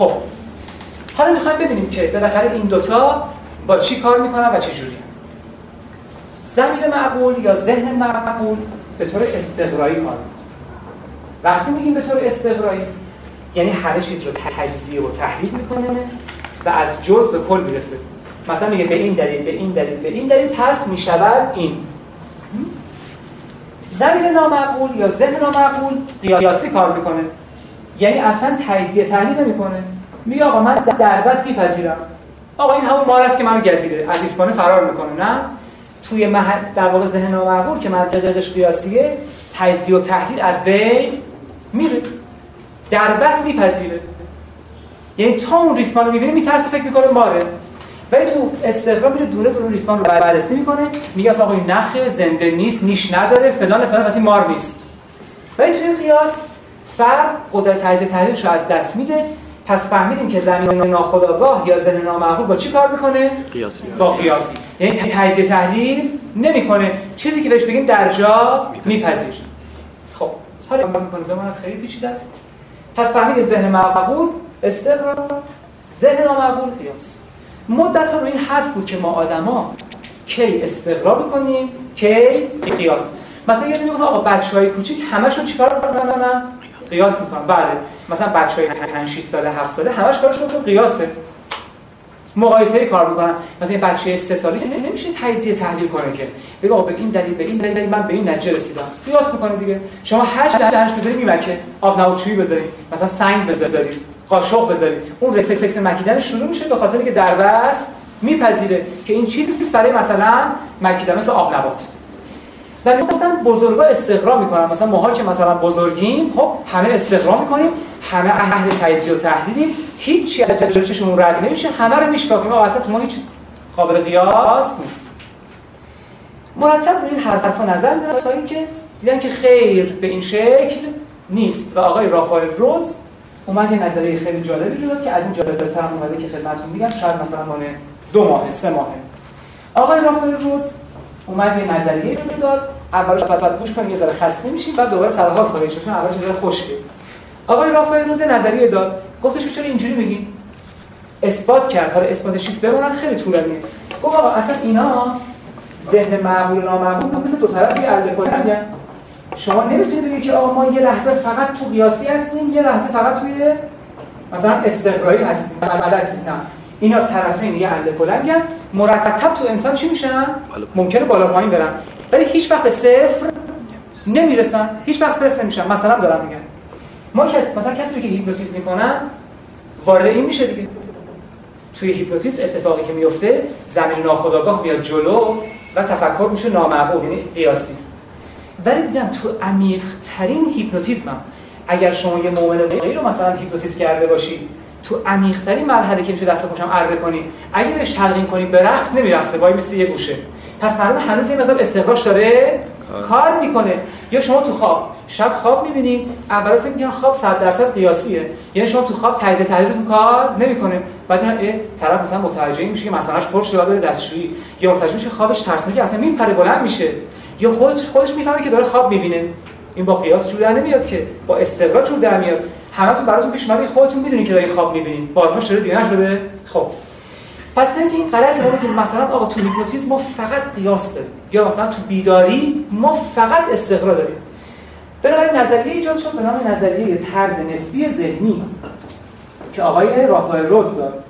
خب حالا می‌خوایم ببینیم که بالاخره این دوتا با چی کار می‌کنن و چه جوری زمین معقول یا ذهن معقول به طور استقرایی کار وقتی میگیم به طور استقرایی یعنی همه چیز رو تجزیه و تحلیل می‌کنه و از جز به کل می‌رسه. مثلا میگه به این دلیل به این دلیل به این دلیل پس می‌شود این. زمین نامعقول یا ذهن نامعقول قیاسی کار می‌کنه. یعنی اصلا تجزیه تحلیل نمی‌کنه. میگه آقا من در بس میپذیرم. آقا این همون مار است که منو گزیده. از لیسبانه فرار می‌کنه. نه. توی محل در واقع ذهن نامعقول که منطقش قیاسیه تجزیه و تحلیل از بین میره. در بس میپذیره. یعنی تا اون ریسمان رو می‌بینه میترسه فکر می‌کنه ماره. ولی تو استقرا میره دونه دونه ریسمان رو بررسی می‌کنه. میگه اصلا آقا این نخ زنده نیست نیش نداره فلان فلان پس این مار نیست. ولی توی قیاس فرد قدرت تجزیه تحلیلش رو از دست میده. پس فهمیدیم که زمین ناخودآگاه یا ذهن نامعقول با چی کار می‌کنه؟ قیاسی. با قیاسی. یعنی تجزیه تحلیل نمی‌کنه. چیزی که بهش بگیم در جا میپذیر. خب حالا می‌کنه بماند خیلی پیچیده است. پس فهمیدیم ذهن معقول. استقرار. ذهن نامعقول قیاس. مدت ها رو این حرف بود که ما آدما کی استقرا می‌کنیم کی قیاس. مثلا یه میگه آقا بچهای کوچیک همشون چیکار می‌کنن؟ قیاس می‌کنن بله. مثلا بچهای 5 6 ساله 7 ساله همش کارشون تو قیاسه. مقایسه کار می‌کنن. مثلا یه بچه 3 ساله نمیشه تجزیه تحلیل کنه که. بگه آقا به این دلیل به این دلیل من به این نتیجه رسیدم. قیاس می‌کنه دیگه. شما هر جهش بذارید میمکه. آب نباتچویی بذارید مثلا سنگ بذارید قاشق بذارید اون رفلکس مکیدن شروع میشه به خاطر که در میپذیره که این چیزی نیست برای مثلا مکیدن مثل آب نبات. و می‌گفتن بزرگا استقرا می‌کنن. مثلا ماها که مثلا بزرگیم خب همه استقرا می‌کنیم. همه اهل تجزیه و تحلیلیم. هیچ جلوشمون رد نمیشه. همه رو میشکافیم. اصلا تو ما هیچ قابل قیاس نیست. مرتب این حرفا نظر میدن تا اینکه دیدن که خیر به این شکل نیست. و آقای رافائل رودز اومد یه نظریه خیلی جالبی داد که از این جالب‌تر اومده که خدمتتون میگم. شاید مثلا مال دو ماه سه ماه. آقای رافائل رودز اومد یه نظریه رو داد اولش بعد گوش کنیم یه ذره خسته میشیم بعد دوباره سر حال خواهید شد اولش یه ذره خشکه آقای رافائل رودز نظریه داد. گفتش که چرا اینجوری میگین اثبات کرد. حالا اثبات چیز بماند خیلی طولانیه. گفت آقا اصلا اینا ذهن معقول و نامعقول مثل دو طرفی الکل شما نمی‌تونید بگید که آقا ما یه لحظه فقط تو قیاسی هستیم یه لحظه فقط توی مثلا استقرایی هستیم. غلطی نه. اینا طرفین یه عله کلنگن مرتب تو انسان چی میشن؟ ممکنه بالا پایین برن. ولی هیچ وقت به صفر نمی‌رسن. هیچ وقت صفر نمیشن. مثلا دارم میگن ما کس مثلا کسی که هیپنوتیزم می‌کنن وارد این میشه دیگه. توی هیپنوتیزم اتفاقی که میفته زمین ناخودآگاه میاد جلو و تفکر میشه نامعقول یعنی قیاسی. ولی دیدم تو عمیق ترین هیپنوتیزم اگر شما یه مؤمن رو مثلا هیپنوتیزم کرده باشی تو عمیق ترین مرحله که میشه دست پاشم اره کنی اگه بهش تلقین کنی به رقص نمیرقصه وای میسی یه گوشه. پس معلومه هنوز یه مقدار استخراج داره کار می‌کنه. یا شما تو خواب شب خواب می‌بینید اول فکر می‌کنن خواب 100 درصد قیاسیه. یعنی شما تو خواب تجزیه تحلیلتون کار نمی‌کنه بعد این طرف مثلا متوجه میشه که مثلاش پر شده بره دستشویی. یا متوجه میشه خوابش ترسناکه اصلا میپره بلند میشه. یا خودش خودش می‌فهمه که داره خواب می‌بینه. این با قیاس جور در نمیاد که با استقرا جور در میاد. همتون براتون پیش اومده خودتون می‌دونید که دارین خواب می‌بینید بارها شده دیگه نشده. خب. پس اینکه این غلطه ما میگیم مثلا آقا تو هیپنوتیزم ما فقط قیاس داریم. یا مثلا تو بیداری ما فقط استقرا داریم. بنابراین نظریه ایجاد شد به نام نظریه طرد نسبی ذهنی. که آقای رافائل رود داد.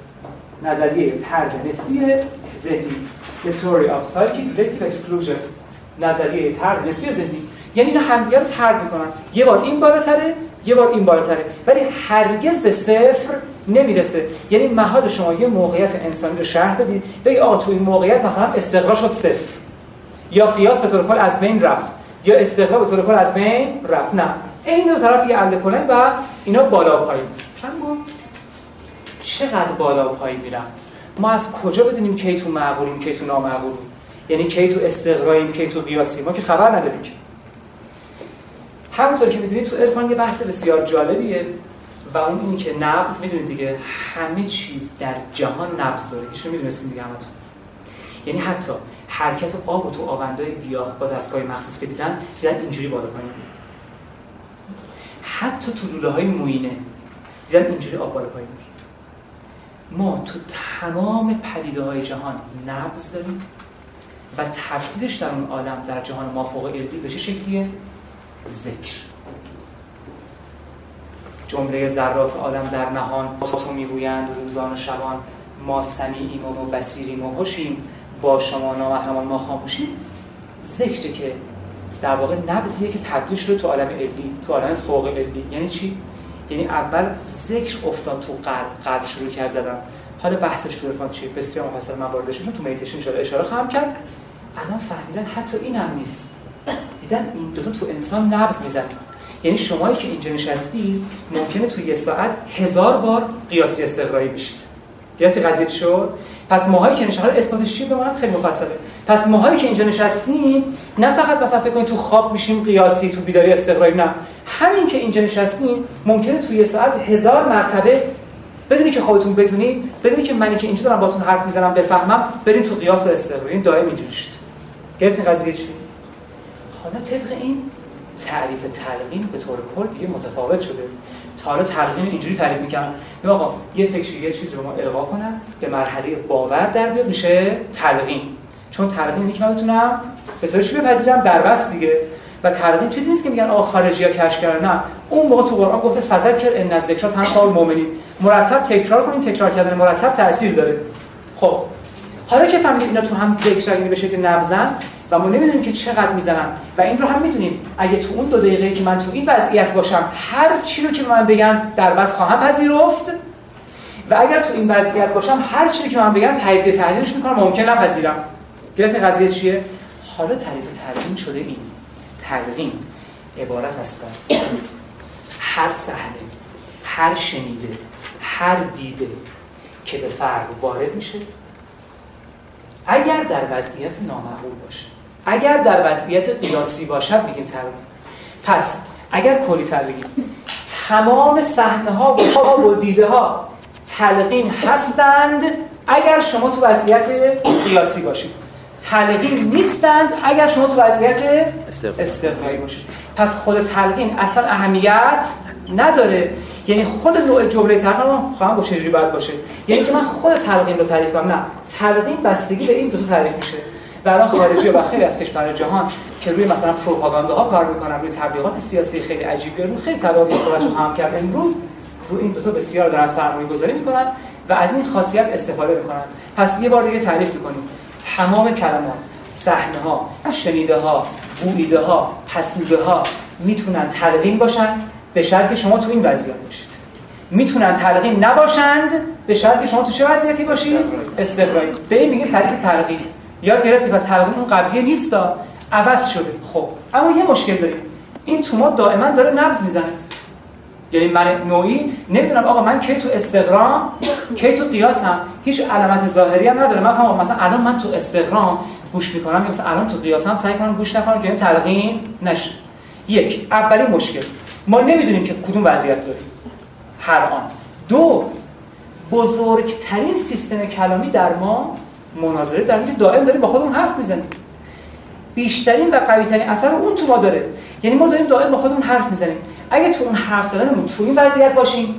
نظریه طرد نسبی ذهنی. The Theory of Psychic Relative Exclusion. نظریه طرد نسبی ذهنی. یعنی اینا همدیگه رو طرد می‌کنن. یه بار این بالاتره یه بار این بالاتره. ولی هرگز به صفر نمی‌رسه. یعنی محال شما یه موقعیت انسانی رو شرح بدید بگی آقا تو این موقعیت مثلا استقرا شد صفر. یا قیاس به طور کل از بین رفت. یا استقرا به طور کل از بین رفت. نه. این دو طرف یه عله کنن و اینا بالا پایین. چقدر بالا پایین میرن؟ ما از کجا بدونیم کی تو معقولیم کی تو نامعقولیم؟ یعنی کی تو استقراییم کی تو قیاسی ما که خبر نداریم که. همونطور که می‌دونید تو عرفان یه بحث بسیار جالبیه و اون اینی که نبض می‌دونید دیگه همه چیز در جهان نبض داره. ایشون می‌دونستین دیگه همتون. یعنی حتی حرکت آب و تو آوندهای گیاه با دستگاه مخصوص که دیدن دیدن اینجوری بالا پایین حتی تو لوله های موینه دیدن اینجوری آب بالا پایین ما تو تمام پدیده های جهان نبض داریم و تبدیلش در اون عالم در جهان مافوق علمی به چه شکلیه؟ ذکر. جمله ذرات عالم در نهان تو می‌گویند روزان و شبان ما سمیعیم و بسیریم و هوشیم با شما نامحرمان ما خاموشیم. ذکر که در واقع نبضیه که تبدیل شده تو عالم علی تو عالم فوق علی یعنی چی؟ یعنی اول ذکر افتاد تو قلب قلب شروع کرد زدن. حالا بحثش تو عرفان چیه؟ بسیار مفصل من شده تو میتیشن اشاره خواهم کرد. الان فهمیدن حتی این هم نیست. دیدن این دوتا تو انسان نبض می‌زنه. یعنی شمایی که اینجا نشستید ممکنه تو یه ساعت هزار بار قیاسی استقرایی بشید. گرفتی قضیه شد پس ماهایی که نشستیم اثباتش چیه بماند خیلی مفصله. پس ماهایی که اینجا نشستیم نه فقط مثلا فکر کنید تو خواب میشیم قیاسی تو بیداری استقرایی نه. همین که اینجا نشستیم ممکنه تو یه ساعت هزار مرتبه بدونی که خودتون بدونید بدونی که منی که اینجا دارم باتون حرف می‌زنم بفهمم بریم تو قیاس استقرایی دائم اینجوری شد گرفتین قضیه چی؟ حالا طبق این تعریف تلقین به طور کل دیگه متفاوت شده. تا حالا تلقین اینجوری تعریف می‌کنن. آقا یه فکری یه چیزی رو ما القا کنم به مرحله باور در بیاد میشه تلقین. چون تلقین که من بتونم به طور چی بپذیرم در بس دیگه. و تلقین چیزی نیست که میگن آقا خارجی ها کش کردن. نه. اون موقع تو قرآن گفته فذکر ان الذکر تنفع المؤمنین. مرتب تکرار کنیم تکرار کردن مرتب تاثیر داره. خب. حالا که فهمیدیم اینا تو هم ذکر یعنی به شکل نبزن و ما نمی‌دونیم که چقدر می‌زنن. و این رو هم می‌دونیم. اگه تو اون دو دقیقه که من تو این وضعیت باشم هر چی رو که من بگم در بس خواهم پذیرفت. و اگر تو این وضعیت باشم هر چی که من بگم تجزیه تحلیلش می‌کنم ممکن نپذیرم. گرفت قضیه چیه؟ حالا تعریف تلقین شده این. تلقین عبارت است از هر صحنه هر شنیده هر دیده که به فرق وارد میشه اگر در وضعیت نامعقول باشه. اگر در وضعیت قیاسی باشد میگیم ترمیم پس اگر کلی تر بگیم تمام صحنه ها و و دیده ها تلقین هستند اگر شما تو وضعیت قیاسی باشید. تلقین نیستند اگر شما تو وضعیت استقرایی باشید. پس خود تلقین اصلا اهمیت نداره. یعنی خود نوع جمله تلقین رو خواهم با چجوری باید باشه؟ یعنی که من خود تلقین رو تعریف کنم. نه تلقین بستگی به این دو تا تعریف میشه. الان خارجی و خیلی از کشورهای جهان که روی مثلا پروپاگاندا ها کار می‌کنن روی تبلیغات سیاسی خیلی عجیبی رو خیلی تبلیغات صحبتشو خواهم کرد امروز روی این دو تا بسیار دارن سرمایه گذاری می‌کنن و از این خاصیت استفاده می‌کنن. پس یه بار دیگه تعریف می‌کنیم. تمام کلمات صحنه ها شنیده ها بویده ها پسوده ها می‌تونن تلقین باشن به شرط که شما تو این وضعیت باشید. می‌تونن تلقین نباشند به شرط که شما تو چه وضعیتی باشید؟ استقرایی به این میگیم تعریف تلقین. یاد گرفتی؟ پس تلقین اون قبلیه نیستا عوض شده. خب. اما یه مشکل داریم. این تو ما دائما داره نبض می‌زنه. یعنی من نوعی نمی‌دونم آقا من کی تو استقرام کی تو قیاسم. هیچ علامت ظاهری هم نداره. من فهمم مثلا الان من تو استقرام گوش می‌کنم مثلا الان تو قیاسم سعی کنم گوش نکنم که این تلقین نشه. یک اولی مشکل. ما نمی‌دونیم که کدوم وضعیت داریم. هر آن. دو بزرگترین سیستم کلامی در ما مناظره در که دائم داریم با خودمون حرف می‌زنیم. بیشترین و قویترین اثر اون تو ما داره. یعنی ما داریم دائم با خودمون حرف می‌زنیم. اگه تو اون حرف زدنمون تو این وضعیت باشیم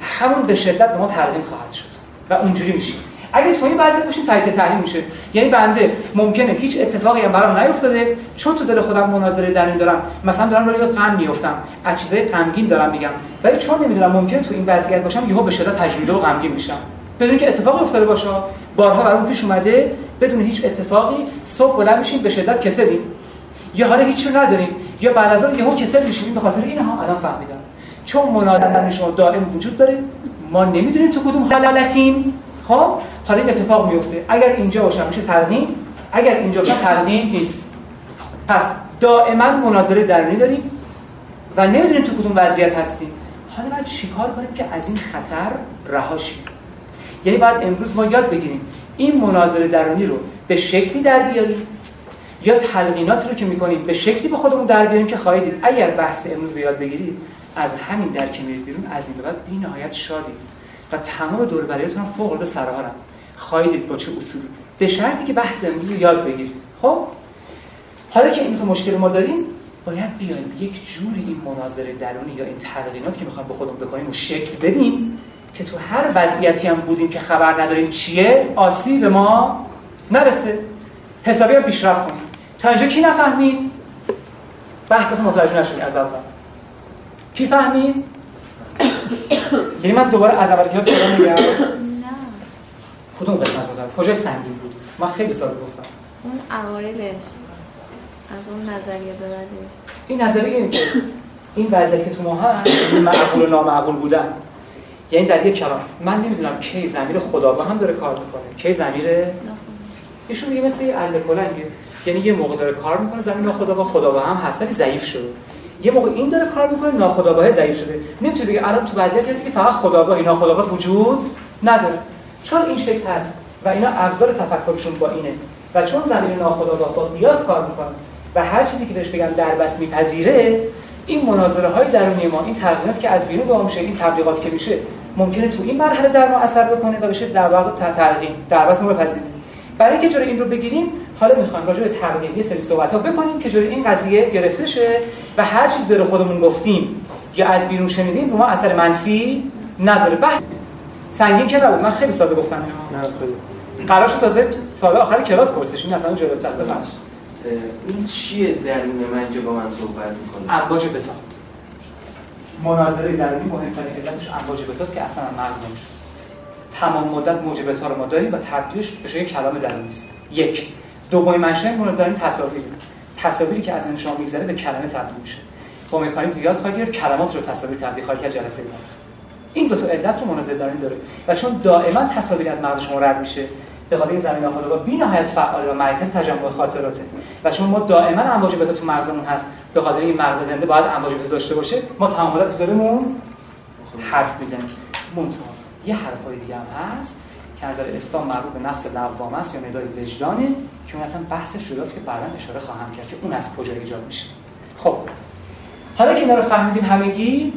همون به شدت به ما تلقین خواهد شد و اونجوری میشیم اگه تو این وضعیت باشیم تجزیه تحلیل میشه. یعنی بنده ممکنه هیچ اتفاقی هم برام نیفتاده چون تو دل خودم مناظره در این دارم. مثلا دارم روی غم میافتم. از چیزای غمگین دارم میگم. ولی چون نمی‌دونم ممکنه تو این وضعیت باشم یهو به شدت تجربه و غمگین میشم. بدون که اتفاقی افتاده باشه بارها برام پیش اومده بدون هیچ اتفاقی صبح بلند میشیم به شدت کسلیم یا حالا هیچ نداریم یا بعد از اون یهو کسل میشیم به خاطر اینها. الان فهمیدم. چون منادن شما دائم وجود داره ما نمی‌دونیم تو کدوم حالتیم خب؟ حالا این اتفاق میفته اگر اینجا باشم میشه ترقیم اگر اینجا باشم ترقیم نیست. پس دائما مناظره درونی داریم و نمی‌دونیم تو کدوم وضعیت هستیم. حالا باید چیکار کنیم که از این خطر رها شیم؟ یعنی باید امروز ما یاد بگیریم این مناظره درونی رو به شکلی در بیاریم یا تلقیناتی رو که می‌کنیم به شکلی به خودمون در بیاریم که خواهید دید اگر بحث امروز رو یاد بگیرید از همین در که میرید بیرون از این به بعد بی نهایت شادید و تمام دور هم فوق العاده سرحالم خواهید دید با چه اصولی؟ به شرطی که بحث امروز رو یاد بگیرید. خب؟ حالا که این تو مشکل ما داریم باید بیایم یک جوری این مناظره درونی یا این تلقینات که می‌خوایم به خودمون بکنیم و شکل بدیم که تو هر وضعیتی هم بودیم که خبر نداریم چیه آسیب به ما نرسه. حسابی هم پیشرفت کنیم. تا اینجا کی نفهمید؟ بحث اصلا متوجه نشدی از اول. کی فهمید؟ یعنی من دوباره از اول کلاس صدا میگم؟ نه. کدوم قسمت بود؟ کجای سنگین بود؟ من خیلی ساده گفتم. اون اوایلش. از اون نظریه ببردیش این نظریه اینه که این وضعیتی که تو ما هست این معقول و نامعقول بودن. یعنی در یک کلام. من نمی‌دونم کی زمیر خدا با هم داره کار می‌کنه. کی زمیر ایشون میگه مثل اله کلنگه یعنی یه موقع داره کار می‌کنه زمین خدا با خدا با هم هست ولی ضعیف شده. یه موقع این داره کار می‌کنه ناخودآگاه ضعیف شده. نمی‌تونه بگه الان تو وضعیتی هست که فقط خداگاهی ناخودآگاه وجود نداره. چون این شکل هست و اینا ابزار تفکرشون با اینه. و چون زمین ناخودآگاه با قیاس کار می‌کنه و هر چیزی که بهش بگم دربست میپذیره این مناظره های درونی ما این تغییرات که از بیرون به میشه این تبلیغات که میشه ممکنه تو این مرحله در ما اثر بکنه و بشه در واقع تلقین دربست ما بپذیریم برای اینکه جلوی این رو بگیریم حالا می‌خوایم راجع به تغییر یه سری صحبت ها بکنیم که جلوی این قضیه گرفته شه و هر چیزی داره خودمون گفتیم یا از بیرون شنیدیم رو ما اثر منفی نذاره. بحث سنگین که نبود من خیلی ساده گفتم. نه خیلی. قرار شد تازه سال آخر کلاس پرسش این اصلا جلوتر بفهمش این چیه درون من با من صحبت می‌کنه؟ امواج بتا. مناظره درونی مهمترین علتش امواج بتاست که اصلا مغز نمیشه. تمام مدت موج بتا رو ما داریم و تبدیلش به یک کلام درونی است. یک. دومین منشأ مناظره تصاویر تصاویری که از انشا میگذره به کلمه تبدیل میشه. با مکانیزم یاد خواهید گرفت کلمات رو تصاویر تبدیل خواهید کرد جلسه بعد این دو تا علت رو مناظره درونی داره. و چون دائما تصاویر از مغز شما رد میشه به خاطر زمین با بی نهایت فعال و مرکز تجمع خاطراته. و چون ما دائما امواج بتا تو مغزمون هست به خاطر این مغز زنده باید امواج بتا داشته باشه ما تمام مدت دارمون حرف می‌زنیم. منتها یه حرفای دیگه هم هست که از اسلام مربوط به نفس لوامه است یا ندای وجدانه که اون اصلا بحث جداست که بعدا اشاره خواهم کرد که اون از کجا ایجاد میشه. خب حالا که اینا رو فهمیدیم همگی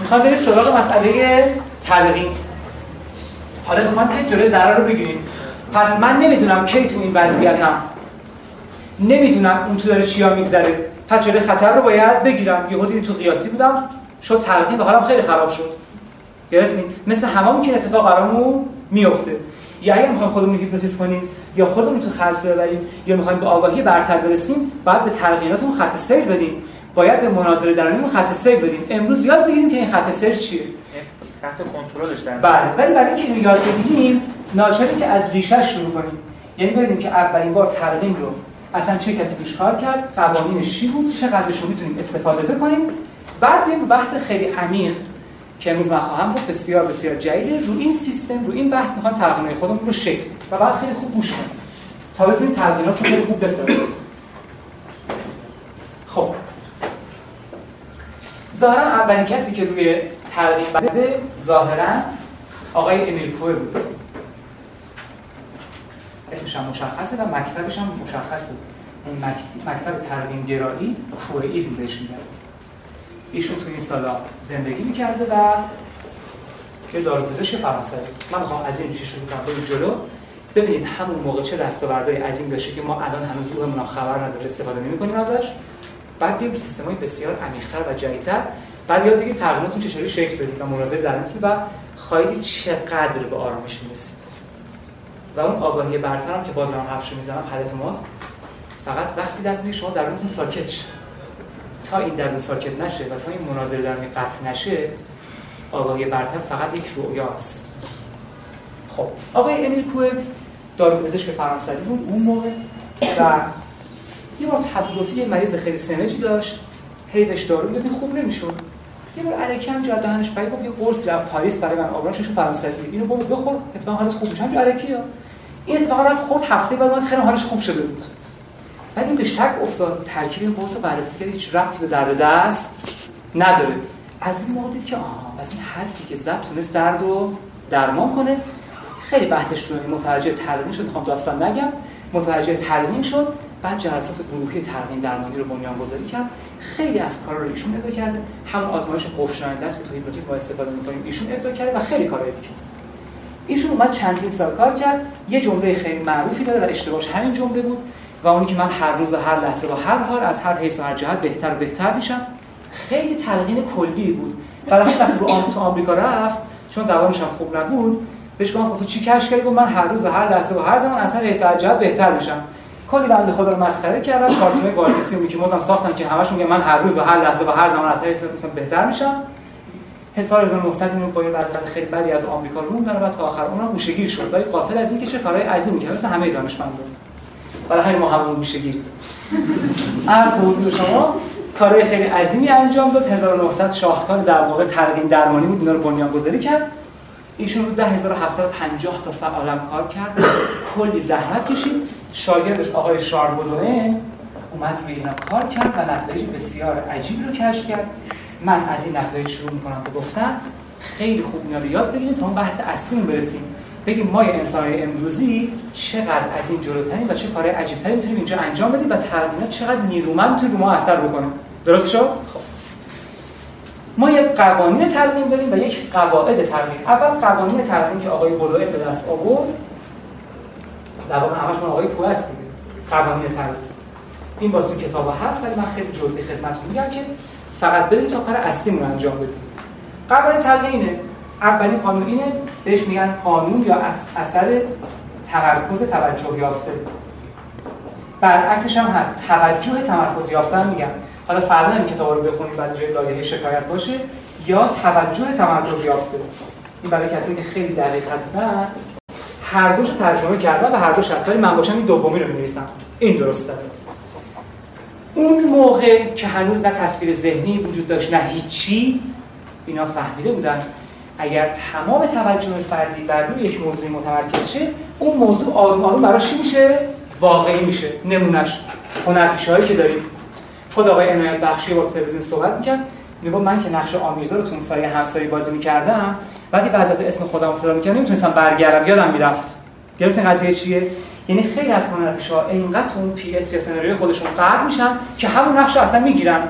می‌خوام بریم سراغ مسئله تلقین. حالا می‌خوام که جلوی ضرر رو بگیریم. پس من نمی‌دونم کی تو این وضعیتم. نمی‌دونم اون تو داره چیا میگذره. پس جلوی خطر رو باید بگیرم. یهو دیدیم تو قیاسی بودم شد تلقین و حالم خیلی خراب شد. گرفتیم. مثل هممون که اتفاق برامون میفته یا اگر می‌خوایم خودمون هیپنوتیز کنیم یا خودمون تو خلسه ببریم یا می‌خوایم به آگاهی برتر برسیم باید به تلقیناتمون خط سیر بدیم. باید به مناظره درونیمون خط سیر بدیم. امروز یاد بگیریم که این خط سیر چیه. تحت کنترلش در بله ولی برای اینکه یاد بگیریم ناچاریم که از ریشه شروع کنیم. یعنی ببینیم که اولین بار تلقین رو اصلا چه کسی توش کار کرد قوانینش چی بود چقدرش رو می‌تونیم استفاده بکنیم. بعد بریم بحث خیلی عمیق که امروز من خواهم بود بسیار بسیار جدیده. رو این سیستم رو این بحث می‌خوام تلقینات خودمون رو شکل و بعد خیلی خوب گوش کنیم. تا بتونیم تلقینات رو خیلی خوب بسازیم. خب. ظاهرا اولین کسی که روی تلقین بده ظاهرا آقای امیل کوه بود. اسمش هم مشخصه و مکتبش هم مشخصه. این مکتب تلقین گرایی کوه ایزم بهش میگن. ایشون تو این سالا زندگی می‌کرده و یه داروپزشک فرانسوی. من می‌خوام از این شروع کنم. جلو. ببینید همون موقع چه دستاوردهای عظیم داشته که ما الان هنوز روحمون خبر نداره استفاده نمی‌کنیم ازش. بعد بیایم سیستم‌های بسیار عمیق‌تر و جدیدتر. بعد یاد بگید تغییراتون چطوری شکل بدید و مناظره درونتون و خواهید چقدر به آرامش می‌رسید. و اون آگاهی برتر هم که باز هم حرفشو می‌زنم هدف ماست. فقط وقتی دست میگه شما درونتون ساکت تا این درون ساکت نشه و تا این مناظره درونی قطع نشه آگاهی برتر فقط یک رؤیاست خب آقای امیل کوه داروپزشک فرانسوی بود اون موقع و یه بار تصادفی مریض خیلی سمجی داشت. هی بهش دارو خوب نمی‌شد. یه بار علکی هم جا دهنش بعد گفت یه قرص رفت پاریس برای من آبرانش فرانسوی. اینو برو بخور اتفاقا حالش خوب میشه. علکی ها این اتفاقا رفت خود هفته بعد من خیلی حالش خوب شده بود. بعد این به شک افتاد ترکیب این قرص بررسی کرد هیچ ربطی به درد دست نداره. از این موقع دید که آها از این حرفی که زد تونست درد رو درمان کنه. خیلی بحثش رو متوجه تلقین شد می‌خوام داستان نگم. متوجه تلقین شد. بعد جلسات گروهی تلقین درمانی رو بنیان گذاری کرد. خیلی از کارا رو ایشون ابدا کرده هم آزمایش قفل است که تو هیپنوتیزم ما استفاده می‌کنیم ایشون ابدا کرده و خیلی کارا کرد. ایشون اومد چندین سال کار کرد. یه جمله خیلی معروفی داره و اشتباهش همین جمله بود و اونی که من هر روز و هر لحظه و هر حال از هر حیث و هر جهت بهتر و بهتر میشم. خیلی تلقین کلی بود. برای وقتی رو آمریکا آمریکا رفت چون زبانش هم خوب نبود بهش گفتم خب تو چی کش کردی؟ گفت من هر روز و هر لحظه و هر زمان اصلا رئیس جهت بهتر میشم. کلی بنده خدا رو مسخره کردم کارتونای والتیسی و میکی موزم ساختم که همشون میگن من هر روز و هر لحظه و هر زمان اصلا رئیس مثلا بهتر میشم. حساب 1900 اینو با یه وضع خیلی بدی از آمریکا رو داره و تا آخر اونم گوشه‌گیر شد. ولی قافل از اینکه چه کارهای عظیمی کرد. مثل همه دانشمندان. برای همین ما همون گوشه‌گیر از حضور شما. کارهای خیلی عظیمی انجام داد. 1900 شاهکار در واقع تلقین درمانی بود. اینا رو بنیانگذاری کرد. ایشون رو 10750 تا فعالم کار کرد. کلی زحمت کشید. شاگردش آقای شارل بودوئن اومد روی اینا کار کرد و نتایج بسیار عجیبی رو کشف کرد. من از این نتایج شروع می‌کنم به گفتن. خیلی خوب اینا رو یاد بگیرید تا اون بحث اصلی برسیم. بگیم ما انسان‌های امروزی چقدر از این جلوترین و چه کارهای عجیبتری می‌تونیم اینجا انجام بدیم و تقریبا چقدر نیرومند رو ما اثر بکنه. درست شد؟ خب. ما یک قوانین تلقین داریم و یک قواعد تلقین اول قوانین تلقین که آقای بلوئه به دست آورد در واقع همش من آقای پو است دیگه قوانین تلقین این واسه کتاب هست ولی من خیلی جزئی خدمتتون میگم که فقط بریم تا کار اصلیمون انجام بدیم. قوانین تلقین اینه. اولین قانون اینه بهش میگن قانون یا اثر تمرکز توجه یافته. برعکسش هم هست. توجه تمرکز یافتن میگن. حالا فردا این کتاب رو بخونید بعد جای لایحه شکایت باشه. یا توجه تمرکز یافته. این برای کسی که خیلی دقیق هستن هر دوش ترجمه کردن و هر دوش هست ولی من باشم این دومی رو می‌نویسم. این درسته اون موقع که هنوز نه تصویر ذهنی وجود داشت نه هیچی اینا فهمیده بودن. اگر تمام توجه فردی بر روی یک موضوع متمرکز شه اون موضوع آروم آروم براش میشه؟ واقعی میشه. نمونهش هنرپیشه‌ای که داریم. خود آقای عنایت بخشی با تلویزیون صحبت می‌کرد. میگه من که نقش آمیزا رو تو سایه همسایه بازی می‌کردم وقتی بعضی اسم خودم صدا می‌کردم نمی‌تونستم برگردم. یادم می‌رفت. گرفتین قضیه چیه؟ یعنی خیلی از هنرپیشه‌ها اینقدر اون پی اس یا سناریوی خودشون غرق میشن که همون نقش رو اصلا می‌گیرن.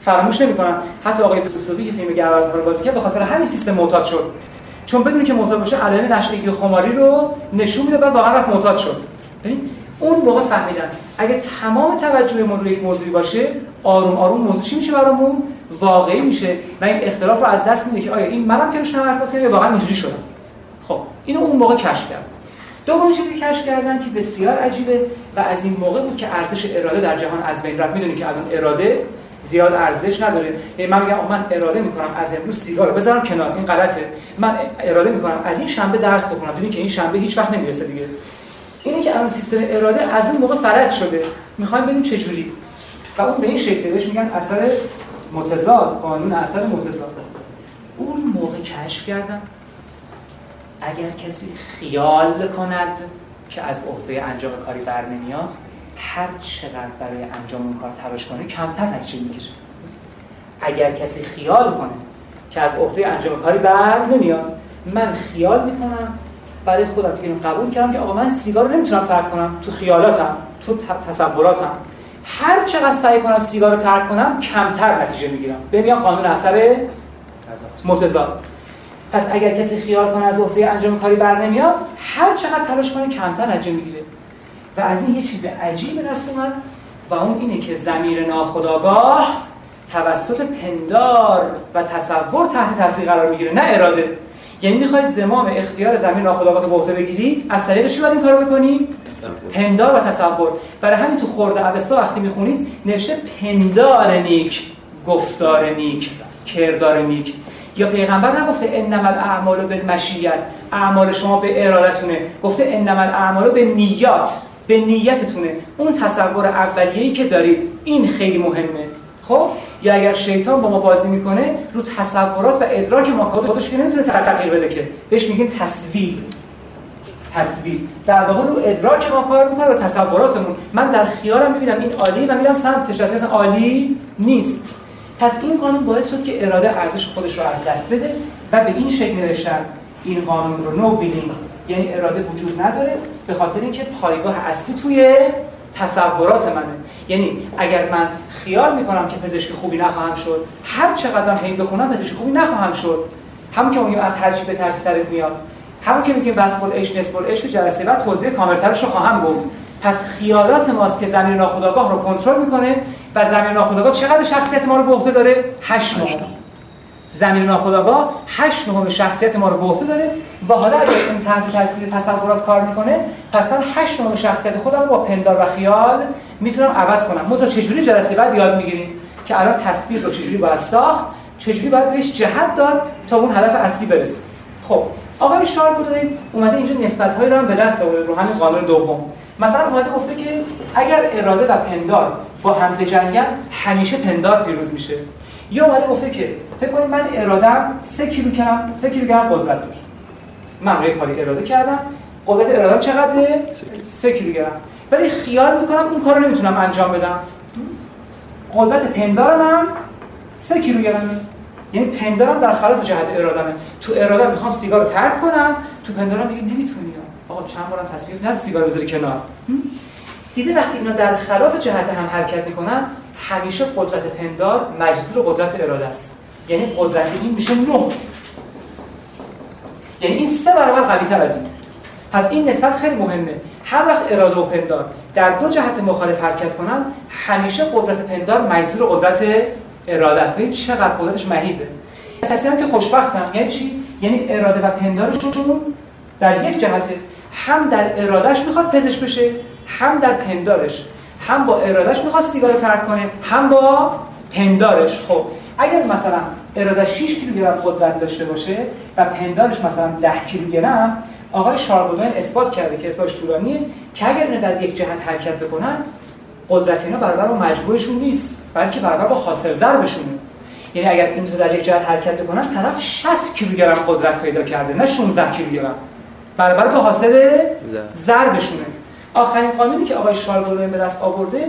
فراموش نمی‌کنن. حتی آقای بسوسوی که فیلم گروزها رو بازی کرد به خاطر همین سیستم معتاد شد. چون بدونی که معتاد باشه علائم نشگی خماری رو نشون میده بعد واقعا رفت معتاد شد. ببین اون موقع فهمیدن. اگه تمام توجه ما روی یک موضوعی باشه آروم آروم موضوع چی میشه برامون واقعی میشه. و این اختلاف رو از دست میده که آیا این منم که روش تمرکز کردم واقعا اینجوری شدم خب اینو اون موقع کشف کردم دومین چیزی کشف کردن که بسیار عجیبه و از این موقع بود که ارزش اراده در جهان از بین رفت. می‌دونی که الان اراده زیاد ارزش نداره. یعنی من میگم من اراده می‌کنم از امروز سیگار بذارم کنار. این غلطه. من اراده می‌کنم از این شنبه درس بخونم. دیدین که این شنبه هیچ وقت نمی‌رسه دیگه. اینه که الان سیستم اراده از اون موقع فرج شده. می‌خوایم ببینیم چه جوری. و اون به این شکل بهش میگن اثر متضاد قانون اثر متضاد. اون موقع کشف کردم. اگر کسی خیال کند که از عهده انجام کاری بر نمیاد هر چقدر برای انجام اون کار تلاش کنه کمتر نتیجه می‌کشه. اگر کسی خیال کنه که از عهده انجام کاری بر نمیاد من خیال می‌کنم برای خودم اینو قبول کردم که آقا من سیگار رو نمی‌تونم ترک کنم تو خیالاتم تو تصوراتم. هر چقدر سعی کنم سیگار رو ترک کنم کمتر نتیجه می‌گیرم. ببینم قانون اثر متضاد. پس اگر کسی خیال کنه از عهده انجام کاری بر نمیاد هر چقدر تلاش کنه کمتر نتیجه می‌گیره. و از این یه چیز عجیب دست اومد و اون اینه که زمیر ناخداگاه توسط پندار و تصور تحت تاثیر قرار می‌گیره نه اراده. یعنی می‌خوای زمام اختیار زمین ناخودآگاه به عهده بگیری از طریق چی باید این کارو بکنی؟ پندار و تصور. برای همین تو خورده اوستا وقتی می‌خونید نوشته پندار نیک گفتار نیک کردار نیک. یا پیغمبر نگفته انما الاعمال بالمشیت اعمال شما به ارادتونه. گفته انما الاعمال به نیات به نیتتونه. اون تصور اولیه‌ای که دارید این خیلی مهمه. خب؟ یا اگر شیطان با ما بازی می‌کنه رو تصورات و ادراک ما خودش که نمی‌تونه تغییر بده که. بهش میگیم تصویر. تصویر. در واقع رو ادراک ما کار می‌کنه و تصوراتمون. من در خیالم می‌بینم این عالی و میرم سمتش اصلا عالی نیست. پس این قانون باعث شد که اراده ارزش خودش رو از دست بده و به این شکل نوشتن این قانون رو. نو بینیم یعنی اراده وجود نداره به خاطر اینکه پایگاه اصلی توی تصورات منه. یعنی اگر من خیال می‌کنم که پزشک خوبی نخواهم شد هر چقدر هی بخونم پزشک خوبی نخواهم شد. همون که میگیم از هر چی به ترسی سرت میاد. همون که میگیم وصف عشق نسب عشق جلسه بعد توضیح کاملترش رو خواهم گفت. پس خیالات ماست که زمین ناخودآگاه رو کنترل می‌کنه و زمین ناخودآگاه چقدر شخصیت ما رو به عهده داره؟ 8 ماه زمین ناخودآگاه 8 نهم شخصیت ما رو به عهده داره و حالا اگر این تحت تاثیر تصورات کار می‌کنه پس من 8 نهم شخصیت خودم رو با پندار و خیال می‌تونم عوض کنم. ما تا چجوری جلسه بعد یاد می‌گیریم که الان تصویر رو چجوری باید ساخت چجوری باید بهش جهت داد تا اون هدف اصلی برسیم خب آقای شاربودایی اومده اینجا نسبت‌هایی رو هم به دست آورده رو همین قانون دوم. مثلا اومده گفته که اگر اراده و پندار با هم بجنگن همیشه پندار پیروز میشه. یا اومده گفته که فکر کنید من ارادم 3 کیلوگرم 3 کیلوگرم قدرت داره. من روی کاری اراده کردم. قدرت ارادم چقدره؟ 3 کیلوگرم ولی خیال می‌کنم اون کارو نمی‌تونم انجام بدم. قدرت پندارم هم 3 کیلوگرمه یعنی پندارم در خلاف جهت ارادمه تو اراده می‌خوام سیگار رو ترک کنم تو پندارم میگه نمی‌تونی. آقا چند بارم تصمیم نه سیگار بذاری کنار. دیده وقتی اینا در خلاف جهت هم حرکت می‌کنن همیشه قدرت پندار مجذور قدرت اراده است. یعنی قدرت این میشه نه. یعنی این سه برابر قوی تر از این. پس این نسبت خیلی مهمه. هر وقت اراده و پندار در دو جهت مخالف حرکت کنن همیشه قدرت پندار مجذور قدرت اراده است. ببین چقدر قدرتش مهیبه. اساسی هم که خوشبختم یعنی چی؟ یعنی اراده و پندارشون در یک جهت هم در ارادهش می‌خواد پزشک بشه هم در پندارش. هم با ارادهش می‌خواد سیگار ترک کنه هم با پندارش. خب اگر مثلا اراده 6 کیلوگرم قدرت داشته باشه و پندارش مثلا 10 کیلوگرم آقای شاربوداین اثبات کرده که اثباتش طولانیه که اگر اینا در یک جهت حرکت بکنن قدرت اینا برابر با مجموعشون نیست بلکه برابر با حاصل ضربشونه. یعنی اگر این دو در یک جهت حرکت بکنن طرف 60 کیلوگرم قدرت پیدا کرده نه 16 کیلوگرم برابر با حاصل ضربشونه. آخرین قانونی که آقای شاربوداین به دست آورده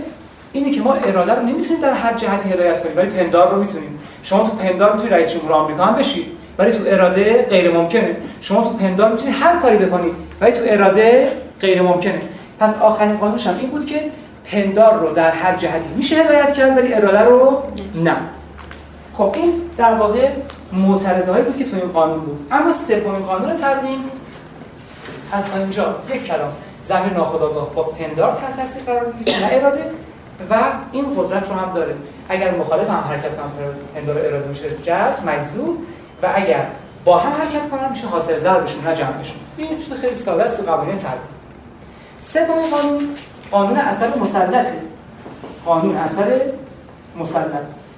اینه که ما اراده رو نمی‌تونیم در هر جهت هدایت کنیم ولی پندار رو می‌تونیم. شما تو پندار می‌تونید رئیس جمهور آمریکا هم بشید ولی تو اراده غیر ممکنه. شما تو پندار می‌تونید هر کاری بکنید ولی تو اراده غیر ممکنه. پس آخرین قانونش هم این بود که پندار رو در هر جهتی میشه هدایت کرد ولی اراده رو نه. خب این در واقع معترضه هایی بود که تو این قانون بود. اما سومین قانون تقدیم از اینجا یک کلام. زمین ناخودآگاه با پندار تحت تاثیر قرار می‌گیره نه اراده. و این قدرت رو هم داره. اگر مخالف هم حرکت کنم پندار اراده میشه جذب مجذوب. و اگر با هم حرکت کنن میشه حاصل ضربشون نه جمعشون این چیز خیلی ساده است و قوانین تربیت. سومین قانون قانون اثر مسلطه. قانون اثر مسلط.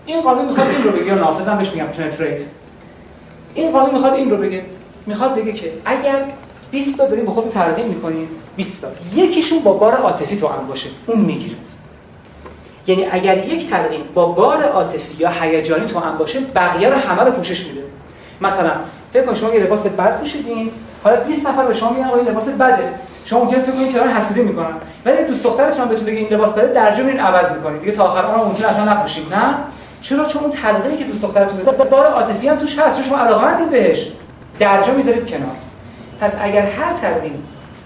این قانون می‌خواد این رو بگه نافذم بهش میگم پنتریت این قانون می‌خواد این رو بگه. می‌خواد بگه که اگر 20 تا داریم به خود ترغیب می‌کنیم 20 تا. یکیشون با بار عاطفی تو هم باشه. اون می‌گیره. یعنی اگر یک تلقین با بار عاطفی یا هیجانی تو هم باشه بقیه رو همه رو پوشش میده. مثلا فکر کن شما یه لباس بد پوشیدین حالا 20 نفر به شما میگن این لباس بده. شما ممکن فکر کنید که دارن حسودی می‌کنن. ولی دوست دخترتون بهتون بگه این لباس بده درجا میرین عوض می‌کنید دیگه تا آخر اون ممکن اصلا نپوشید. نه. چرا؟ چون اون تلقینی که دوست دخترتون بده بار عاطفی هم توش هست شما علاقه‌مندید بهش. درجا می‌ذارید کنار. پس اگر هر تلقین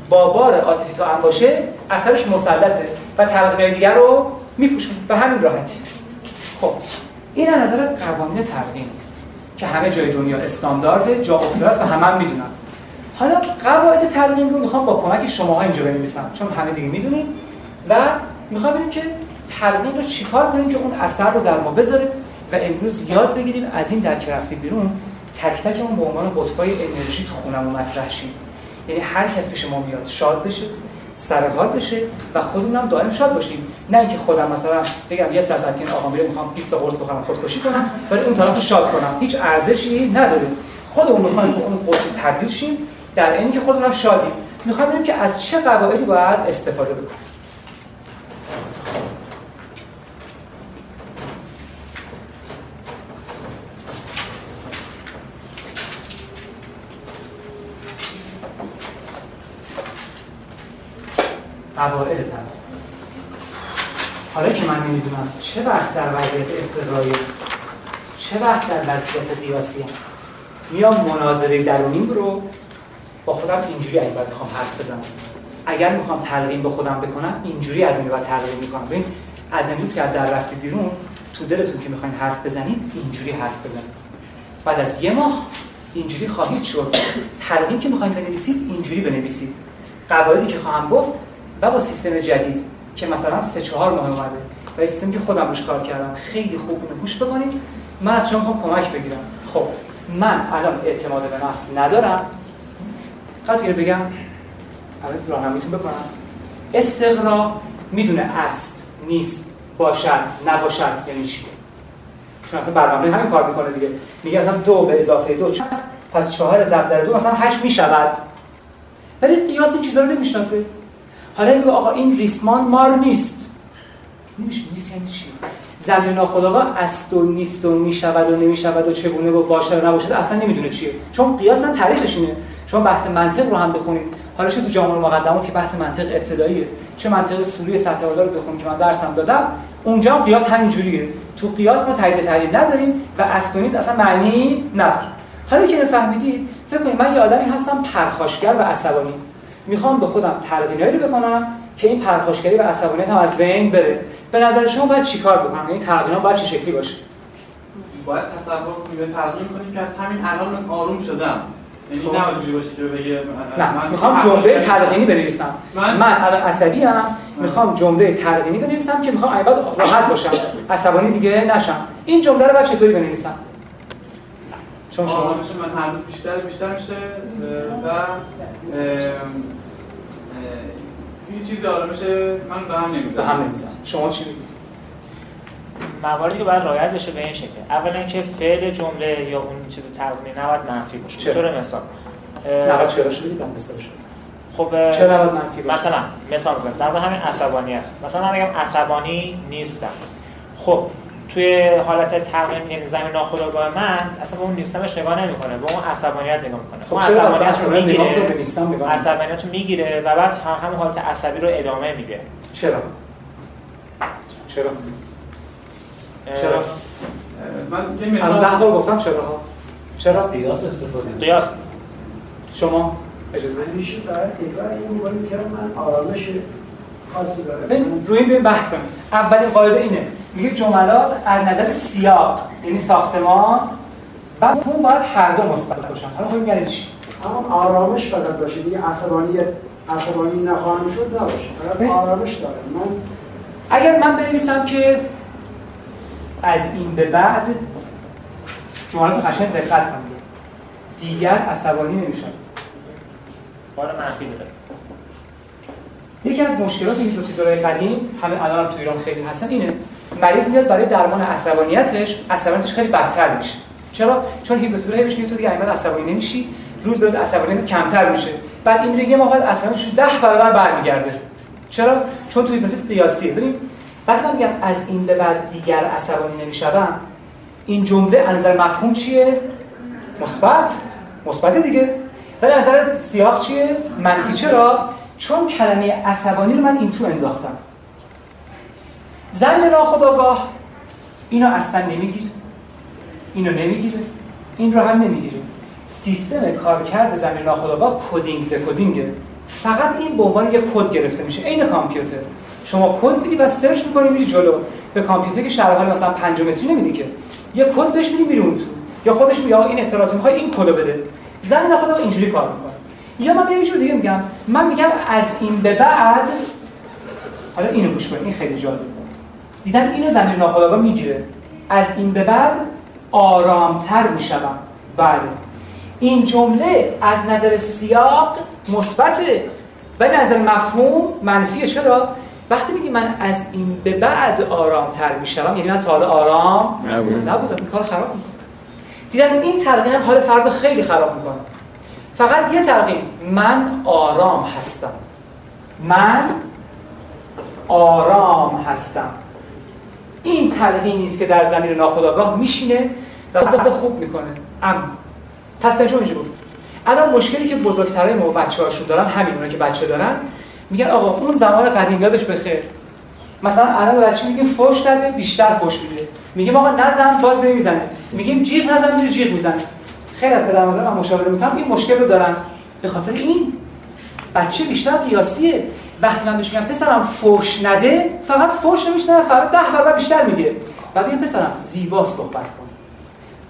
با بار عاطفی تو هم باشه اثرش مسلطه و تلقین دیگر رو میپوشون. به همین راحتی. خب این از نظر قوانین تلقین که همه جای دنیا استاندارده جا افتاده است و همه هم می‌دونن. حالا قواعد تلقین رو می‌خوام با کمک شماها اینجا بنویسم چون همه دیگه می‌دونید و می‌خوام ببینیم که تلقین رو چیکار کنیم که اون اثر رو در ما بذاره و امروز یاد بگیریم از این در که رفتیم بیرون تک تکمون به عنوان قطبای انرژی تو خونمون مطرح شیم. یعنی هر کس پیش ما میاد شاد بشه. سرحال بشه و خودمونم دائم شاد باشیم. نه اینکه خودم مثلا بگم یه بعد که آقا میره می‌خوام 20 تا قرص بخورم خودکشی کنم ولی اون طرفو شاد کنم. هیچ ارزشی نداره. خودمون می‌خوایم به اون قطب تبدیل شیم در اینی که خودمونم شادیم. می‌خوام ببینیم که از چه قواعدی باید استفاده بکنیم. قواعد تنظیم حالا که من نمی‌دونم چه وقت در وضعیت استقراری چه وقت در وضعیت قیاسی میام مناظره درونیم رو با خودم اینجوری اگه می‌خوام حرف بزنم. اگر می‌خوام تلقین به خودم بکنم اینجوری از این بعد تلقین می‌کنم. ببین از امروز که در رفتی بیرون تو دلتون که می‌خواین حرف بزنید اینجوری حرف بزنید. بعد از یه ماه اینجوری خواهید شد. تلقین که می‌خواین بنویسید اینجوری بنویسید. قواعدی که خواهم گفت و با سیستم جدید که مثلا سه چهار ماه اومده و سیستمی که خودم روش کار کردم. خیلی خوب اینو گوش بکنید. من از شما می‌خوام کمک بگیرم. خب من الان اعتماد به نفس ندارم. قصد بگم الان راهنماییتون بکنم. استقرا می‌دونه است نیست باشد نباشد یعنی چی؟ چون اصلا بر مبنای همین کار می‌کنه دیگه. میگه اصلا دو به اضافه دو پس چهار ضرب در دو مثلا هشت می‌شود. ولی قیاس این چیزا رو نمی‌شناسه. حالا میگه آقا این ریسمان مار نیست. نمیشه نیست یعنی چی؟ زمین ناخودآگاه است و نیست و می‌شود و نمی‌شود و چگونه و باشه و نباشه اصلا نمی‌دونه چیه. چون قیاس تعریفش اینه. شما بحث منطق رو هم بخونید. حالا چه تو جامعه مقدمات که بحث منطق ابتداییه. چه منطق سوری سطح بالا رو بخونید که من درسم دادم. اونجا هم قیاس همین جوریه. تو قیاس ما تجزیه تحلیل نداریم و است اصلا معنی نداره. حالا که فهمیدید فکر کنید من یه آدمی هستم پرخاشگر و عصبانی. می‌خوام به خودم تلقینایی رو بکنم که این پرخاشگری و عصبانیت هم از بین بره. به نظر شما باید چیکار بکنم؟ یعنی تلقینا باید چه شکلی باشه؟ باید تصور کنیم به تلقین کنیم که از همین الان آروم شدم. یعنی خب. نه جوری باشه که بگه نه می‌خوام جمله تلقینی بنویسم. من, من الان عصبی ام. می‌خوام جمله تلقینی بنویسم که می‌خوام بعد راحت باشم. عصبانی دیگه نشم. این جمله رو بعد چطوری بنویسم؟ چون شما من هر بیشتر بیشتر میشه و هیچ چیزی آرامش من به هم نمی‌زنم. به هم نمی‌زنم. شما چی میگید مواردی که باید رعایت بشه به این شکل. اولا که فعل جمله یا اون چیز تلقینی نباید منفی باشه. به طور مثال نه چرا شده بعد مثالش بزن خب چرا نباید منفی باشه؟ مثلا مثال بزن در همین عصبانیت. مثلا من میگم عصبانی نیستم. خب توی حالت تقویم یعنی زمین ناخودآگاه من اصلا به اون نیستمش نگاه نمی‌کنه. به اون عصبانیت نگاه می‌کنه. خب چرا عصبانیت رو می‌گیره. عصبانیت رو می‌گیره و بعد همون حالت عصبی رو ادامه میده. چرا؟ چرا؟ چرا؟ من یه مثال ده بار گفتم چرا؟ ها چرا؟ قیاس استفاده قیاس. شما؟ اجازه بدید. میشه برای تکرار این میگم من آرامش خاصی دارم. روی این بحث کنیم. اولین قاعده اینه. میگه جملات از نظر سیاق یعنی ساختمان. بعد اون باید هر دو مثبت باشن. حالا خب یعنی چی؟ اما آرامش فقط باشه. دیگه عصبانی عصبانی نخواهم شد نباشه. فقط آرامش داره. من اگر من بنویسم که از این به بعد جملات قشنگ دقت کنید دیگر عصبانی نمیشم. بار منفی داره یکی از مشکلات این هیپنوتیزورهای قدیم همه الان هم تو ایران خیلی هستن اینه مریض میاد برای درمان عصبانیتش عصبانیتش خیلی بدتر میشه. چرا؟ چون هیپنوتیزور هی بهش میگه تو دیگه اینقدر عصبانی نمیشی روز به روز عصبانیت کمتر میشه. بعد این میگه ما باید عصبانیتش 10 برابر برمیگرده. چرا؟ چون تو هیپنوتیزم قیاسیه. ببین وقتی من میگم از این به بعد دیگر عصبانی نمی‌شوم این جمله از نظر مفهوم چیه؟ مثبت. مثبت دیگه. ولی از نظر سیاق چیه؟ منفی. چرا؟ چون کلمه عصبانی رو من این تو انداختم. ذهن ناخودآگاه اینو اصلا نمی‌گیره. اینو نمی‌گیره. این رو هم نمی‌گیره. سیستم کارکرد ذهن ناخودآگاه coding decoding ه فقط این به عنوان یک کد گرفته میشه. عین کامپیوتر. شما کد میدی و search می‌کنی میری جلو. به کامپیوتر که حال مثلا 5 متری نمیدی که. یه کد بهش میدی میری اون تو. یا خودش میگه این اطلاعات می‌خوای این کدو بده. زمین ناخودآگاه اینجوری کار می‌کنه. یا من یه جور دیگه میگم. من میگم از این به بعد حالا اینو گوش کنید این خیلی جالبه. دیدن اینو زمین ناخودآگاه می‌گیره. از این به بعد آرامتر می‌شوم. بله. این جمله از نظر سیاق مثبته و نظر مفهوم منفیه. چرا؟ وقتی میگی من از این به بعد آرامتر می‌شوم یعنی من تا حالا آرام نبودم. این کار خراب می‌کنه. دیدن این تلقین حال فرد خیلی خراب می‌کنه. فقط یه تلقین. من آرام هستم. من آرام هستم. این تلقین نیست که در زمین ناخودآگاه میشینه و خوب می‌کنه. ام پس اینجا اینجا بود. الان مشکلی که بزرگترهای ما بچه هاشون دارن همین اونا که بچه دارن میگن آقا اون زمان قدیم یادش بخیر. مثلا الان بچه میگیم فوش نده بیشتر فوش میده. میگیم آقا نزن باز می‌زنه میگیم جیغ نزن میره جیغ می‌زنه. خیلی از پدر مادر من مشاوره می‌کنم این مشکل رو دارن. به خاطر این بچه بیشتر قیاسیه. وقتی من بهش میگم پسرم فوش نده فقط فوش نمیشه فقط ده برابر بیشتر میگه. و بگم پسرم زیبا صحبت کن.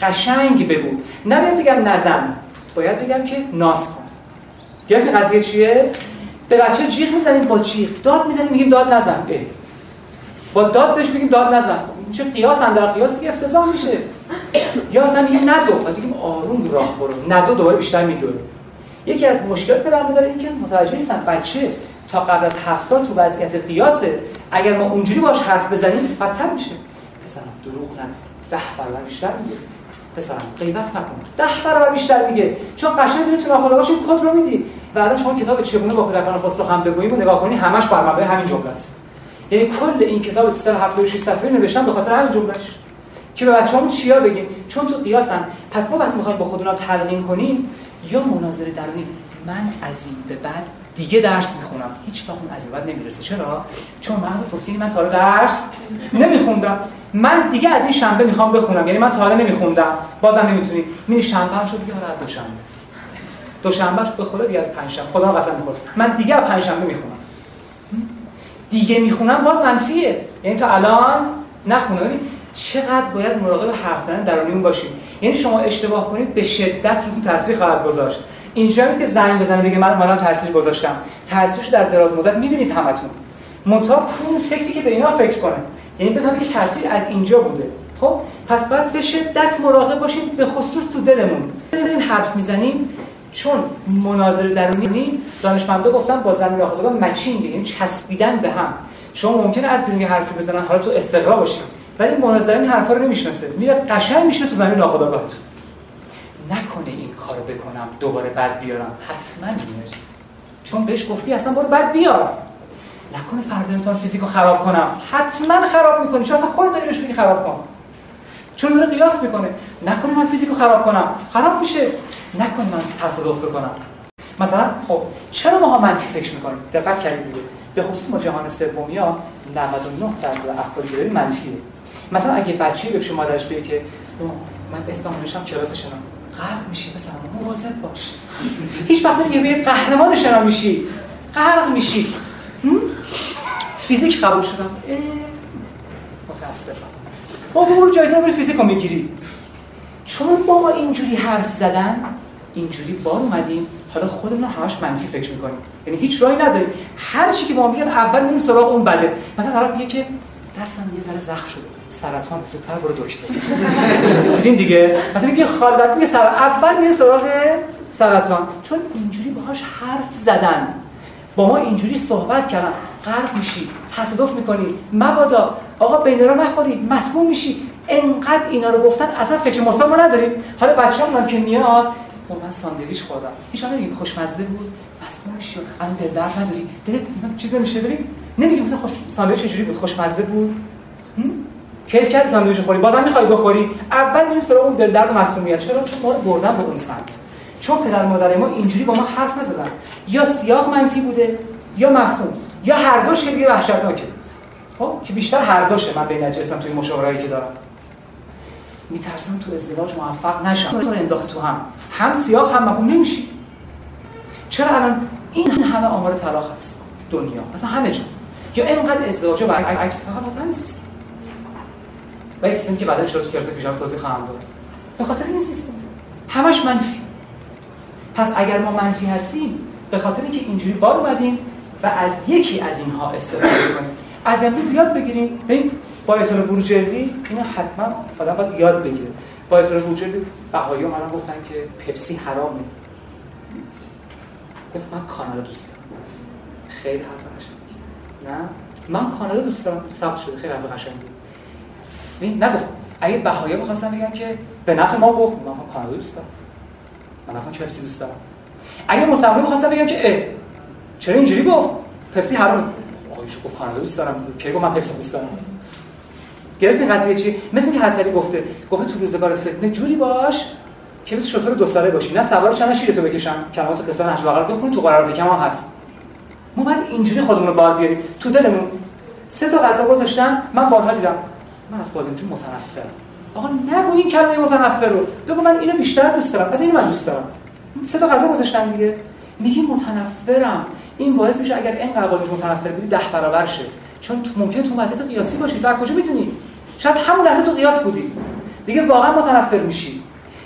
قشنگ بگو. نباید بگم نزن باید بگم که ناز کن. گرفتی قضیه چیه؟ به بچه جیغ می‌زنیم با جیغ. داد می‌زنیم میگیم داد نزن. اه. با داد بهش میگیم داد نزن. چه قیاس اندر قیاسی که افتضاح میشه. یا مثلا میگه ندو. بعد بگیم آروم راه برو. ندو دوباره بیشتر میدوه. یکی از مشکلات پدر مادر این که متوجه نیستن بچه تا قبل از هفت سال تو وضعیت قیاسه. اگر ما اونجوری باش حرف بزنیم بدتر میشه. پسرم دروغ نگو. ده برابر بیشتر میگه. پسرم غیبت نکن. ده برابر بیشتر میگه. چون قشنگ داری تو ناخودآگاهش کد رو میدی. و الان شما کتاب چگونه با کودکان خود سخن بگوییم رو نگاه کنی همش بر مبنای همین جمله است. یعنی کل این کتاب 376 صفحه نوشتم به خاطر همین جملهش که به بچه‌هامون چیا بگیم؟ چون تو قیاسن. پس ما وقتی می‌خوایم با خودمون تلقین کنیم یا مناظره درونی من از این به بعد دیگه درس می‌خونم. هیچ وقت از این بعد نمی‌رسه. چرا؟ چون مغز گفتی من تا درس نمیخوندم. من دیگه از این شنبه می‌خوام بخونم. یعنی من تا حالا نمیخوندم. بازم نمی‌تونی. میری شنبه هم شد دیگه حالا دوشنبه. دوشنبه به خدا دیگه از پنجشنبه خدا قسم می‌خوره من دیگه از پنجشنبه می‌خونم. دیگه می‌خونم باز منفیه. یعنی تا الان نخونم. چقدر باید مراقب حرف زدن درونیمون باشیم. یعنی شما اشتباه کنید به شدت روتون تاثیر خواهد گذاشت. اینجا نیست که زنگ بزنه بگه من اومدم تاثیر گذاشتم. تاثیرش در دراز مدت می‌بینید همتون. منتها اون فکری که به اینا فکر کنه. یعنی بفهمید که تاثیر از اینجا بوده. خب؟ پس بعد به شدت مراقب باشیم به خصوص تو دلمون. داریم حرف می‌زنیم چون مناظره درونی دانشمندا گفتن با زمین ناخودآگاه مچینگ یعنی چسبیدن به هم. شما ممکنه از بیرون حرفی بزنن حالا تو استقرا باشی ولی مناظره این حرفا رو نمی‌شناسه. میاد قشنگ میشه تو زمین ناخودآگاهتون نکنه این کارو بکنم دوباره بد بیارم. حتما میاد چون بهش گفتی اصلا برو بد بیار. نکنه فردا می‌تونم فیزیکو خراب کنم. حتما خراب می‌کنی. چون اصلا خودت داری بهش میگی خراب کن. چون داره قیاس می‌کنه. نکنه من فیزیکو خراب کنم. خراب میشه. نکنه من تصادف بکنم. مثلا خب چرا ماها منفی فکر می‌کنیم دقت کردید دیگه. به خصوص ما جهان سومیا 99 درصد افکاری که منفیه. مثلا اگه بچه‌ای به مادرش بگه که من اسلام نشم کلاس غرق میشی مثلا مواظب باش. هیچ وقت به قهرمان شنا میشی. غرق میشی. فیزیک قبول شدم. متاسفم. ما برو جایزه برای فیزیک رو می‌گیری. چون با ما اینجوری حرف زدن اینجوری بار اومدیم حالا خودمون همش منفی فکر می‌کنیم. یعنی هیچ راهی نداریم. هر چی که ما میگن اول میریم سراغ اون بده. مثلا طرف میگه که دستم یه ذره زخم شده. سرطان زودتر برو دکتر. دیدین دیگه. مثلا میگه خالدت میگه سر اول میره سراغ سرطان. چون اینجوری باهاش حرف زدن. با ما اینجوری صحبت کردن. غرق میشی. تصادف می‌کنی. مبادا. آقا بین را نخوری. مسموم میشی. انقدر اینا رو گفتن اصلا فکر مثبت ما نداریم. حالا بچه‌ام که میاد با من ساندویچ خوردم. هیچ نمیگیم خوشمزه بود. مسموم میشی. الان دل درد نداری. دل مثلا چیز نمیشه بریم. نمیگیم مثلا خوش ساندویچ چجوری بود؟ خوشمزه بود؟ کیف کردی ساندویچ خوری؟ بازم می‌خوای بخوری؟ اول میریم سراغ اون دل درد و مسمومیت. چرا؟ چون ما بردن به اون سمت. چون پدر مادر ما اینجوری با ما حرف نزدن. یا سیاق منفی بوده یا مفهوم. یا هر دوش که دیگه وحشتناکه. خب؟ که بیشتر هر دوشه. من بین نجسم توی مشاورهایی که دارم. میترسم تو ازدواج موفق نشم. تو انداخت تو هم. هم سیاق هم مفهوم. نمیشی. چرا الان این همه آمار طلاق هست؟ دنیا. مثلا همه جا. یا اینقدر ازدواج و عکس فقط همین و این سیستم که بعدا چرا تو کلاس پیشرفت توضیح خواهم داد. به خاطر این سیستم. همش منفی. پس اگر ما منفی هستیم به خاطر اینکه اینجوری بار اومدیم و از یکی از اینها استفاده کنیم. از امروز یاد بگیریم. ببین بایت بروجردی اینو حتما آدم باید یاد بگیره. بایت بروجردی بهایی اومدن گفتن که پپسی حرامه. گفت من کانادا دوست دارم. خیلی حرف قشنگی. نه؟ من کانادا دوست دارم. ثبت شده. خیلی حرف قشنگی. این نگفت. اگه بهایی بخواستم بگم که به نفع ما گفت من کانادا دوست دارم. من اصلا پپسی دوست دارم. اگه مسلمان می‌خواستم بگم که چرا اینجوری گفت؟ پپسی حرام. آقایش گفت کانادا دوست دارم. کی گفت من پپسی دوست دارم؟ گرفتین قضیه چی؟ مثل که حسری گفته گفته تو روزگار فتنه جوری باش که مثل شطور دو ساله باشی. نه سوار چند شیرتو بکشم کلمات قصه نهج بغل بخون تو قرار هم هست. ما باید اینجوری خودمون رو بار بیاریم. تو دلمون سه تا غذا گذاشتن من بارها دیدم. من از بادمجون متنفرم. آقا نگو این کلمه متنفر رو. بگو من اینو بیشتر دوست دارم. از اینو من دوست دارم. سه تا غذا گذاشتن دیگه. میگی متنفرم. این باعث میشه اگر این قوانین متنفر بودی ده برابر شه. چون تو ممکن تو وضعیت قیاسی باشی. تو از کجا می‌دونی؟ شاید همون لحظه تو قیاس بودی. دیگه واقعا متنفر میشی.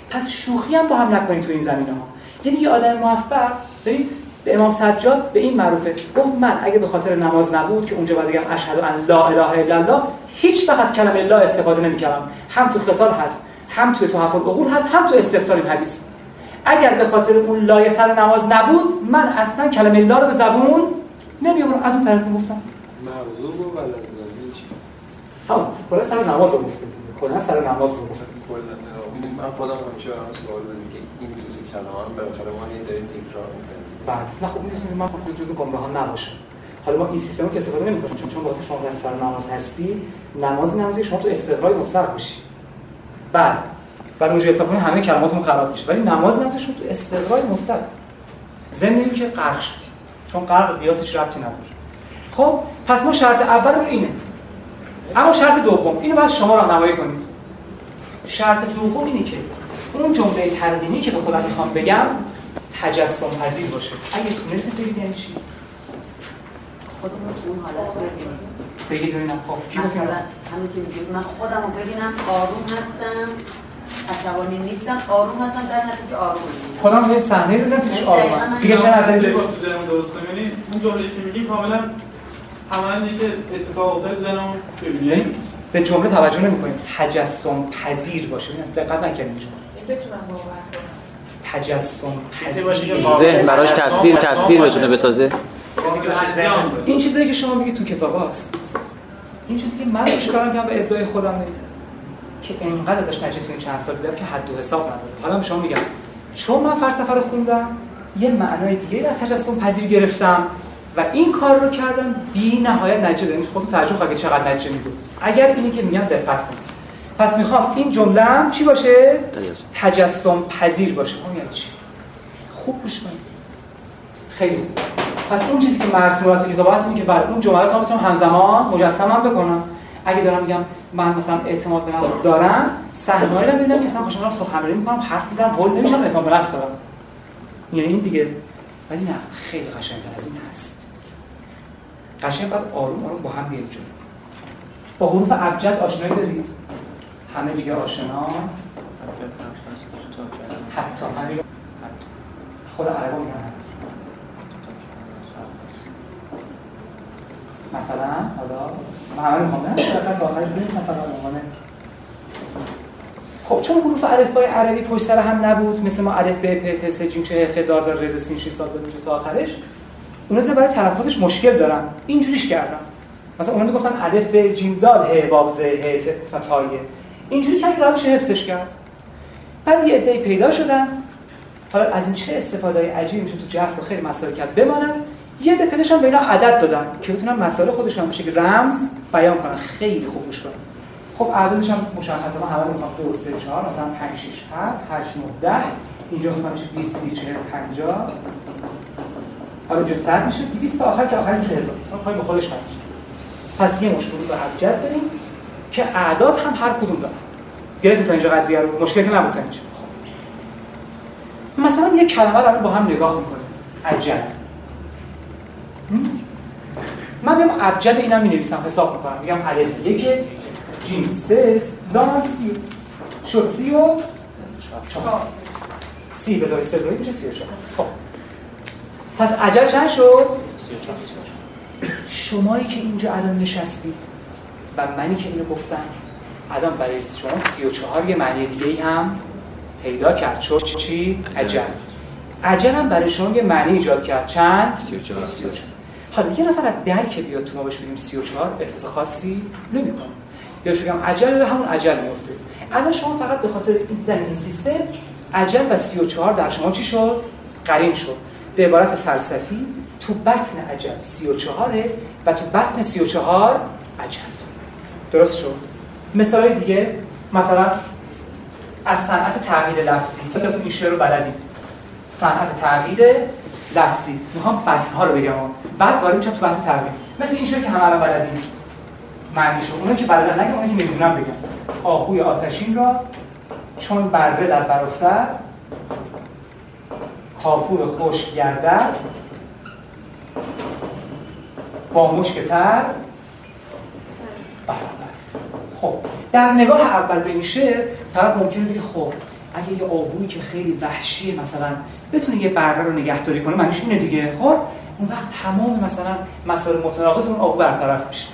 پس شوخی هم با هم نکنید تو این زمینه ها یعنی یه آدم موفق ببین به امام سجاد به این معروفه. گفت من اگه به خاطر نماز نبود که اونجا باید بگم اشهد ان لا اله الا الله هیچ وقت از کلمه لا استفاده نمی‌کردم. هم تو خصال هست هم توی تحفل عقول هست هم تو استفسار این حدیث. اگر به خاطر اون لایه سر نماز نبود من اصلا کلمه لا رو به زبون نمیآورم. از اون طرف گفتم مغزوب و؟ ها کلا سر نماز رو گفتم. کلا سر نماز رو گفتم. من خودم همیشه برام سوال دارم که این دو تا کلمه رو بالاخره ما هی داریم تکرار می‌کنیم. بله. نه خب این من خود جزء گمراهان نباشه. حالا ما این سیستم که استفاده نمی‌کنیم چون چون وقتی شما در سر نماز هستی نماز نمازی شما تو استقرار مطلق بشی بله برای اونجا استفاده کنید همه کلماتمون خراب میشه. ولی نماز نمازی شما تو استقرار مطلق. ضمن اینکه غرق شدی. چون غرق قیاس هیچ ربطی نداره. خب پس ما شرط اول اینه. اما شرط دوم اینو باید شما راهنمایی کنید. شرط دوم اینه که اون جمله ترقیمی که به خودم می‌خوام بگم تجسم پذیر باشه. اگه تونستید بگید یعنی چی؟ خودمون تو اون حالت ببینیم. بگید ببینم خب. اینو؟ مثلا همین که میگید من خودم رو ببینم آروم هستم عصبانی نیستم آروم هستم در نتیجه آروم. خودم یه صحنه رو دیدم که چه آرومه دیگه چه نظری دارید درست کنم یعنی اون جمله‌ای که میگی کاملا همانیه که اتفاق افتاد تو ذهنم. ببینی. یعنی به جمله توجه نمی‌کنیم تجسم پذیر باشه. این اصلا دقت نکردیم اینجا بتونم باور کنم. تجسم چیزی باشه که پذیر. ذهن براش تصویر تصویر بتونه بسازه چیزی که باشه ذهن این چیزایی که شما میگید تو کتاب هست این چیزی که من روش کار کردم به ابداع خودم نمی- که انقدر ازش نتیجه تو این چند سال دیدم که حد و حساب نداره. حالا به شما میگم. چون من فلسفه رو خوندم یه معنای دیگه در تجسم پذیر گرفتم و این کار رو کردم بی نهایت نتیجه دادم. تعجب کنید که چقدر نتیجه میده اگر اینی که میگم دقت کنید. پس می‌خوام این جمله هم چی باشه؟ تجسم. پذیر باشه. اون یعنی چی؟ خوب گوش کنید. خیلی خوب. پس اون چیزی که مرسومات کتاب هست اینه که بله اون جملات ها بتونم همزمان مجسمم بکنم. اگه دارم میگم من مثلا اعتماد به نفس دارم صحنه‌ای رو ببینم که مثلا خوشم سخنرانی می‌کنم حرف می‌زنم هول نمیشم اعتماد به نفس دارم. یعنی این دیگه. ولی نه خیلی قشنگتر از این هست. قشنگ بعد آروم آروم با هم بیایم جلو. با حروف ابجد آشنایی دارید؟ همه دیگه آشنا؟ حتی همین خود عربا میگن حتی مثلا حالا من همه می‌خوام نه تا آخرش بنویسم فقط به عنوان خب چون حروف الفبای عربی پشت سر هم نبود مثل ما الف ب پ ت س ج چ خ د ز ر ز س ش تا آخرش اونا دیگه برای تلفظش مشکل دارن. اینجوریش کردم. مثلا اونا می‌گفتن الف ب ج د ه واو ز ه ت مثلا تایه. اینجوری که راهش حفظش کرد. بعد یه عده‌ای پیدا شدن. حالا از این چه استفاده عجیبی میشه تو جعفر خیلی مسائل کرد. بمانن یه عده پیداشون به اینا عدد دادن که بتونن مسائل خودشون به شکل رمز بیان کنن. خیلی خوب گوش کنن. خب اعدادش هم مشخصه. ما همه می‌خوام. 2 3 4 مثلا 5 6 7 8 9 10 اینجا مثلا میشه 20 30 40 50 حالا اینجا 100 میشه. 200 تا آخر که آخر میشه 1000 ما پای به خودش نداره پس یه مشکل رو ابجد داریم که اعداد هم هر کدوم دارن. گرفتیم تا اینجا قضیه رو. مشکل که نبود تا اینجا. خب. مثلا یه کلمه رو با هم نگاه می‌کنیم. عجل من میام ابجد اینم می نویسم حساب می‌کنم. میگم الف یک جیم سه لام سی. شد سی و چهار. سی بذاری سه بذاری میشه سی و چهار. خب. پس عجل چند شد؟ سی و چهار. شمایی که اینجا الان نشستید و منی که اینو گفتم الان برای شما سی و چهار یه معنی دیگه ای هم پیدا کرد. شد چی؟ عجل عجل هم برای شما یه معنی ایجاد کرد. چند؟ سی و چهار. حالا یه نفر از در که بیاد تو ما بهش بگیم 34 احساس خاصی نمی‌کنه. یا بگم عجل همون عجل میفته الان شما فقط به خاطر دیدن این سیستم عجل و 34 در شما چی شد؟ قرین شد. به عبارت فلسفی تو بطن عجل 34 و تو بطن 34 عجل. درست شد؟ مثال دیگه مثلا از صنعت تغییر لفظی. این شعر رو بلدیم. صنعت تغییر لفظی. می‌خوام بطنها رو بگم. بعد وارد میشم تو بحث تربیت مثل این شعر که همه الان بلدیم معنیشو اونا که بلدن نگم اونا که نمی‌دونم بگم آهوی آتشین را چون بره در بر افتد کافور خشک گردد با مشک تر. برابر خب در نگاه اول به شعر طرف ممکنه بگه خب اگه یه آهویی که خیلی وحشیه مثلا بتونه یه بره رو نگهداری کنه معنیش اینه دیگه خب؟ اون وقت تمام مثلا مسائل متناقض اون آهو برطرف میشه.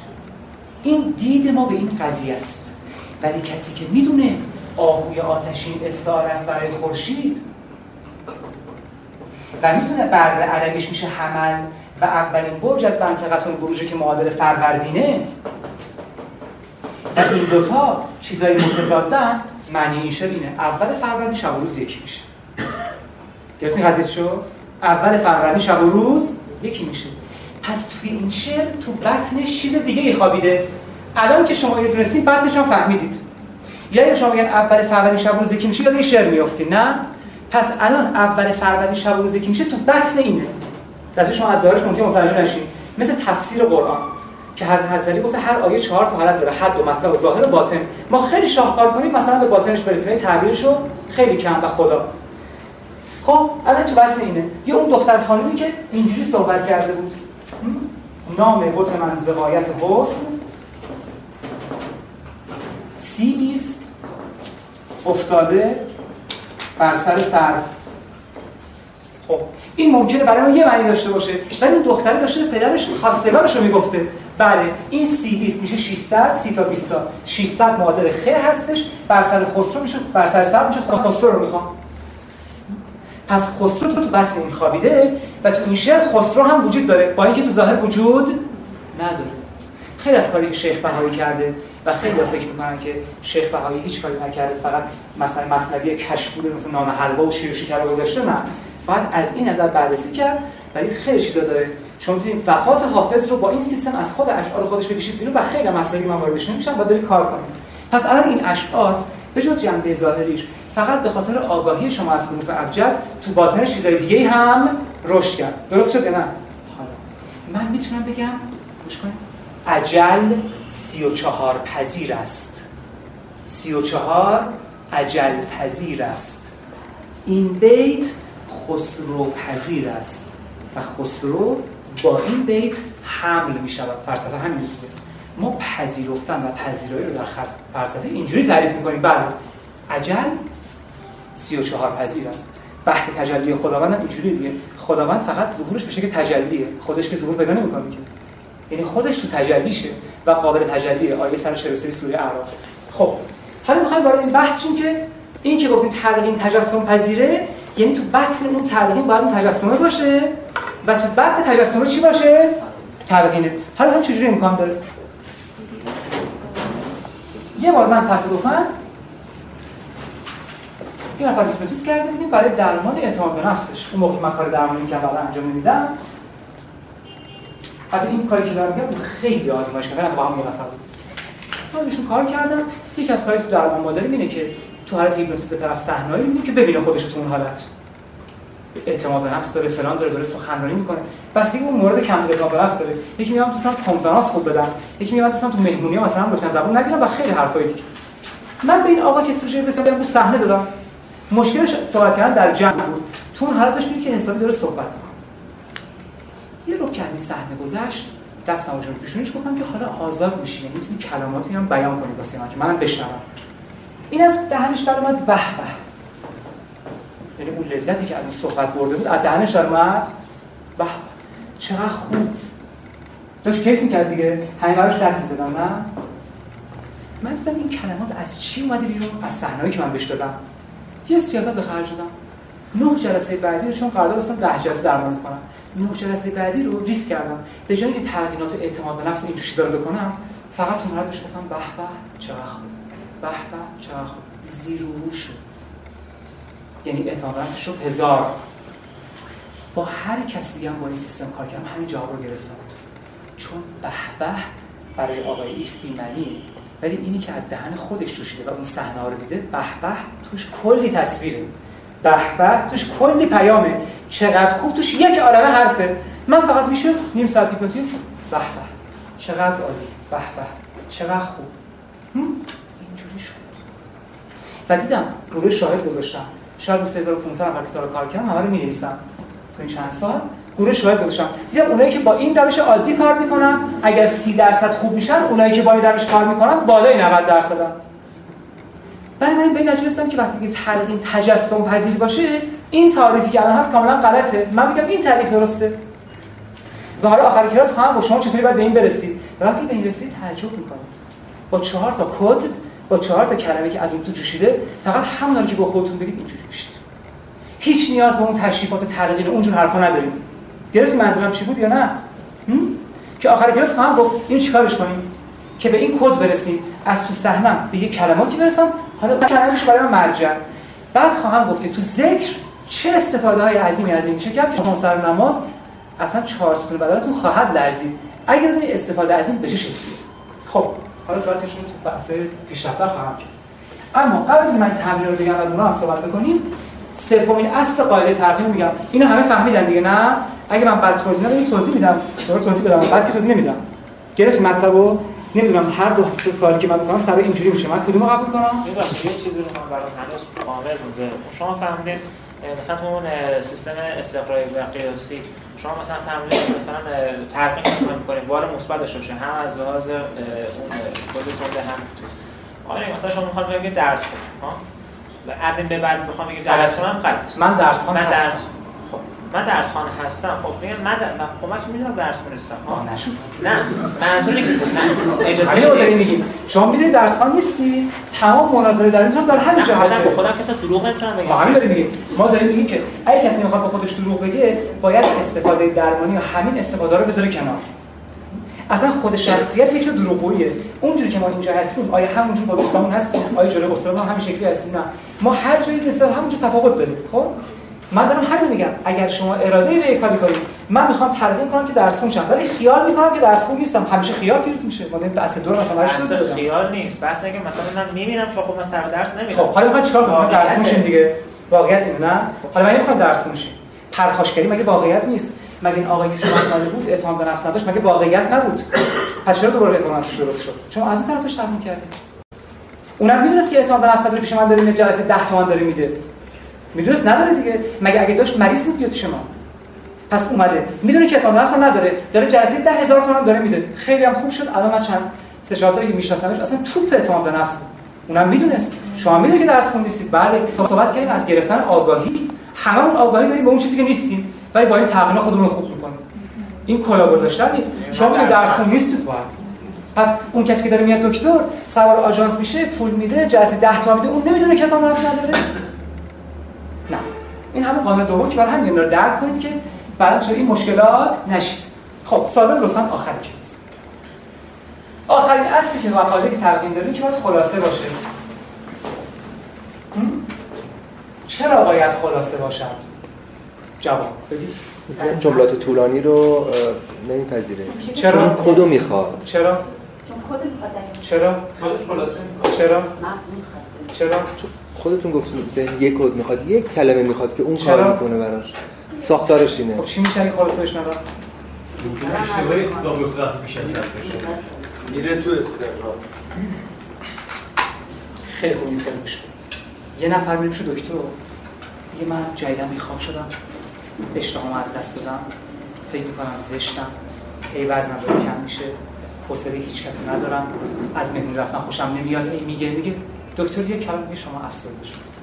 این دید ما به این قضیه است. ولی کسی که می‌دونه آهوی آتشین استعاره است برای خورشید و می‌تونه برد عربیش میشه حمل و اولین برج از منطقه البروجه که معادل فروردینه و این دوتا چیزای متضادن معنی این شعر اینه. اول فروردین شب و روز یکی میشه. گرفتین قضیه شو اول فروردین شب و روز یکی میشه. پس توی این شعر تو بطنش چیز دیگه ای خوابیده. الان که شما اینو دونستین بطنش هم فهمیدید. یعنی شما میگن اول فروردین شب و روز یکی میشه یاد این شعر میافتین نه. پس الان اول فروردین شب و روز یکی میشه تو بطن اینه. دست شما از ظاهرش ممکن متوجه نشین. مثل تفسیر قرآن. که حضرت حضری گفته هر آیه چهار تا حالت داره حد و مطلب و ظاهر و باطن. ما خیلی شاهکار کنیم مثلا به باطنش برسیم. این تعبیرشو خیلی کم و خدا. خب الان تو بحث اینه. یه اون دختر خانمی که اینجوری صحبت کرده بود. نام بوت من زقایت حسن. سیبیست افتاده بر سر سر. خب این ممکنه برای ما یه معنی داشته باشه. ولی این دختره داشته پدرش خواستگارش رو می‌گفته. بله این سی 20 میشه 600 سی تا 20 تا 600 معادل خیر هستش. بر سر خسرو میشه بر سر سر میشه خسرو. رو می‌خوام. پس خسرو تو تو بطن این خوابیده و تو این شعر خسرو هم وجود داره. با اینکه تو ظاهر وجود نداره. خیلی از کاری که شیخ بهایی کرده و خیلی فکر می‌کنن که شیخ بهایی هیچ کاری نکرده فقط مثلا مصنوی کشکول مثلا نام حلوا و شیر و شکر گذاشته نه. باید از این نظر بررسی کرد ولی خیلی چیزا داره. شما می‌تونید وفات حافظ رو با این سیستم از خود اشعار خودش بکشید بیرون و خیلی مسائلی من واردش نمیشم و دارید کار کنید. پس الان این اشعار به جز جنبه ظاهریش فقط به خاطر آگاهی شما از حروف ابجد تو باطن چیزای دیگه هم رشد کرد. درست شد نه؟ حالا. من می‌تونم بگم؟ گوش کنید. عجل سی و چهار پذیر است. سی و چهار عجل پذیر است. این بیت خسرو پذیر است و خسرو با این بیت حمل می شود فلسفه همین میگه ما پذیرفتن و پذیرایی رو در فلسفه اینجوری تعریف می‌کنیم. بله عجل سی و چهار پذیر است. بحث تجلی خداوند هم اینجوری دیگه. خداوند فقط ظهورش به شکل تجلیه. خودش که ظهور پیدا نمی‌کنه که. یعنی خودش تو تجلیشه و قابل تجلیه. آیه 143 سوره اعراف. خب حالا می‌خوایم وارد این بحث شیم که این که گفتیم تلقین تجسم پذیره یعنی تو بطن اون تلقین باید اون تجسمه باشه. و تو بطن تجسمه چی باشه؟ تلقینه حالا هم چجوری امکان داره؟ یه بار من تصادفاً یه نفر هیپنوتیز کرده بودیم برای درمان اعتماد به نفسش. اون موقع من کار درمانی می‌کردم بعد انجام نمیدم حتی این کاری که دارم میگم خیلی آزمایش کردم. با هم یه نفر بود. من بهشون کار کردم. یکی از کاری تو درمان مادری اینه که تو حالت هیپنوتیزم به طرف صحنه‌ای می‌بینی که ببینه خودش تو اون حالت. اعتماد به نفس داره فلان داره داره سخنرانی می‌کنه. بس اون مورد کم اعتماد به نفس داره. یکی میگم دوستان کنفرانس خوب بدم. یکی میگم دوستان تو مهمونی مثلا لطفا زبون نگیرم و خیلی حرفای دیگه. من به این آقا که سوژه بسیار رو صحنه دادم. مشکلش صحبت کردن در جمع بود. تو اون حالت داشت که حسابی داره صحبت می‌کنه. یه رو که از این صحنه گذشت دست نوشم پیشونیش گفتم که حالا آزاد میشی یعنی می‌تونی کلماتی هم بیان کنی واسه من که منم بشنوم. این از دهنش در اومد به به. یعنی اون لذتی که از اون صحبت برده بود از دهنش اومد. به چقدر خوب. داشت کیف می‌کرد دیگه. همین براش دست می‌زدم نه؟ من دیدم این کلمات از چی اومده بیرون؟ از صحنه‌ای که من بهش دادم. یه سیاست به خرج دادم. نه جلسه بعدی رو چون قرار داشتم ده جلسه درمان کنم. نه جلسه بعدی رو ریسک کردم. به جایی که تلقینات اعتماد به نفس این چیزا رو بکنم فقط اون بهش گفتم به به چقدر خوب. به به چقدر خوب. زیر و رو شد. یعنی اعتماد به شد هزار. با هر کسی دیگه هم با این سیستم کار کردم همین جواب رو گرفتم. چون به به برای آقای ایکس بیمنی ولی اینی که از دهن خودش جوشیده و اون صحنه رو دیده به به توش کلی تصویره. به به توش کلی پیامه. چقدر خوب؟ توش یک عالمه حرفه. من فقط میشه نیم ساعت هیپنوتیزم؟ به به. چقدر عالی؟ به به. چقدر خوب؟ اینجوری شد. و دیدم روی شاهد گذاشتم. شاید 3500 نفر که کار کردم همه رو می‌نویسم تو این چند سال. گروه شاهد گذاشتم دیدم اونایی که با این روش عادی کار می‌کنن اگر 30 درصد خوب میشن اونایی که با این روش کار می‌کنن بالای 90 درصدن. من به این نتیجه که وقتی که تلقین تجسم پذیر باشه این تعریفی که الان هست کاملا غلطه. من میگم این تعریف درسته. و حالا آخر کلاس خواهم با شما چطوری باید به این برسید؟ وقتی به این رسید تعجب می‌کنید. با چهار تا کد با چهار تا کلمه که از اون تو جوشیده فقط همون که با خودتون بگید اینجوری میشید هیچ نیاز به اون تشریفات تلقین اونجور حرفا نداریم. گرفتی منظورم چی بود یا نه؟ که آخر کلاس خواهم گفت این چیکارش کنیم؟ که به این کد برسیم. از تو صحنم به یه کلماتی برسم. حالا کلمش برای من مرجع. بعد خواهم گفت که تو ذکر چه استفاده های عظیمی از این میشه که سر نماز اصلا چهار ستون بدنتون خواهد لرزید. اگر بدونی استفاده از این به چه شکلیه؟ خب حالا ساعتش رو بحث پیشرفته خواهم کرد. اما قبل از من تمرین رو بگم و اونها هم صحبت بکنیم سومین اصل قاعده ترقیم میگم. اینو همه فهمیدن دیگه نه؟ اگه من بعد توضیح ندم توضیح میدم. دور توضیح بدم. بعد که توضیح نمیدم. گرفت مطلبو نمی‌دونم هر دو سوالی که من می‌کنم سر اینجوری میشه من کدومو قبول کنم؟ یه چیزی رو من برای هنوز قامز مونده شما فهمیدین مثلا تو اون سیستم استقرای و قیاسی شما مثلا فهمیدین مثلا ترقیم می‌کنید بار مثبت داشته باشه هم از لحاظ اون خودتون هم. آره مثلا شما می‌خواد بگید درس کنید ها؟ از این به بعد می‌خوام بگم درس کنم غلط من درس من هستم. درس من درس خانه هستم. خب میگم من در... من خب من می‌دونم درس نیستم ها. نه منظوری که نه اجازه همین رو داری بدید. میگیم. شما می‌دونید درس خان نیستی؟ تمام مناظره در این در همین جهته به خودم که تا دروغ نمی‌تونم بگم. ما همین داریم میگیم. ما داریم میگیم که اگه کسی نمی‌خواد به خودش دروغ بگه باید استفاده درمانی و همین استفاده رو بذاره کنار. اصلا خود شخصیت یک نوع دروغگوییه. اونجوری که ما اینجا هستیم آیا همونجور با دوستامون هستیم؟ آیا جلوی استاد ما همین شکلی هستیم؟ نه. ما هر جایی نسبت همونجور تفاوت داریم خب؟ من دارم همین میگم. اگر شما اراده به کاری کنید من می‌خوام ترقیم کنم که درس خون شم ولی خیال می‌کنم که درس خون نیستم. همیشه خیال پیروز میشه. ما داریم اصل دور مثلا بدم. خیال نیست. اینه که مثلا من می‌بینم که خب سر درس نمیرم خب حالا می‌خواد چیکار کنیم درس. میشین دیگه. واقعیت اینه نه؟ حالا من نمی‌خوام درس میشین پرخاشگری مگه واقعیت نیست؟ مگه این آقایی که شما اومده بود اعتماد به نفس نداشت؟ مگه واقعیت نبود؟ پس چرا دوباره اعتماد نفسش درست شد؟ شما از اون طرفش تحمل کردید اونم می‌دونست که اعتماد به نفس نداره پیش من داره جلسه 10 تومن داره میده. می‌دونست نداره دیگه. مگه اگه داشت مریض بود بیاد پیش ما؟ پس اومده. می‌دونه که اعتماد هم نداره. داره جلسه 10000 تومن داره میده. خیلی هم خوب شد. الان من چند سه چهار سالی که میشناسمش اصلا توپ اعتماد به نفس. اونم می‌دونست. شما می‌دونید که درس خون نیستید بله صحبت کردیم از گرفتن آگاهی. هممون آگاهی داریم به اون چیزی که نیستیم. ولی با این تقرینا خودمون خوب می‌کنیم. این کلا گذاشتن نیست. شما می‌دونید درس خون نیستید باید پس اون کسی که داره میاد دکتر سوار آژانس میشه پول میده جلسه 10 تا میده. اون نمی‌دونه که نفس نداره. این همون قانون دوم که برای همین رو درک کنید که بعد شما این مشکلات نشید. خب ساده لطفا آخر کلاس. آخرین اصلی که مقاله که تقدیم داریم که باید خلاصه باشه؟ چرا باید خلاصه باشد جواب بدید. جملات طولانی رو نمیپذیره. چرا؟ چون کدو می‌خواد. چرا؟ چرا؟ خلاصه. چرا؟ متخصص چرا؟ خودتون گفتید ذهن یک کد می‌خواد یک کلمه می‌خواد که اون؟ کار می‌کنه براش. ساختارش اینه. خب چی میشه اگه خلاصه بهش نداد اشتباهی میره تو استقرار خیلی خوب این گوش یه نفر میره دکتر. میگه من جدیدن بیخواب شدم. اشتهام از دست دادم. فکر می‌کنم زشتم. هی وزنم داره کم میشه. حوصله هیچ کسی ندارم. از مهمون رفتن خوشم نمیاد. ای میگه میگه دکتر یه کلمه شما افسرده شدید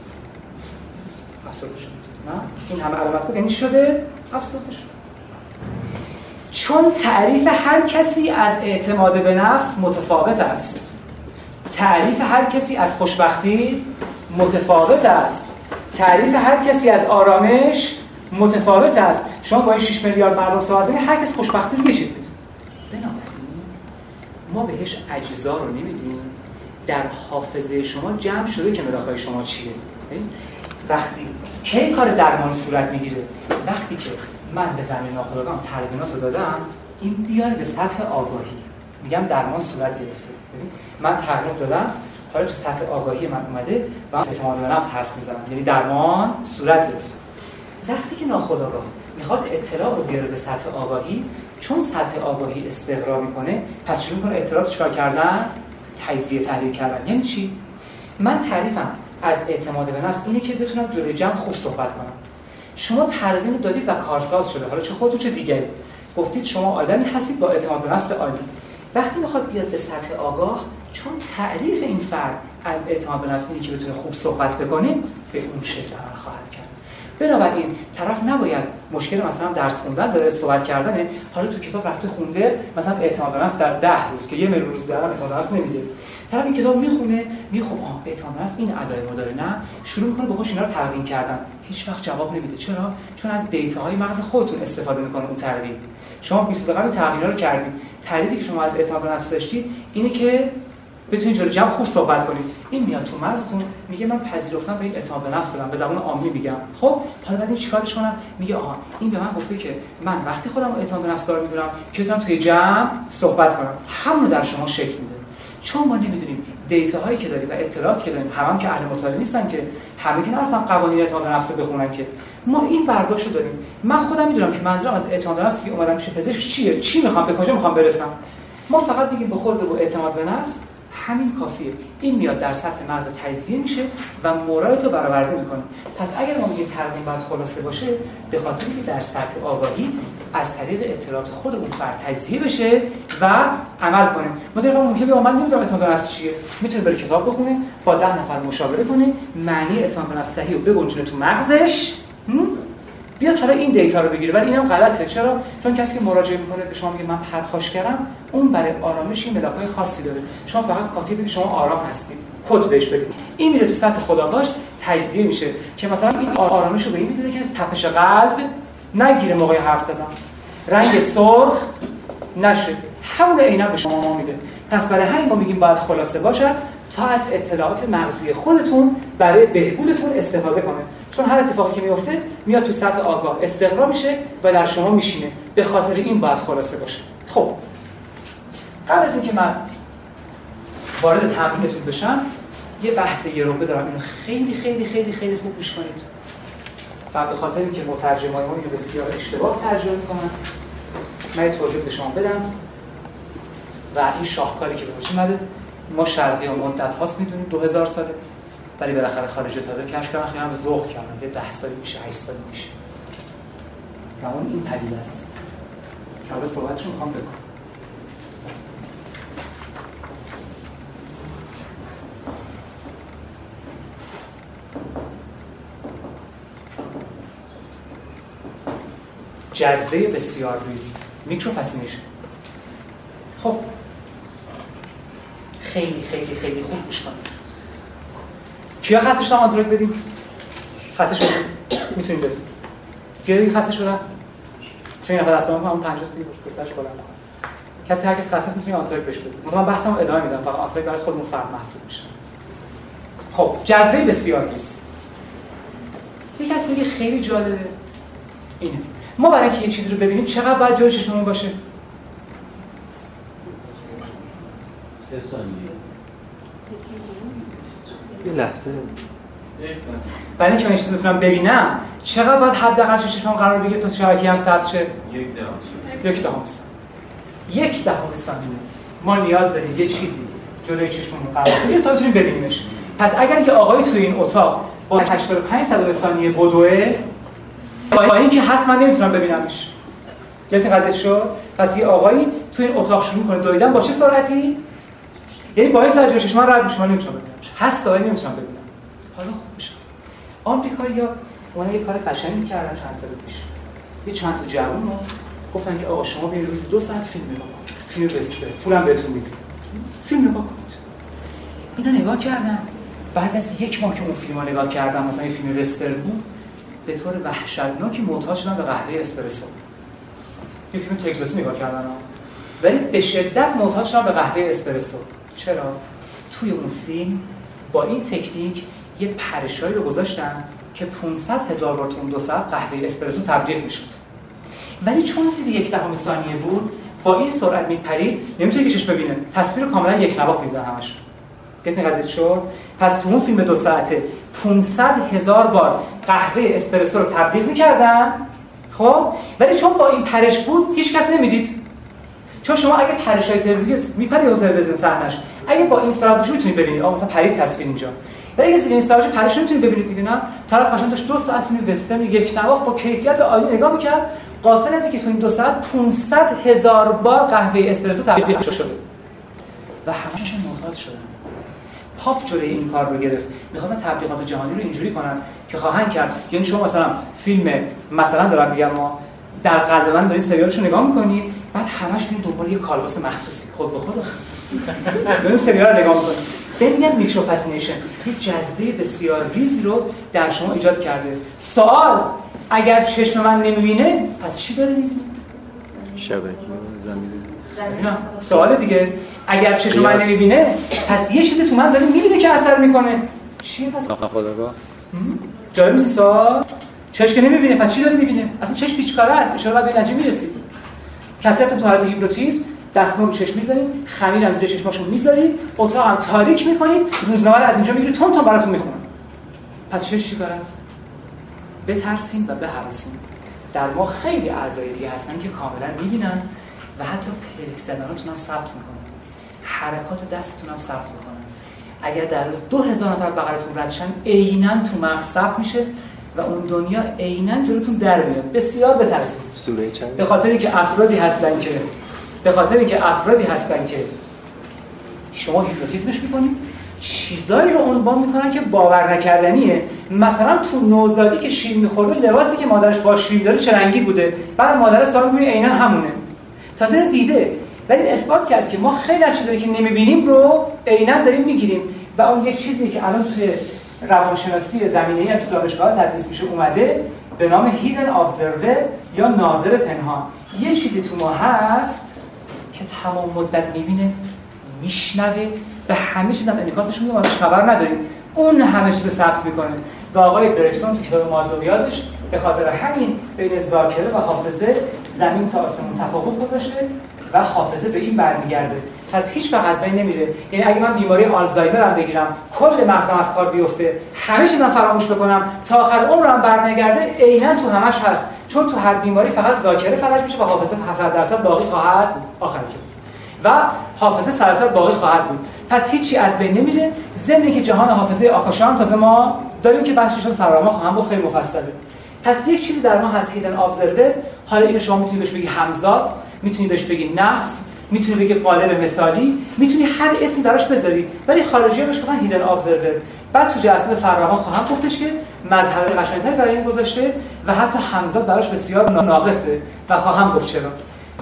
افسرده شدید نه؟ این همه علامت بود یعنی شده افسرده شد چون تعریف هر کسی از اعتماد به نفس متفاوت است. تعریف هر کسی از خوشبختی متفاوت است. تعریف هر کسی از آرامش متفاوت است. شما با این 6 میلیارد مردم صحبت کنید هر کس خوشبختی رو یه چیز می‌دونه. ما بهش اجزا رو نمیدیم. در حافظه شما جمع شده که ملاکای شما چیه؟ وقتی کی کار درمان صورت می‌گیره وقتی که من به زمین ناخودآگاهم تلقینات رو دادم این بیاره به سطح آگاهی. میگم درمان صورت گرفته. من تلقینات دادم حالا تو سطح آگاهی من اومده و من اعتماد به نفس حرف می‌زنم. یعنی درمان صورت گرفته. وقتی که ناخودآگاه می‌خواد اطلاع رو بیاره به سطح آگاهی چون سطح آگاهی استقرار می‌کنه پس شروع می‌کنه؟ اطلاعات چیکار کردن؟ تجزیه تحلیل کردن. یعنی چی؟ من تعریفم از اعتماد به نفس اینه که بتونم جلوی جمع خوب صحبت کنم. شما ترغیب دادید و کارساز شده. حالا چه خودتون چه دیگری؟ گفتید شما آدمی هستید با اعتماد به نفس عالی. وقتی می‌خواد بیاد به سطح آگاه چون تعریف این فرد از اعتماد به نفس اینه که بتونه خوب صحبت بکنه به اون شکل عمل خواهد کرد. بنابراین طرف نباید مشکل مثلا درس خوندن داره صحبت کردنه. حالا تو کتاب رفته خونده مثلا اعتماد به نفس در ده روز که یه میلیون روز دارم اعتماد به نفس نمیده. طرف این کتاب می‌خونه خب آه اعتماد به نفس این ادای ما داره نه. شروع می‌کنه به خودش اینا رو تلقین کردن. هیچ وقت جواب نمیده. چرا؟ چون از دیتاهای مغز خودتون استفاده می‌کنه اون تلقین. شما 20 روز قبل تلقینا رو کردید. تعریفی که شما از اعتماد به نفس داشتید اینه که بتونید جلو جمع خوب صحبت کنید. این میاد تو مغزتون میگه من پذیرفتم به این اعتماد به نفس بدم به زبان عامی میگم. خب حالا بعد این چیکارش کنم؟ میگه آها این به من گفته که من وقتی خودم اعتماد به نفس دار می‌دونم که بتونم توی جمع صحبت کنم. همون در شما شکل میده. چون ما نمی‌دونیم دیتا هایی که داریم و اطلاعاتی که داریم هم, هم که اهل مطالعه نیستن که همه که نرفتن قوانین اعتماد نفس بخونن که. ما این برداشت داریم. من خودم می‌دونم که منظورم از اعتماد نفس که اومدم میشه پزشک چیه؟ چی می‌خوام؟ به کجا می‌خوام برسم؟ ما فقط میگیم خود به اعتماد به نفس همین کافیه. این میاد در سطح مغز تجزیه میشه و مورایت رو برآورده می‌کنه. پس اگر ما میگیم ترقیم باید خلاصه باشه به خاطر اینکه در سطح آگاهی از طریق اطلاعات خود اون فرد تجزیه بشه و عمل کنه. مدیر ممکنه بگه من نمی‌دونم اعتماد به نفس چیه. می‌تونه بره کتاب بخونه با ده نفر مشاوره کنه معنی اعتماد نفس صحیح رو بگنجونه تو مغزش بیاد حالا این دیتا رو بگیره. ولی اینم غلطه. چرا؟ چون کسی که مراجعه می‌کنه به شما میگه من پرخاش کردم اون برای آرامش این ملاکای خاصی داره. شما فقط کافیه بگید شما آرام هستید. کد بهش بدید. این میره تو سطح خودآگاهش تجزیه میشه که مثلا این آرامش رو به این میده که تپش قلب نگیره موقع حرف زدن. رنگ سرخ نشه. همون عینا به شما میده. پس برای همین ما میگیم باید خلاصه باشد تا از اطلاعات مغزی خودتون برای بهبودتون استفاده کنه. چون هر اتفاقی که میفته میاد تو سطح آگاه. استقرا میشه و در شما میشینه. به خاطر این باید خلاصه باشه. خب. قبل از اینکه من وارد تمرینتون بشم یه بحث یه رو دارم. اینو خیلی خیلی خیلی خیلی خوب گوش کنید. و به خاطر اینکه مترجمای ما اینو بسیار اشتباه ترجمه می‌کنن من توضیح به شما بدم. و این شاهکاری که به وجود ما شرقی و مدت هاست می‌دونیم 2000 ساله. ولی بالاخره خارج تازه کشف کردن. خیلی هم ذوق کردن. یه 10 سالی میشه 8 سالی میشه. و اون این پدیده است. که حالا صحبتشو می‌خوام بکنم جذبه بسیار ریز micro fascination خب. خیلی خیلی خیلی خوب گوش کنید. کیا خسته شدن آنتراک بدیم؟ خسته شدن می‌تونیم بدیم. کیا خسته شدن چون این نفر دست اون 50 تا بسترش بالا کسی هر کس خسته است می‌تونه آنتراک بهش بده. من بحثمو ادامه میدم. فقط آنتراک برای خودمون فرد محسوب میشه. خب جذبه بسیار نیست. یکی از که خیلی جالبه. اینه. ما برای اینکه یه چیزی رو ببینیم چقدر باید جلوی چشممون باشه؟ سه ثانیه. یه لحظه. برای اینکه من چیزی بتونم ببینم چقدر باید حداقل چشمم قرار بگیره تا شبکه هم ثبت شه؟ یک دهم. یک دهم ثانیه یک دهم ثانیه ما نیاز داریم یه چیزی جلوی چشممون قرار بگیره تا بتونیم ببینیمش. پس اگر یه آقای توی این اتاق با 85 صدم ثانیه بدوه با اینکه هست من نمی‌تونم ببینمش. یادتون قضیه شد؟ پس یه آقایی توی این اتاق شروع کنه. دویدن با چه سرعتی؟ یعنی با این سرعت جلوی چشم من رد میشه من نمی‌تونم ببینمش هست ولی نمی‌تونم ببینم حالا خوب میشه. آمریکایی‌ها اونا یه کار قشنگی کردن چند سال پیش. یه چند تا جوون رو گفتن که آقا شما برید روزی دو ساعت فیلم نگاه کنید فیلم بسته. پولم بهتون میدیم فیلم نگاه کنید. اینا نگاه کردن. بعد از یک ماه که اون فیلم رو نگاه کردن مثلا یه فیلم وستر بود به طور وحشتناکی معتاد شدن به قهوه اسپرسو. یه فیلم تگزاسی نگاه کردن. ولی به شدت معتاد شدن به قهوه اسپرسو. چرا؟ توی اون فیلم با این تکنیک یه پرشایی رو گذاشتن که 500 هزار بار تو اون دو ساعت قهوه اسپرسو تبلیغ می‌شد. ولی چون زیر یک دهم ثانیه بود با این سرعت میپرید نمی‌تونه کشش ببینه. تصویر کاملا یک نواخت می‌زنه همش. دیدین قضیه شد. پس تو اون فیلم دو ساعته 500 هزار بار قهوه اسپرسو رو تبلیغ می‌کردن. خب؟ ولی چون با این پرش بود هیچ کس نمی‌دید. چون شما اگه پرش های تلویزیونی میپرید تو تلویزیون صحنش اگه با این بشه می‌تونید ببینید. مثلا پرید تصویر اینجا. ولی اگه این استراژ پرش نمی‌تونید ببینید دیگه نه؟ طرف قشنگ داشت دو ساعت فیلم وسترن یک نواخت با کیفیت عالی نگاه می‌کرد. غافل از اینکه تو این دو ساعت 500 هزار بار قهوه اسپرسو تبلیغ شده. و همشون معتاد شدن. پاپ جلوی این کار رو گرفت. می‌خواستن تبلیغات جهانی رو اینجوری کنن که خواهند کرد. یعنی شما مثلا فیلم مثلا دارم میگم ما در قلب من داری سریالش رو نگاه می‌کنی. بعد همش میرین دنبال یه کالباس مخصوصی. خود به خود اون سریال نگاه می‌کنی به میگن micro fascination یه جذبه بسیار ریزی رو در شما ایجاد کرده. سوال اگر چشم من نمی‌بینه پس چی داره می‌بینه؟ شبکه زمین. اینا سوال دیگه اگر چشم من. نمی‌بینه پس یه چیزی تو من داره می‌بینه که اثر می‌کنه. چیه پس؟ خداگاه جالب نیست سوال. چشم که نمی‌بینه پس چی داره می‌بینه؟ اصلا چشم بیچاره است. ان بعد به نتیجه می‌رسید کسی هستن تو حالت هیپنوتیزم دستمال رو چشم می‌ذارین خمیر هم زیر چشماشون می‌ذارید اتاق هم تاریک می‌کنید روزنامه رو از اینجا می‌گیرید تون تون براتون می‌خونن پس چش چیکار است؟ بترسین و بهرسین در ما خیلی اعضای دیگه هستن که کاملا می‌بینن و حتی پلک زدناتون هم ثبت می‌کنن. حرکات دستتون هم ثبت می‌کنن. اگر در روز دو هزار نفر بغلتون رد شن عینا تو مغز ثبت میشه. و اون دنیا عینا جلوتون در میاد. بسیار بترسید. سوره چند؟ به خاطر که افرادی هستن که به خاطر که افرادی هستن که شما هیپنوتیزمش می‌کنید چیزایی رو عنوان می‌کنن که باور نکردنیه. مثلا تو نوزادی که شیر میخورده لباسی که مادرش با شیر داره چه رنگی بوده؟ بعد مادر سوال می‌کنه عینا همونه. تازه دیده. ولی اثبات کرد که ما خیلی از چیزایی که نمی‌بینیم رو عینا داریم می‌گیریم. و اون یک چیزی که الان توی روانشناسی زمینه‌ای هم تو دانشگاه تدریس میشه اومده به نام هیدن ابزرور یا ناظر پنهان. یه چیزی تو ما هست که تمام مدت می‌بینه میشنوه. به همه چیز هم انعکاسش میده ازش خبر نداریم. اون همه چیز ثبت می‌کنه. و آقای برکسون تو کتاب مالدویادش به خاطر همین بین ذاکره و حافظه زمین تا آسمون تفاوت گذاشته و حافظه به این برمیگرده. پس هیچ وقت از بین نمیره. یعنی اگه من بیماری آلزایمر هم بگیرم کل مغزم از کار بیفته همه چیزم فراموش بکنم تا آخر عمرم برنگرده عینا تو همش هست. چون تو هر بیماری فقط ذاکره فلج میشه و حافظه 100 درصد باقی خواهد آخر کلاس. و حافظه سراسر باقی خواهد بود. پس هیچی از بین نمیره. ضمن که جهان حافظه آکاشا هم تازه ما داریم که بحثش رو فراما خواهم گفت خیلی مفصله. پس یک چیزی در ما هست هیدن ابزرور حالا اینو شما می‌تونید بهش بگی همزاد می‌تونید بهش بگی نفس. می‌تونی بگی قالب مثالی می‌تونی هر اسمی براش بذاری ولی خارجی بهش گفتن هیدن ابزرور بعد تو جلسه فراما خواهم گفتش که مظهر قشنگتری برای این گذاشته و حتی همزاد براش بسیار ناقصه و خواهم گفت چرا.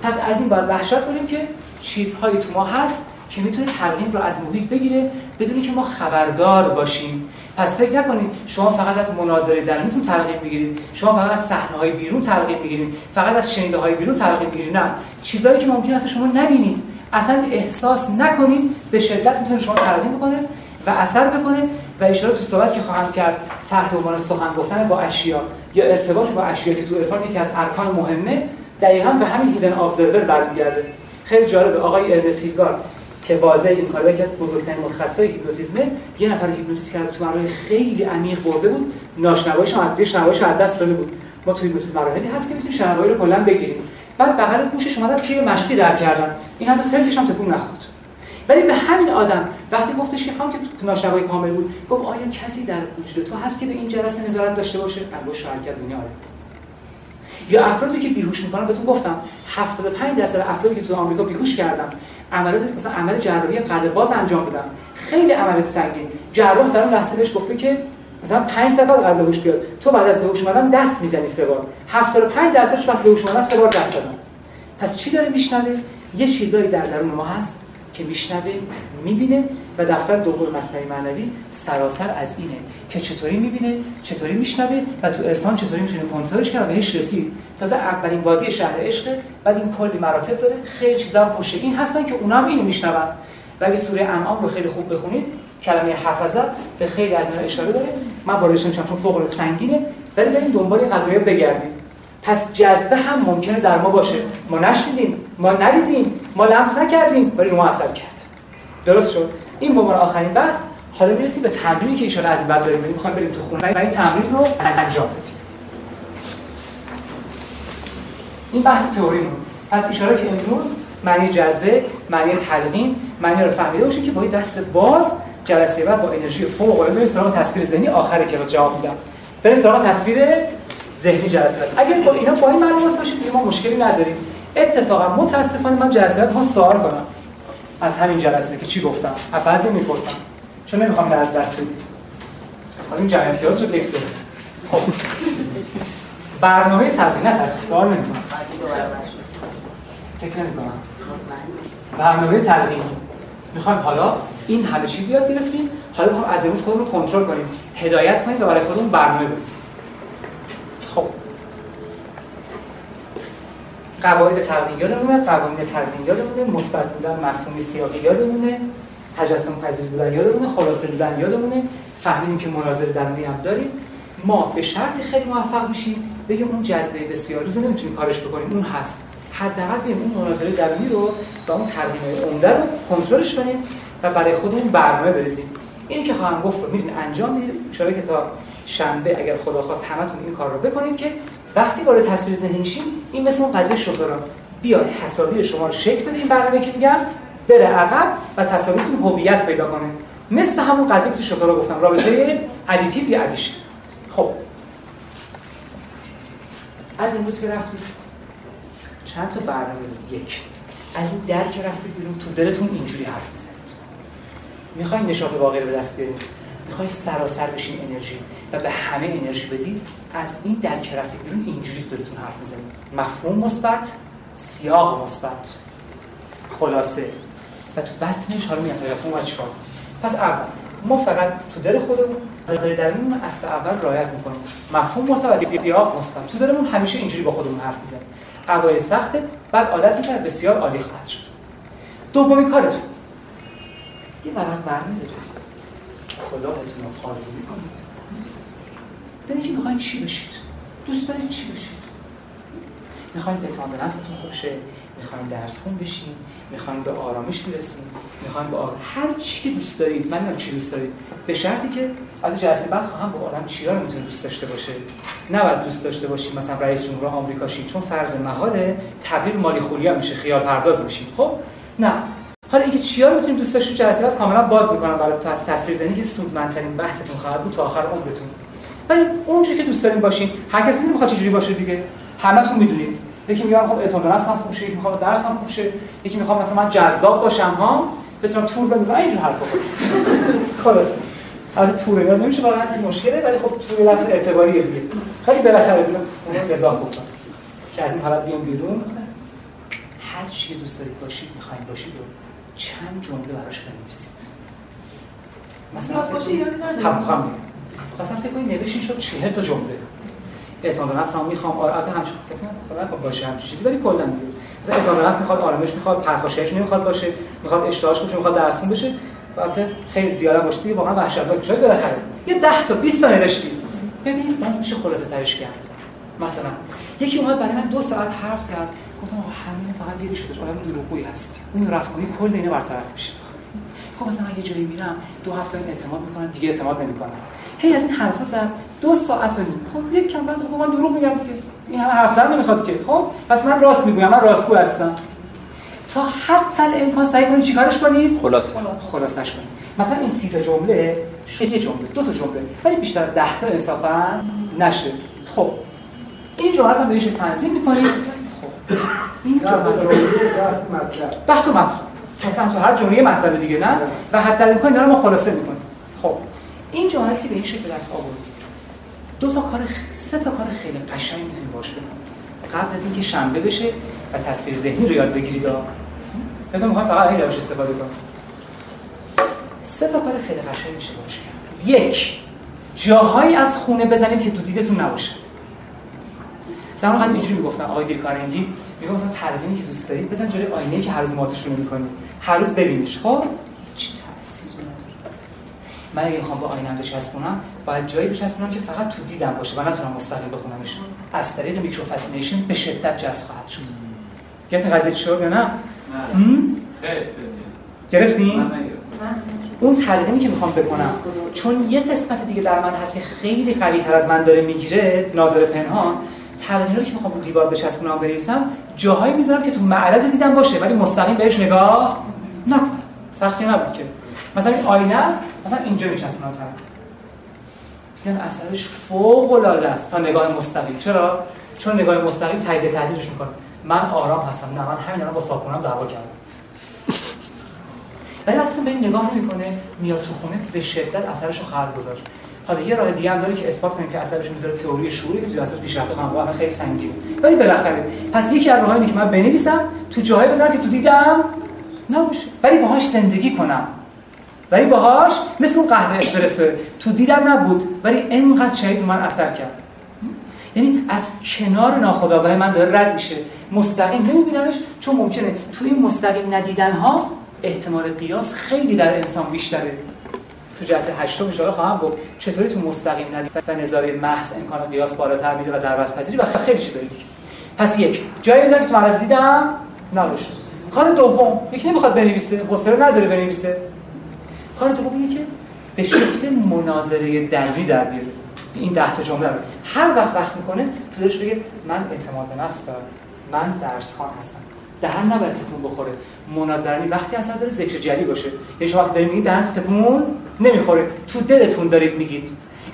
پس از این باید وحشت کنیم که چیزهایی تو ما هست که می‌تونه ترغیب رو از محیط بگیره بدونی که ما خبردار باشیم. پس فکر نکنید شما فقط از مناظره درونتون ترغیب می‌گیرید شما فقط از صحنه بیرون ترغیب می‌گیرید فقط از شنیده های بیرون ترغیب می‌گیرید. نه چیزهایی که ممکن است شما نبینید. اصلا احساس نکنید به شدت می‌تونه شما ترغیب بکنه و اثر بکنه و اشاره تو صحبت که خواهم کرد تحت عنوان سخن گفتن با اشیا یا ارتباط با اشیا که تو عرفان یکی از ارکان مهمه دقیقا به همین hidden observer برمیگرده. خیلی جالبه آقای ارنست که واضع این کار یکی از بزرگترین متخصصای هیپنوتیزمه یه نفر رو هیپنوتیزم کرده تو مراحل خیلی عمیق برده بود ناشنواییش هم از دیگه شنواییش از دست داده بود. ما تو هیپنوتیزم مراحلی هست که می‌تونیم شنوایی رو کلا بگیریم. بعد بغل گوشش اومدن تیر مشقی در کردن. این حتی پلکش هم تکون نخورد. ولی به همین آدم وقتی گفتش که هم که ناشنوایی کامل بود گفت آیا کسی در وجود تو هست که به این جلسه نظارت داشته باشه؟ انگشت کرد دنیا آره. یا افرادی که بیهوش می‌کنن بهتون گفتم 75 درصد افرادی که تو آمریکا بیهوش کردن عملیات مثلا عمل جراحی قلب باز انجام بدن خیلی عملیات سنگین. جراح در اون لحظه بهش گفته که مثلا 5 سال قبل هوش بیاد. تو بعد از بهوش اومدن دست می‌زنی سه بار. 75 درصدش وقتی بهوش اومدن سه بار دست زدن پس چی داره میشنوه؟ یه چیزایی در درون ما هست که میشنوه می‌بینه. و دفتر دوم مصنوی معنوی سراسر از اینه که چطوری می‌بینه چطوری میشنوه و تو عرفان چطوری می‌تونه کنترلش کنه بهش رسید. تازه اولین وادی شهر عشق بعد این کلی مراتب داره. خیلی چیزا هم پشت این هستن که اونا هم اینو میشنون. و اگه سوره انعام رو خیلی خوب بخونید کلمه حفظه به خیلی از اینا اشاره داره. من واردش نمیشم چون فوق العاده سنگینه. ولی بریم دنبال قضايا بگردید. پس جذبه هم ممکنه در ما باشه. ما نشنیدیم ما ندیدیم ما لمس نکردیم ولی رو ما اثر کرد. درست شد؟ این به آخرین بحث حالا می‌رسیم به تمرینی که ایشالا از بعد داریم. می‌خوایم بریم تو خونه و این تمرین رو انجام بدیم. این بحث تئوریمون. پس اشاره که امروز معنی جذبه معنی تلقین معنی رو فهمیده باشید که با دست باز جلسه بعد با انرژی فوق العاده بریم سراغ تصویر ذهنی آخر کلاس جواب میدم. بریم سراغ تصویر ذهنی جلسه بعد. اگر با اینا با این معلومات باشید ما مشکلی نداریم. اتفاقا متاسفانه من جلسه بعد سوال کنم. از همین جلسه که چی گفتم؟ از بعضی می‌پرسم. چون نمی‌خوام اینو از دست بدید حالا این جمعیت کلاس شد یک سه خب. برنامه تبدیل نترسید سوال نمی‌کنم. فکر نمی‌کنم. برنامه تلقینی می‌خوایم حالا این همه چیز یاد گرفتیم. حالا می‌خوایم از امروز خودمون رو کنترل کنیم. هدایت کنیم و برای خودمون برنامه بنویسیم خب قواعد تلقین یادمونه قوانین تلقین یادمونه مثبت بودن مفهومی سیاقی یادمونه تجسم پذیر بودن یادمونه خلاصه بودن یادمونه. فهمیدیم که مناظره درونی هم داریم. ما به شرطی خیلی موفق میشیم بگیم اون جذبه بسیار روزه نمی‌تونیم کارش بکنیم. اون هست. حداقل بیایم اون مناظره درونی رو و اون تربیت عمده رو کنترلش کنیم و برای خودمون برنامه بریزیم. اینی که خواهم گفت رو میرین انجام می‌دید که تا شنبه اگر خدا خواست همتون این کار رو بکنید که وقتی وارد تصویر ذهنی میشیم این مثل اون قضیه شطران بیاد تصاویر شما رو شکل بده این برنامه که میگم بره عقب و تصاویرتون هویت پیدا کنه. مثل همون قضیه که تو شطران گفتم رابطه ادیتیو یا ادیشن خب. از امروز که رفتید چند تا برنامه یک. از این در که رفتید بیرون تو دلتون اینجوری حرف می‌زنید. می‌خواین نشاط واقعی به دست بیارید. می‌خوای سراسر بشین انرژی و به همه انرژی بدید از این در که رفتید بیرون اینجوری دلتون حرف می‌زنید مفهوم مثبت سیاق مثبت. خلاصه. و تو بطنش حالا میگم تا چیکار پس اول ما فقط تو دل خودمون نظر درونمون اصل اول رعایت می‌کنیم. مفهوم مثبت سیاق مثبت. تو دلمون همیشه اینجوری با خودمون حرف می‌زنیم. اوایل سخته بعد عادت می‌کنه بسیار عالی خواهد شد. دومی کارتون. یه ورق برمی دارید کلاهتون رو قاضی می‌کنید. ببینید که می‌خواین چی بشید؟ دوست دارید چی بشید؟ می‌خواین اعتماد نفستون خوشه می‌خوایم درس خون بشیم می‌خوایم به آرامش برسیم می‌خوایم به آر... هر چی که دوست دارید من چی دوست دارید. به شرطی که از جلسه بعد خواهم با آدم چیا رو می‌تونه دوست داشته باشه؟ نباید دوست داشته باشیم مثلا رئیس جمهور آمریکا شید چون فرض محاله تبدیل مالی خولیا میشه خیال پرداز میشید خب؟ نه. حالا اینکه چیا رو می‌تونید دوست جلسه بعد کاملا باز می‌کنم برای تو از تصویر زنی که سودمندترین بحثتون خواهد بود تا آخر عمرتون. ولی اونجوری که دوست دارین باشین هر کس می‌دونه می‌خواد چجوری باشه دیگه. همتون می‌دونید یکی میگه خب اعتماد نفسم خوب شه یکی می‌خواد درسم خوب شه یکی می‌خواد مثلا من جذاب باشم ها؟ بتونم تور بندازم. اینجور حرفا خلاص خلاص از تور اینا نمیشه واقعا این مشکله ولی خب تور لفظ اعتباریه دیگه. خیلی بالاخره دیگه اون بزاح گفتم که از این حالت بیام بیرون. هر چی دوست دارید باشید می‌خواین باشید. چند جمله براش بنویسید. مثلا باشه یاد ندارم. مثلا فکر کنید نوشین شد 40 تا جمله. اعتماد نفس هم می‌خوام. آرامش هم کسی نه باشه همچین چیزی ولی کلا دیگه. مثلا اعتماد نفس می‌خواد آرامش می‌خواد پرخاشگریش نمی‌خواد باشه می‌خواد اشتهاش باشه می‌خواد درس بشه البته خیلی زیاد باشه دیگه واقعا وحشتناک. میشه بالاخره یه 10 تا 20 تا نوشتی. ببین باز میشه خلاصه ترش کرد. مثلا یکی اومد برای من دو ساعت حرف زد گفتم آقا همین فقط یه شده آدم دروغگویی هستی اون رفت کنی کل اینا برطرف میشه. گفت مثلا من یه جایی میرم دو هفته اعتماد می‌کنن دیگه اعتماد نمی‌کنن. هی از این حرفا زد دو ساعت و نیم. خب یک کم بعد خب من دروغ میگم دیگه. این همه حرف زدن نمی‌خواد که. خب پس من راست میگم من راستگو هستم. تا حتی امکان سعی کنید چیکارش کنید؟ خلاص خلاصش کنید. مثلا این سی تا جمله شد یه جمله دو تا جمله ولی بیشتر 10 تا انصافا نشه. خب. این جمله رو بهش تنظیم می‌کنید خب. این رو 10 تا مطلب. مثلا تو هر جمله مطلب دیگه نه؟ و حتی امکان اینا رو ما خلاصه می‌کنیم. خب. این جمله که به این شکل دست آوردید دو تا کار سه تا کار خیلی قشنگ می‌تونید باش بکنید قبل از اینکه شنبه بشه و تصویر ذهنی رو یاد بگیرید بدون می‌خوام فقط این روش استفاده کنم. سه تا کار خیلی قشنگ میشه باش کرد. یک جاهایی از خونه بزنید که تو دیدتون نباشه. زمان قدیم اینجوری می‌گفتن آقای دیل کارنگی میگم مثلا تلقینی که دوست دارید بزن جلوی آینه که هر روز ماتش رو می‌کنی. هر روز ببینیش خب؟ هیچ تأثیری نداره. من اگه می‌خوام با آینه بچسبونم باید جایی بچسبونم که فقط تو دیدم باشه و نتونم مستقیم بخونمش. از طریق میکرو فاسینیشن به شدت جذب خواهد شد. گرفتین قضیه چی شد یا نه؟ گرفتین؟ اون تلقینی که می‌خوام بکنم چون یه قسمت دیگه در من هست که خیلی قوی تر از من داره می‌گیره ناظر پنهان رو که می‌خوام رو دیوار بچسبونم بنویسم جاهایی می‌ذارم که تو معرض دیدم باشه ولی مستقیم بهش نگاه نکنم سختی نبود که. مثلا این آینه است مثلا اینجا میچسبونم تا دیدن اثرش فوق العاده است تا نگاه مستقیم. چرا؟ چون نگاه مستقیم تجزیه تحلیلش می‌کنه. من آرام هستم. نه من همین الان با صابونم دعوا کردم. ولی اصلا به این نگاه نمی‌کنه میاد تو خونه به شدت اثرش رو خواهد گذاشت حالا یه راه دیگه هم داره که اثبات کنیم که اثرش می‌ذاره تئوری شعوری که توی اثر پیشرفت خانواده خیلی سنگینه. ولی بالاخره پس یکی از راهایی که من بنویسم تو جاهایی بزنم که تو دیدم نباشه. ولی باهاش زندگی کنم. ولی باهاش مثل اون قهوه اسپرسو تو دیدم نبود ولی انقدر شدید من اثر کرد. یعنی از کنار ناخودآگاه من داره رد میشه. مستقیم نمیبینمش چون ممکنه تو این مستقیم ندیدن ها احتمال قیاس خیلی در انسان بیشتره. تو جلسه هشتم ان خواهم گفت چطوری تو مستقیم ندیدن و نظریه محض امکان قیاس بالاتر میده و در پذیری و خیلی چیزایی دیگه. پس یک جایی بزنم که تو معرض دیدم نباشه. کار دوم یکی نمی‌خواد بنویسه حوصله نداره بنویسه. کار دوم اینه که به شکل مناظره دربی در بیاره. این ده تا جمله رو. هر وقت وقت می‌کنه تو بگه من اعتماد به نفس دارم. من درس خان هستم. دهن نباید تکون بخوره. مناظره وقتی اصلا داره ذکر جلی باشه. یعنی شما وقتی دارید میگید دهن تکون نمی‌خوره. تو دلتون دارید میگید.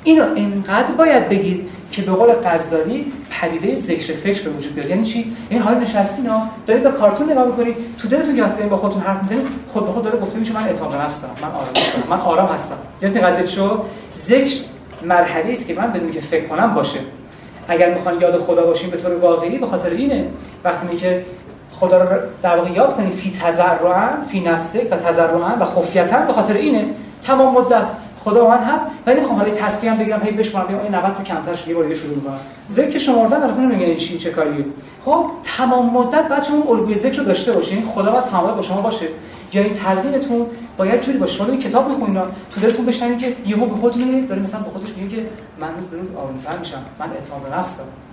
اینو انقدر باید بگید که به قول غزالی پدیده ذکر فکر به وجود بیاد. یعنی چی؟ یعنی حالا نشستین ها دارید به کارتون نگاه می‌کنید. تو دلتون که وقتی با خودتون حرف می‌زنید خود به خود داره گفته میشه من اعتماد به من آرام هستم من آرام هستم. یعنی قضیه چو ذکر مرحله است که من بدون که فکر کنم باشه. اگر می‌خوان یاد خدا باشیم به طور واقعی به خاطر اینه. وقتی میگه خدا رو در واقع یاد کنید فی تزرعا فی نفسه و تزرعا و خفیتا به خاطر اینه. تمام مدت خدا من هست. ولی نمی‌خوام حالا تسبیح هم بگیرم هی بشمارم این 90 تا کمتر یه بار شروع کنم ذکر شمردن البته نمیگه این چه کاریه. خب تمام مدت بعد شما الگوی ذکر رو داشته باشین خدا با تمام با شما باشه. یا این تلقینتون باید جوری باشه شما کتاب می‌خونید تو دلتون بشنوید که یهو به خودتون میگه داره مثلا به خودش میگه که من روز به روز آرومتر میشم. من اعتماد به نفس دارم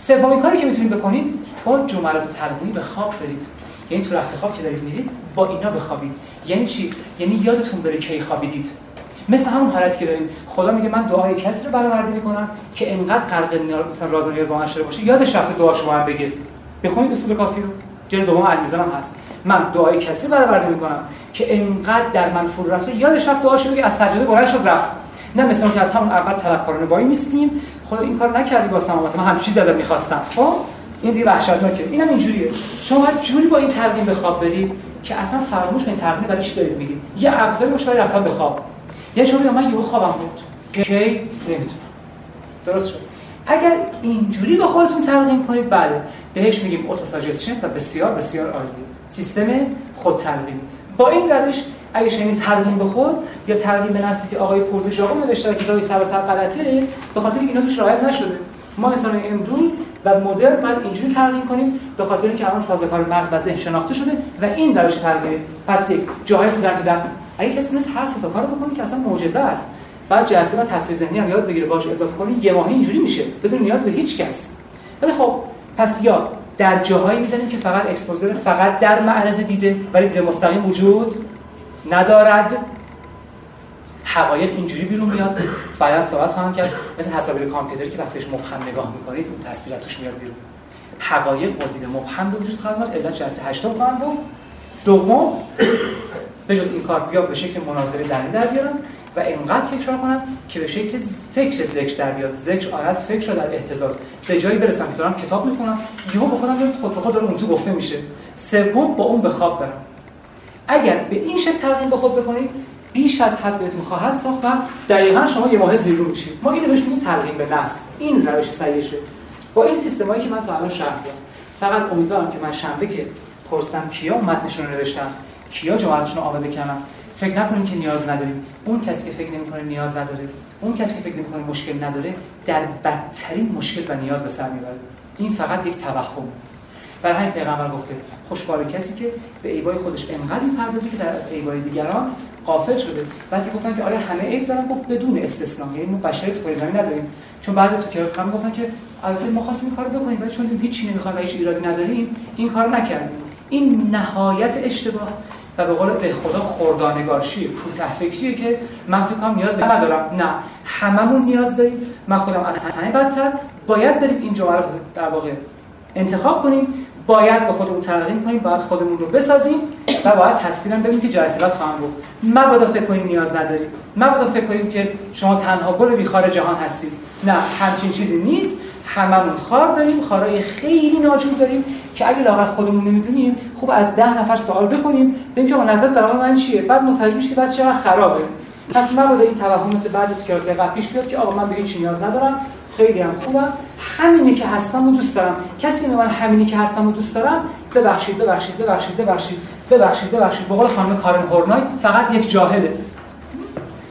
سومین کاری که می‌تونید بکنید با جملات تلقینی به خواب برید. یعنی تو رخت خواب که دارید میرید با اینا بخوابید. یعنی چی؟ یعنی یادتون بره کی خوابیدید. مثل همون حالتی که داریم. خدا میگه من دعای کسی رو برآورده می‌کنم که انقدر غرق مثلا راز نیاز با من شده باشه. یادش رفته دعا شما هم بگه. بخونید اصول کافی رو. جلد دوم المیزان هم هست. من دعای کسی برآورده می‌کنم که انقدر در من فرو رفته. یادش رفت دعاشو بگه. از سجاده بلند شد رفت. نه مثلا که از همون اول طلبکارانه وای میستیم خدا این کار نکردی واسه ما مثلا من هم چیزی ازت می‌خواستم. خب؟ این دیگه وحشتناکه. اینم اینجوریه. شما باید جوری با این تلقین به خواب برید که اصلا فراموش کنید تلقین برای چی دارید میگید. یه ابزاری باشه برای رفتن به خواب. یه شما من یهو خوابم بود. کی نمی‌دونم. درست شد. اگر اینجوری به خودتون تلقین کنید بله. بهش میگیم اتوساجستشن و بسیار بسیار عالیه. سیستم خود تلقین با این روش اگه شما تلقین به خود یا تلقین به نفسی که آقای پورتوژاقو نوشته کتابی سر سر غلطه به خاطر اینا توش رعایت نشده. ما مثلا امروز و مدرن بعد اینجوری تلقین کنیم به خاطر اینکه الان سازوکار مغز و ذهن شناخته شده و این روش تلقین. پس یک جاهای بزنم که اگه کسی نیست هر سه تا کارو بکنه که اصلا معجزه است. بعد جلسه و تصویر ذهنی هم یاد بگیره باش اضافه کنی یه ماهی اینجوری میشه بدون نیاز به هیچ کس. ولی خب پس یا در جاهایی می‌زنیم که فقط اکسپوزر فقط در معرض دیده ولی دیده مستقیم وجود ندارد. حقایق اینجوری بیرون میاد. بعدا صحبت خواهم کرد. مثل تصاویر کامپیوتری که وقتیش مبهم نگاه می‌کنید اون تصویرات توش میاد بیرون. حقایق با دیده مبهم به وجود خواهد اومد علت جلسه هشتم خواهم گفت. دوم به جز این کار بیا به شکل مناظره درنی در بیارم و انقدر تکرار کنم که به شکل فکر ذکر در بیاد. ذکر آرد فکر رو در احتزاز. به جایی برسم که دارم کتاب می‌خونم. یهو به خودم خود به خود داره اون تو گفته میشه. سوم با اون به خواب برم. اگر به این شکل تلقین به خود بکنید بیش از حد بهتون خواهد ساخت و دقیقا شما یه ماه زیرو میشید. ما اینو بهش میگیم تلقین به نفس. این روش صحیحه با این سیستمایی که من تا الان شرح دادم. فقط امیدوارم که من شنبه که پرستم کیا متنشون رو نوشتم کیا جملاتشون رو آماده کردم فکر نکنید که نیاز نداریم. اون کسی که فکر نمی‌کنه نیاز نداره اون کسی که فکر نمی‌کنه مشکل نداره در بدترین مشکل و نیاز به سر می‌بره. این فقط یک توهم. برای همین پیغمبر گفته خوشبال کسی که به ایبای خودش انقدر می‌پردازه که در از ایبای دیگران قافل شده. وقتی گفتن که آیا همه عیب دارن؟ گفت بدون استثنا یعنی ما بشری تو زمین نداریم. چون بعضی تو کلاس هم گفتن که البته ما خواستیم این کارو بکنیم ولی چون هیچ نمی‌خوایم و هیچ ایرادی نداریم این کارو نکردیم. این نهایت اشتباه. و به قول به خدا خردانگارشی کوته فکریه که من فکر نیاز به ندارم نه هممون نیاز داریم. من خودم از همه بدتر. باید بریم این جمله در واقع انتخاب کنیم. باید به خودمون تلقین کنیم باید خودمون رو بسازیم و باید تصویرم ببینیم که جلسه بعد خواهم گفت. مبادا فکر کنیم نیاز نداریم. مبادا فکر کنیم که شما تنها گل بیخار جهان هستید. نه همچین چیزی نیست. هممون خار داریم خارای خیلی ناجور داریم که اگه لاغر خودمون نمی‌دونیم خوب از ده نفر سوال بکنیم ببینیم که نظر در من چیه؟ بعد متوجه میشه که بس چقدر خرابه. پس مبادا این توهم مثل بعضی تو کلاسای قبل پیش بیاد که آقا من به هیچ نیاز ندارم. خیلی هم خوبم همینی که هستم و دوست دارم. کسی که من همینی که هستم و دوست دارم ببخشید ببخشید ببخشید ببخشید ببخشید ببخشید. به قول خانم کارن هورنای فقط یک جاهله.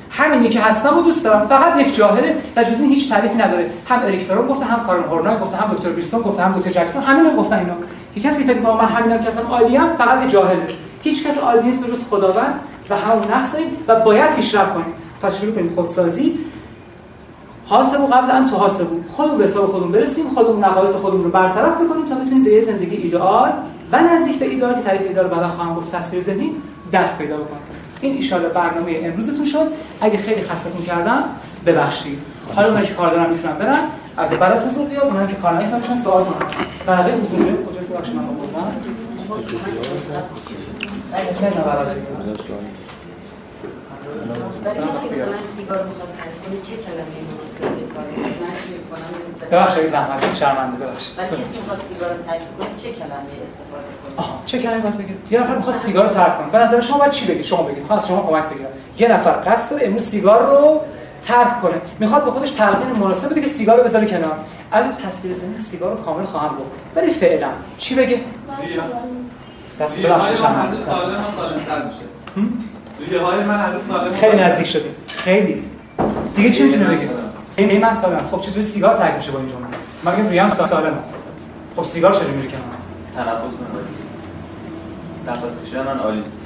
همینی که هستم و دوست دارم فقط یک جاهله و جز هیچ تعریفی نداره. هم اریک فرون گفته هم کارن هورنای گفته هم دکتر بیرسون گفته هم دکتر جکسون همین رو گفتن اینا. که کسی که فکر کنه من همینم که هستم عالیم فقط یک جاهله. هیچ کس عالی نیست به جز خداوند و همون نقص داریم و باید پیشرفت کنیم. پس شروع کنیم خودسازی. حاسبو قبل ان تو حاسبو. خودمون به حساب خودمون برسیم خودمون نقایص خودمون رو برطرف بکنیم تا بتونیم به یه زندگی ایدئال و نزدیک به ایدئال که تعریف ایدئال بعدا خواهم گفت تصویر ذهنی دست پیدا بکنیم این ان برنامه امروزتون شد. اگه خیلی خستتون کردم ببخشید. حالا اونایی که کار دارن می‌تونن برن. از بعد از حضور بیاد اونایی که کار نمی‌کنن سوال کنن. بعد حضور. بیاد کجاست بخش من آوردم که مثلا سیگار کنه چه کلمه ببخشید زحمت است شرمنده ببخشید. برای کسی می‌خواد سیگار رو تعریف کنه چه کلمه استفاده کنه؟ آها چه کلمه باید بگید یه نفر می‌خواد سیگار رو ترک کنه. به نظر شما باید چی بگید شما بگید. می‌خواد از شما کمک بگیرم یه نفر قصد داره امروز سیگار رو ترک کنه. می‌خواد به خودش تلقین مناسب بده که سیگار رو بذاره کنار. الان تصویر ذهنی سیگار رو کامل خواهم گفت. ولی فعلا. چی بگه؟ دست سالم خیلی نزدیک شدیم. خیلی. دیگه چی می‌تونه بگه این من سالم است خب چطوری سیگار ترک میشه با این جمله؟ من میگم ریام سالم است خب سیگار چرا میره کنار؟ تنفس من عالیست نفس کشیدن من عالیست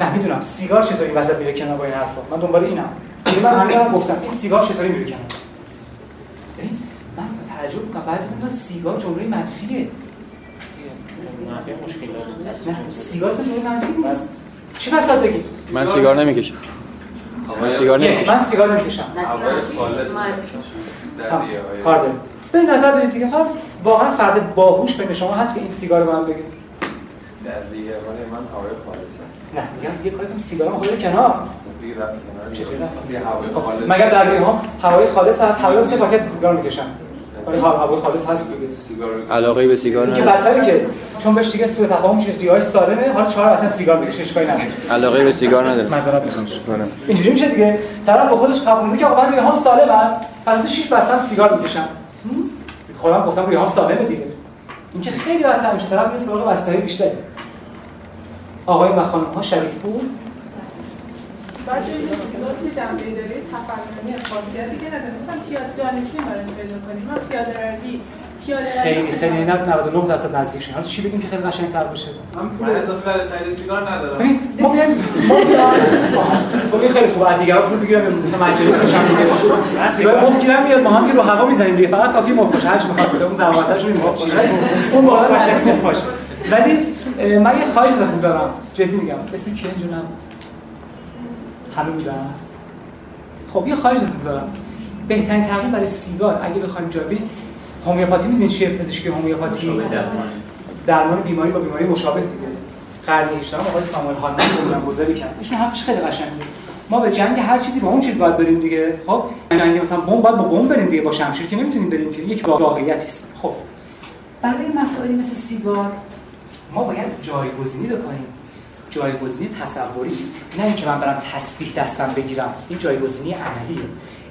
نه می‌دونم. سیگار چطوری وسط میره کنار با این حرفا؟ من دنبال اینم. دیگه من همین هم گفتم این سیگار چطوری میره کنار؟ ببین من تعجب می‌کنم. بعضی میگن سیگار جمله منفیه. منفی مشکل داره. نه سیگار اصلا جمله منفی نیست. چی پس باید بگید من سیگار نمی‌کشم. سیگار یک نمی‌کشم. من سیگار نمی‌کشم. هوای خالص در ریه های کار داریم. به نظر بدید دیگه. ها واقعا فرد باهوش بین شما هست که این سیگار رو من بگه. در ریه های من هوای خالص هست. نه میگم یه کاری کنم سیگار رو خود کنار. دیگه رفت کنار. چطوری رفت؟ یه هوای خب، خالص. مگر در ریه ها هوای خالص هست؟ هوای سه پاکت سیگار می‌کشن. ولی ها- هوای خالص هست دیگه. سیگار علاقه به سیگار که ندارم. بدتره که چون بهش دیگه سوء تفاهم میشه ریه‌هاش سالمه حالا چهار اصلا سیگار می‌کشه اشکالی نداره علاقه به سیگار ندارم. معذرت می‌خوام. کنم اینجوری میشه دیگه. طرف با خودش قبول می‌کنه که آقا من ریه‌هام سالم است. پس شیش بستم سیگار می‌کشم. خودم گفتم ریه‌هام سالمه دیگه. این که خیلی بدتر میشه. طرف میره سراغ وسایل بیشتری. آقای و خانم ها شریف پور چه داره تفننی خاصیتی که نداره. مثلا پیاده جانشین برای پیدا کنیم. من پیاده روی پیاده روی خیلی خیلی. 99 درصد نزدیک شدن حالا چی بگیم که خیلی قشنگ‌تر باشه؟ من پول اضافه برای خرید سیگار ندارم. ببین ما بیایم ما خیلی خوبه. دیگه پول بگیرم مثلا مجانی باشم دیگه سیگار مفت گیرم میاد ما هم که رو هوا می‌زنیم دیگه. فقط کافی مفت باشه. هر چی می‌خواد بده اون زمان واسش رو مفت باشه. اون بالا مفت باشه. ولی من یه خواهش ازتون دارم. جدی میگم. اسم کی اینجا نبود همه بودن. خب یه خواهش ازتون دارم. بهترین تغییر برای سیگار. اگه بخوایم جا بریم هومیوپاتی می‌دونید چیه؟ پزشکی هومیوپاتی. درمان. بیماری با بیماری مشابه دیگه. قرن 18 آقای ساموئل هالمن بنیانگذاری کرد. ایشون حرفش خیلی قشنگه. ما به جنگ هر چیزی با اون چیز باید بریم دیگه. خب؟ جنگ مثلا بمب باید با بمب بریم دیگه با شمشیر که نمی‌تونیم بریم که. یک واقعیتی است. خب. برای مسائلی مثل سیگار؟ ما باید جایگزینی بکنیم. جایگزینی تصوری نه اینکه من برم تسبیح دستم بگیرم این جایگزینی عملیه.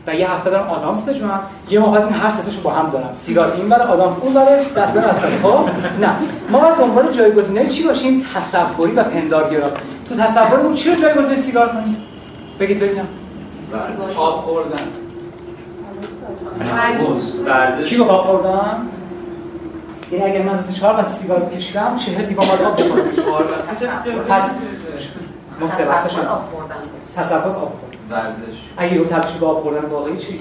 و یه هفته دارم آدامس بجوام یه ماه بعد این هر سه با هم دارم. سیگار این برای آدامس اون برای دست دستم خب؟ نه. ما باید دنبال جایگزینی چی باشیم؟ تصوری و پندارگرا. تو تصورمون چی رو جایگزین سیگار کنیم بگید ببینم. آب خوردن. کی رو آب خوردم یعنی اگر من روزی چهار بسته سیگار بکشیدم چهل دیوان باید آب بخورم. پس بسته‌ش هم- آب خوردن تصور آب خورد ورزش. اگه یه تبدیل به آب خوردن واقعی چی؟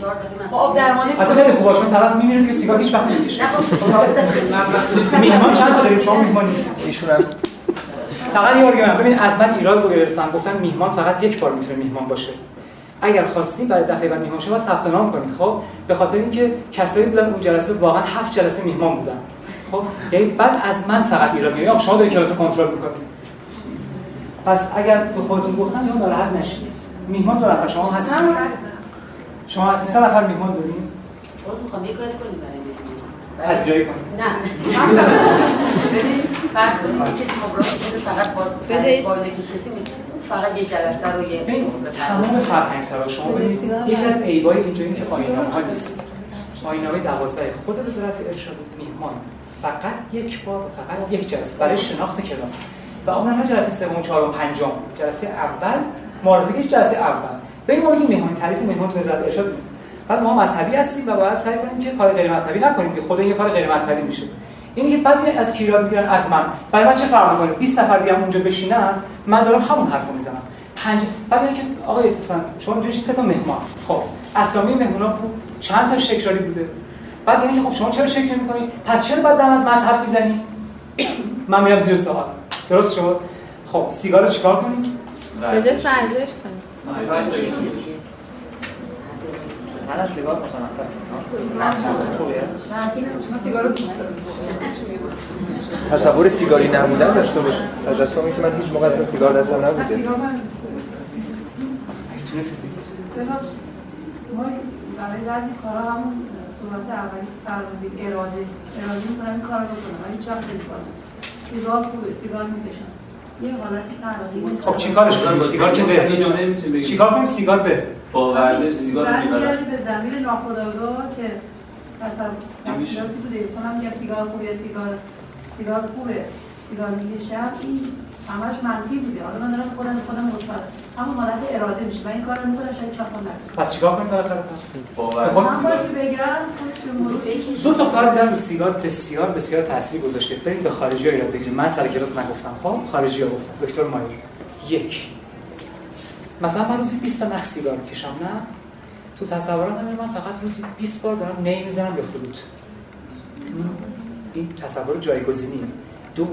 خب آب درمانش حتی خیلی خوبه چون طرف می‌بینه که سیگار هیچ وقت نمی‌کشه. نه خب چهار دقیقه میهمان چند تا داریم؟ شما میهمانی ایشون هم فقط یه من ببین از من ایراد رو گرفتن گفتن میهمان فقط یک بار می‌تونه میهمان باشه. اگر خواستین برای دفعه بعد میهمان شما ثبت نام کنید. خب به خاطر اینکه کسایی بودن اون جلسه واقعا هفت جلسه میهمان بودن. خب؟ یعنی بعد از من فقط ایراد میاد شما دارید کلاس کنترل می‌کنید. پس اگر به خودتون گفتن یا ناراحت نشید. میهمان دو نفر. شما هستید شما از سه نفر میهمان دارین باز می‌خوام. یه کاری کنیم برای مهمون پذیرایی کنید نه. ببین فرض کنید یه کسی مبرا شده فقط با یه جلسه رو یه تمام فرهنگ سرا شما ببینید یکی از عیبای اینجا اینه که آیین‌نامه ها نیست. آیین‌نامه 12 خود وزارت ارشاد میهمان. فقط یک بار فقط یک جلسه برای شناخت کلاس. و اون هم جلسه سوم چهارم پنجم جلسه اول معرفی جلسه اول. ببین ما میگیم مهمان تعریف مهمان تو وزارت ارشاد. بعد ما مذهبی هستیم و باید سعی کنیم که کار غیر مذهبی نکنیم که خود این کار غیر مذهبی میشه. اینی که بعد از کیراد می‌گیرن از من. برای من چه فرق می‌کنه؟ 20 نفر دیگه اونجا بشینن من دارم همون حرفو می‌زنم. پنج بعد میگه که آقای مثلا شما اینجا سه تا مهمان؟ خب. اسامی مهمونا بود. چند تا شکراری بوده؟ بعد میگه که خب شما چرا شکر می‌کنی؟ پس چرا بعد دم از مذهب می‌زنی؟ من میرم زیر سوال. درست شد؟ خب سیگار رو چیکار کنیم. جای فرزش کنیم من از سیگار خوبیه تصور سیگاری نبودن داشته باشه تجسمی که من هیچ موقع اصلا سیگار دستم نبوده. برای بعضی کارا همون صورت اولی فرمودید اراده. اراده می‌کنم این کار رو بکنم ولی هیچ وقت نمی‌کنم سیگار خوبه سیگار می‌کشم. یه حالتی تغییر خب چیکارش کنیم؟ سیگار که بره. چیکار کنیم؟ سیگار بره. با ورزش سیگار رو می‌برم. به زمین ناخودآگاه که تصور- تصوراتی بوده. مثلا میگم سیگار خوبه سیگار سیگار خوبه. سیگار می‌کشم. این همش منفی بوده. حالا من دارم خودم خودم مثبت همون حالت اراده میشه. و این کار رو می‌کنم شاید چاپ نکنم پس چیکار کنیم بالاخره پس؟ با ورزش من سیگار باید که بگم به دو تا کار در رو سیگار بسیار بسیار تاثیر گذاشته. بریم به خارجی ها ایراد بگیریم. من سر کلاس نگفتم. خب خارجی ها گفتم دکتر مایر یک. مثلا من روزی 20 تا نخ سیگار می‌کشم نه؟ تو تصوراتم من فقط روزی 20 بار دارم نی می‌زنم یا فروت این تصور جایگزینیه. دو.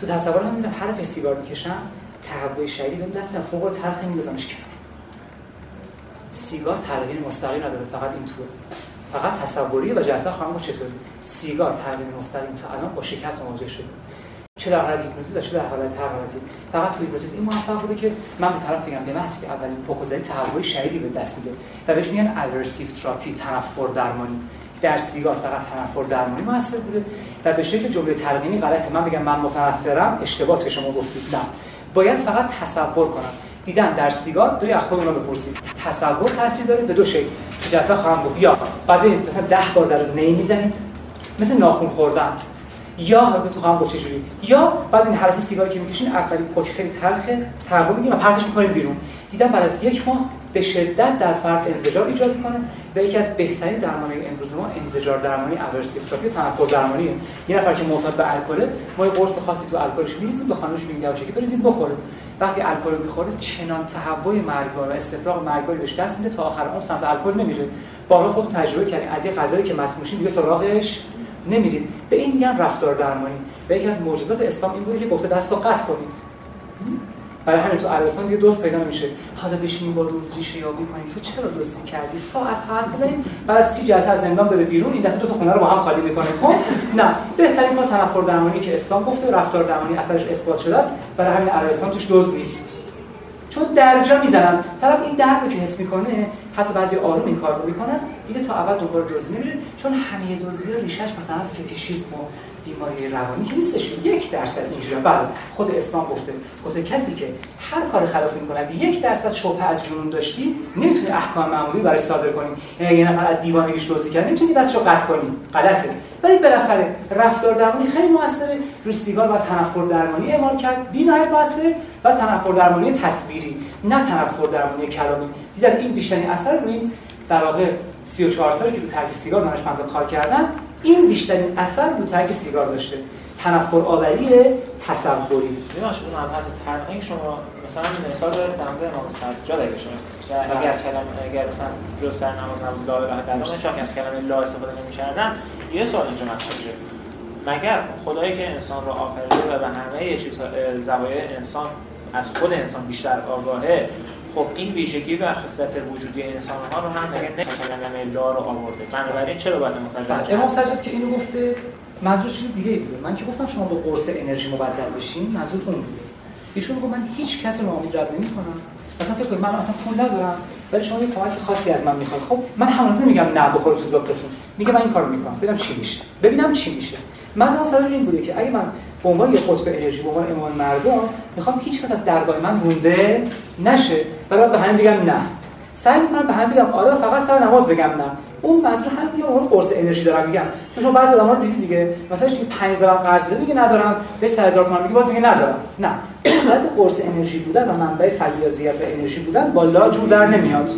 تو تصوراتم می‌بینم هر دفعه سیگار می‌کشم تهوع شدید بهم دست فوق تلخ میذارمش کنار. سیگار تغییر مستقیم نداره فقط این توه. فقط تصوریه و جذبه خواهم چطوری. سیگار تغییر مستقیم تا الان با شکست مواجه شده. چه در حالت هیپنوتیزم و چه در حالت هر حالتی. فقط تو هیپنوتیزم این موفق بوده که من به طرف بگم به محضی که اولین پوکوزای تهوع شدیدی به دست میده و بهش میگن اورسیو تراپی تنفر درمانی. در سیگار فقط تنفر درمانی موثر بوده و به شکل جمله تلقینی غلطه. من بگم من متنفرم اشتباهه که شما گفتید نه. باید فقط تصور کنم. دیدن در سیگار بری از خودمون بپرسید تصور تاثیر داره به دو شکل. جذبه خواهم گفت یا بعد ببینید مثلا 10 بار در روز نی می‌زنید مثل ناخون خوردن. یا به تو خواهم گفت چجوری یا بعد این حرف سیگاری که می‌کشین اولین پک خیلی تلخه تهوع میدین و پرتش می‌کنین بیرون. دیدن بعد از یک ماه به شدت در فرد انزجار ایجاد می‌کنه. و یکی از بهترین درمانی امروز ما انزجار درمانی اورسیو تراپی تنفر درمانیه یه نفر که معتاد به الکل ما یه قرص خاصی تو الکلش میریزیم به خانمش میگیم که بریزید بخوره وقتی الکل می‌خوره چنان تهوع مرگبار و استفراغ مرگباری بهش دست میده تا آخر عمر سمت الکل نمیره. بارها خود تجربه کردیم از یه غذایی که مصموم میشین دیگه سراغش نمیرید. به این میگن رفتار درمانی. و یکی از معجزات اسلام این بوده که گفته دست قطع کنید. برای همین تو عربستان دیگه دوست پیدا نمیشه. حالا بشینیم با دوست ریشه یابی کنیم. تو چرا دوستی کردی؟ ساعت حرف بزنیم بعد از سی جلسه از زندان بره بیرون این دفعه دو تا خونه رو با هم خالی می‌کنه. خب؟ نه. بهترین کار تنفر درمانی که اسلام گفته و رفتار درمانی اثرش اثبات شده است. برای همین عربستان توش دوز نیست. چون درجا می‌زنن. طرف این درد رو که حس می‌کنه حتی بعضی آروم این کار رو می‌کنن دیگه تا اول دوباره دوزی نمیره. چون همه دوزی ها ریشش مثلا فتیشیسم و بیماری روانی که نیستش یک درصد اینجوری بله خود اسلام گفته گفته کسی که هر کار خلافی می‌کنه یک درصد شبهه از جنون داشتی نمی‌تونی احکام معمولی برای صادر کنی. یعنی یه نفر از دیوانگیش دوزی کرد نمی‌تونی دستشو قطع کنی. غلطه. ولی بالاخره رفتار درمانی خیلی موثره. رو سیگار و تنفر درمانی اعمال کرد. بی نهایت موثره و تنفر درمانی تصویری نه تنفر درمانی کلامی. دیدن این بیشترین اثر روی در واقع 34 سالی که رو ترک سیگار دانشمندا کار کردن این بیشترین اثر رو ترک سیگار داشته. تنفر آوری تصوری. ببین شما مبحث تلقین شما مثلا مثال در مورد امام سجاد اگه شما اگر کلمه اگر مثلا جز سر نماز نبود لا اله الا الله از کلمه لا استفاده نمی‌کردن. یه سوال اینجا مطرح میشه. مگر خدایی که انسان رو آفریده و به همه چیزها زوایای انسان از خود انسان بیشتر آگاهه خب این ویژگی و خصلت وجودی انسان ها رو هم نه کلمه لا رو آورده. بنابراین چرا باید امام سجاد امام سجاد که اینو گفته منظور چیز دیگه بوده. من که گفتم شما با قرص انرژی مبدل بشین منظور اون بوده. ایشون گفت من هیچ کسی ناامید رد نمی‌کنم. مثلا فکر کنید من اصلا پول ندارم ولی شما یه کمک خاصی از من می‌خواید. خب من هنوز نمیگم نه بخور تو ذاتتون. میگه من این کارو می‌کنم. ببینم چی میشه. ببینم چی میشه. مثلا مثلا این بوده که اگه من به عنوان یه قطب انرژی به عنوان امام مردم می‌خوام هیچ کس از درگاه من مونده نشه. برای به همین بگم نه. سعی می‌کنم به هم بگم آره فقط سر نماز بگم نه. اون مسئله هم میگم اون قرص انرژی دارم میگم. چون شما بعضی آدم‌ها رو دیدید دیگه. مثلا اینکه 5000 قرض بده میگه ندارم. به 3000 تومان میگه باز میگه ندارم. نه. اون حالت قرص انرژی بودن و منبع فیاضیت و انرژی بودن با لا جور در نمیاد.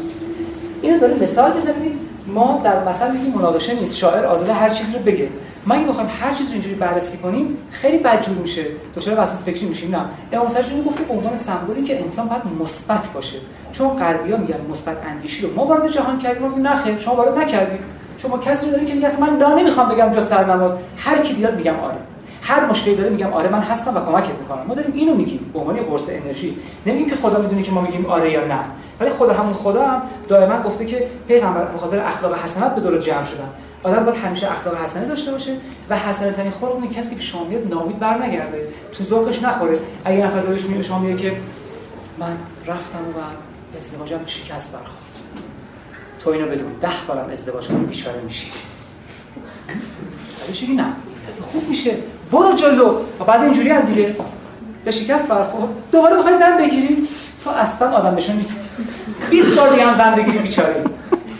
اینو داره مثال بزنید ما در مثلا میگیم مناقشه نیست شاعر آزاده هر چیز رو بگه. ما اگه بخوایم هر چیز رو اینجوری بررسی کنیم خیلی بدجور میشه. دچار وسواس فکری میشیم. نه. امام سجادی گفته به عنوان سمبولی که انسان باید مثبت باشه. چون غربی‌ها میگن مثبت اندیشی رو. ما وارد جهان کردیم ما نه خیر شما وارد نکردید شما کسی رو دارید که میگه من لا نمی‌خوام بگم جا سر نماز هر کی بیاد میگم آره. هر مشکلی داره میگم آره من هستم و کمکت می‌کنم. ما داریم اینو میگیم. به عنوان قرص انرژی. نمیگیم که خدا می‌دونه که ما میگیم آره یا نه. ولی خدا همون خدا هم دائما گفته که پیغمبر به خاطر اخلاق حسنات به دور جمع شدن. آدم باید همیشه اخلاق حسنه داشته باشه و حسنه ترین خلق اون کسی که شما میاد نامید برنگرده. تو ذوقش نخوره. اگه نفر دارش میگه شما میگه که من رفتم و ازدواجم شکست برخورد. تو اینو بدون ده بارم ازدواج کنی بیچاره میشی. ولی نه؟ خوب میشه. برو جلو. و بعضی اینجوری هم دیگه. به شکست برخورد. دوباره بخوای زن بگیری. تو اصلا آدم نشون نیستی. 20 بار دیگه هم زن بگیری بیچاره.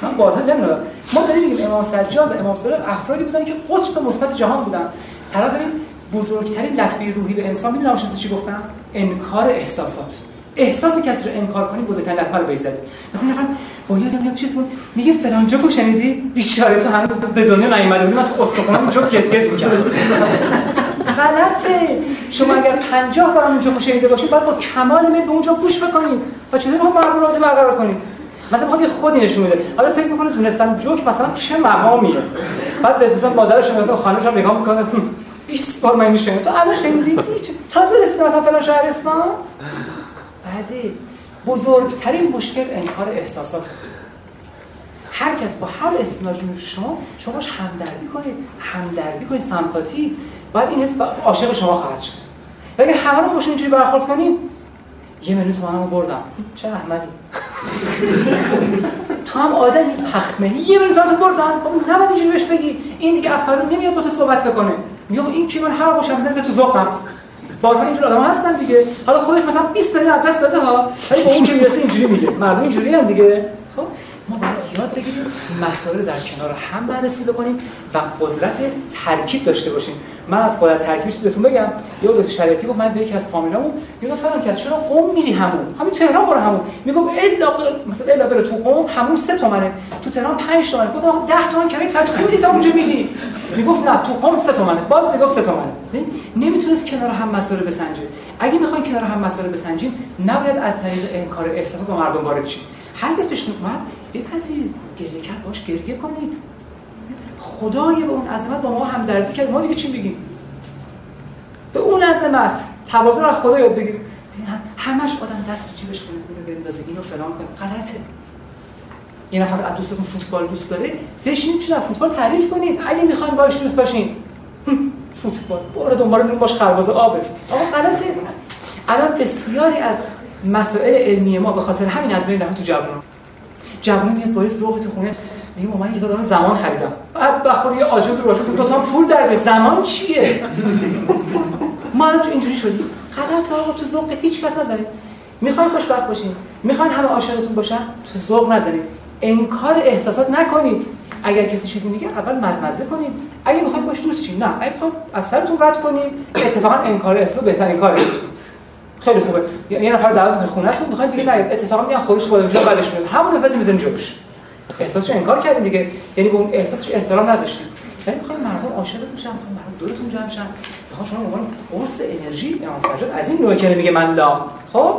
من بارها نمی‌دونم. ما داریم میگیم امام سجاد و امام صادق افرادی بودن که قطب مثبت جهان بودن. طرف داریم بزرگترین لطمه روحی به انسان می‌دونم چی گفتم انکار احساسات. احساس کسی رو انکار کنی بزرگترین لطمه رو بزنید مثلا نفر باید میاد پیشتون میگه فلان جوکو شنیدی؟ بیچاره تو هنوز به دنیا نیومده بودی. من تو استخونم جوک کس کس می‌کردم. غلطه. شما اگر 50 بار اونجا جوکو شنیده باشید باید با کمال میل به اونجا گوش بکنید و چطوری با مردم رو برقرار کنید مثلا می‌خواد خودی نشون میده حالا فکر می‌کنه دونستن جوک مثلا چه مقامیه. بعد به مثلا مادرش مثلا خانمش هم نگاه می‌کنه. 20 بار من میشه تو الان شنیدی؟ تازه رسیده مثلا فلان شهرستان؟ بعدی بزرگترین مشکل انکار احساسات. هر کس با هر استناجی شما شماش همدردی کنید. همدردی کنید سمپاتی. بعد این حس عاشق شما خواهد شد. و اگر همه رو باشه اینجوری برخورد کنیم یه منو تو بردم. چه احمدی. تو هم آدمی پخمنی یه منو تو بردم. خب نباید اینجوری بهش بگی. این دیگه افراد نمیاد با تو صحبت بکنه. میگه این کی من هر باشم زنده تو ذوقم. بارها اینجور آدم هستن دیگه. حالا خودش مثلا 20 میلیون از دست داده ها. ولی با اون که می‌رسه اینجوری میگه. مردم اینجوری هم دیگه. خب؟ یاد بگیریم مسائل در کنار هم بررسی بکنیم و قدرت ترکیب داشته باشیم. من از قدرت ترکیب چیزی بهتون بگم یه دو شریعتی گفت من به یکی از فامیلامون یه فهمیدم که چرا قم میری همون؟ همین تهران برو همون. میگم الا مثلا الا بره تو قم همون سه تومنه. تو تهران 5 تومنه. گفتم آقا 10 تومن کرای تاکسی میدی تا اونجا میری. می‌گفت نه تو قم سه تومنه. باز می‌گفت سه تومنه. نمی‌تونست کنار هم مسائل بسنجه. اگه می‌خواین کنار هم مسائل بسنجین نباید از طریق انکار احساسات با مردم وارد شید. هر کس پیش اومد بپذیرید گریه کرد باش گریه کنید. خدای به اون عظمت با ما هم دردی کرد. ما دیگه چی بگیم به اون عظمت. تواضع رو از خدا یاد بگیریم. همش آدم دست جیبش کنه بندازه اینو فلان کنه. غلطه. یه نفر از دوستتون فوتبال دوست داره بشینید چون فوتبال تعریف کنید. اگه می‌خواین باش دوست باشین. فوتبال. برو دنبال نون باش خرباز آبه آقا غلطه. الان بسیاری از مسائل علمی ما به خاطر همین از بین رفت تو جوان. جوان میاد با ذوق تو خونه. میگه من یه زمان خریدم. بعد بخور یه آجاز رو دو تا پول در به زمان چیه؟ ما اینجوری شدیم. غلط آقا تو ذوق هیچ کس نزنید. می‌خواین خوشبخت باشین. می‌خواین همه عاشقتون باشن تو ذوق نزنید. انکار احساسات نکنید. اگر کسی چیزی میگه اول مزمزه کنید. اگه می‌خواین باش دوست شین. نه اگه می‌خواین از سرتون رد کنید اتفاقا انکار احساس بهترین کاره. خیلی خوبه. یعنی یه نفر دعوت می‌کنه خونه‌تون می‌خواین دیگه نیاد. اتفاقا میان خروش با اونجا بعدش میاد. همون نفسی می‌زنین جلوش احساسش انکار کردین دیگه. یعنی به اون احساسش احترام نذاشتین یعنی می‌خواین مردم عاشق بشن می‌خواین مردم دورتون جمع شن. می‌خوان شما عنوان قرص انرژی امام سجاد از این نوع میگه من لا. خب؟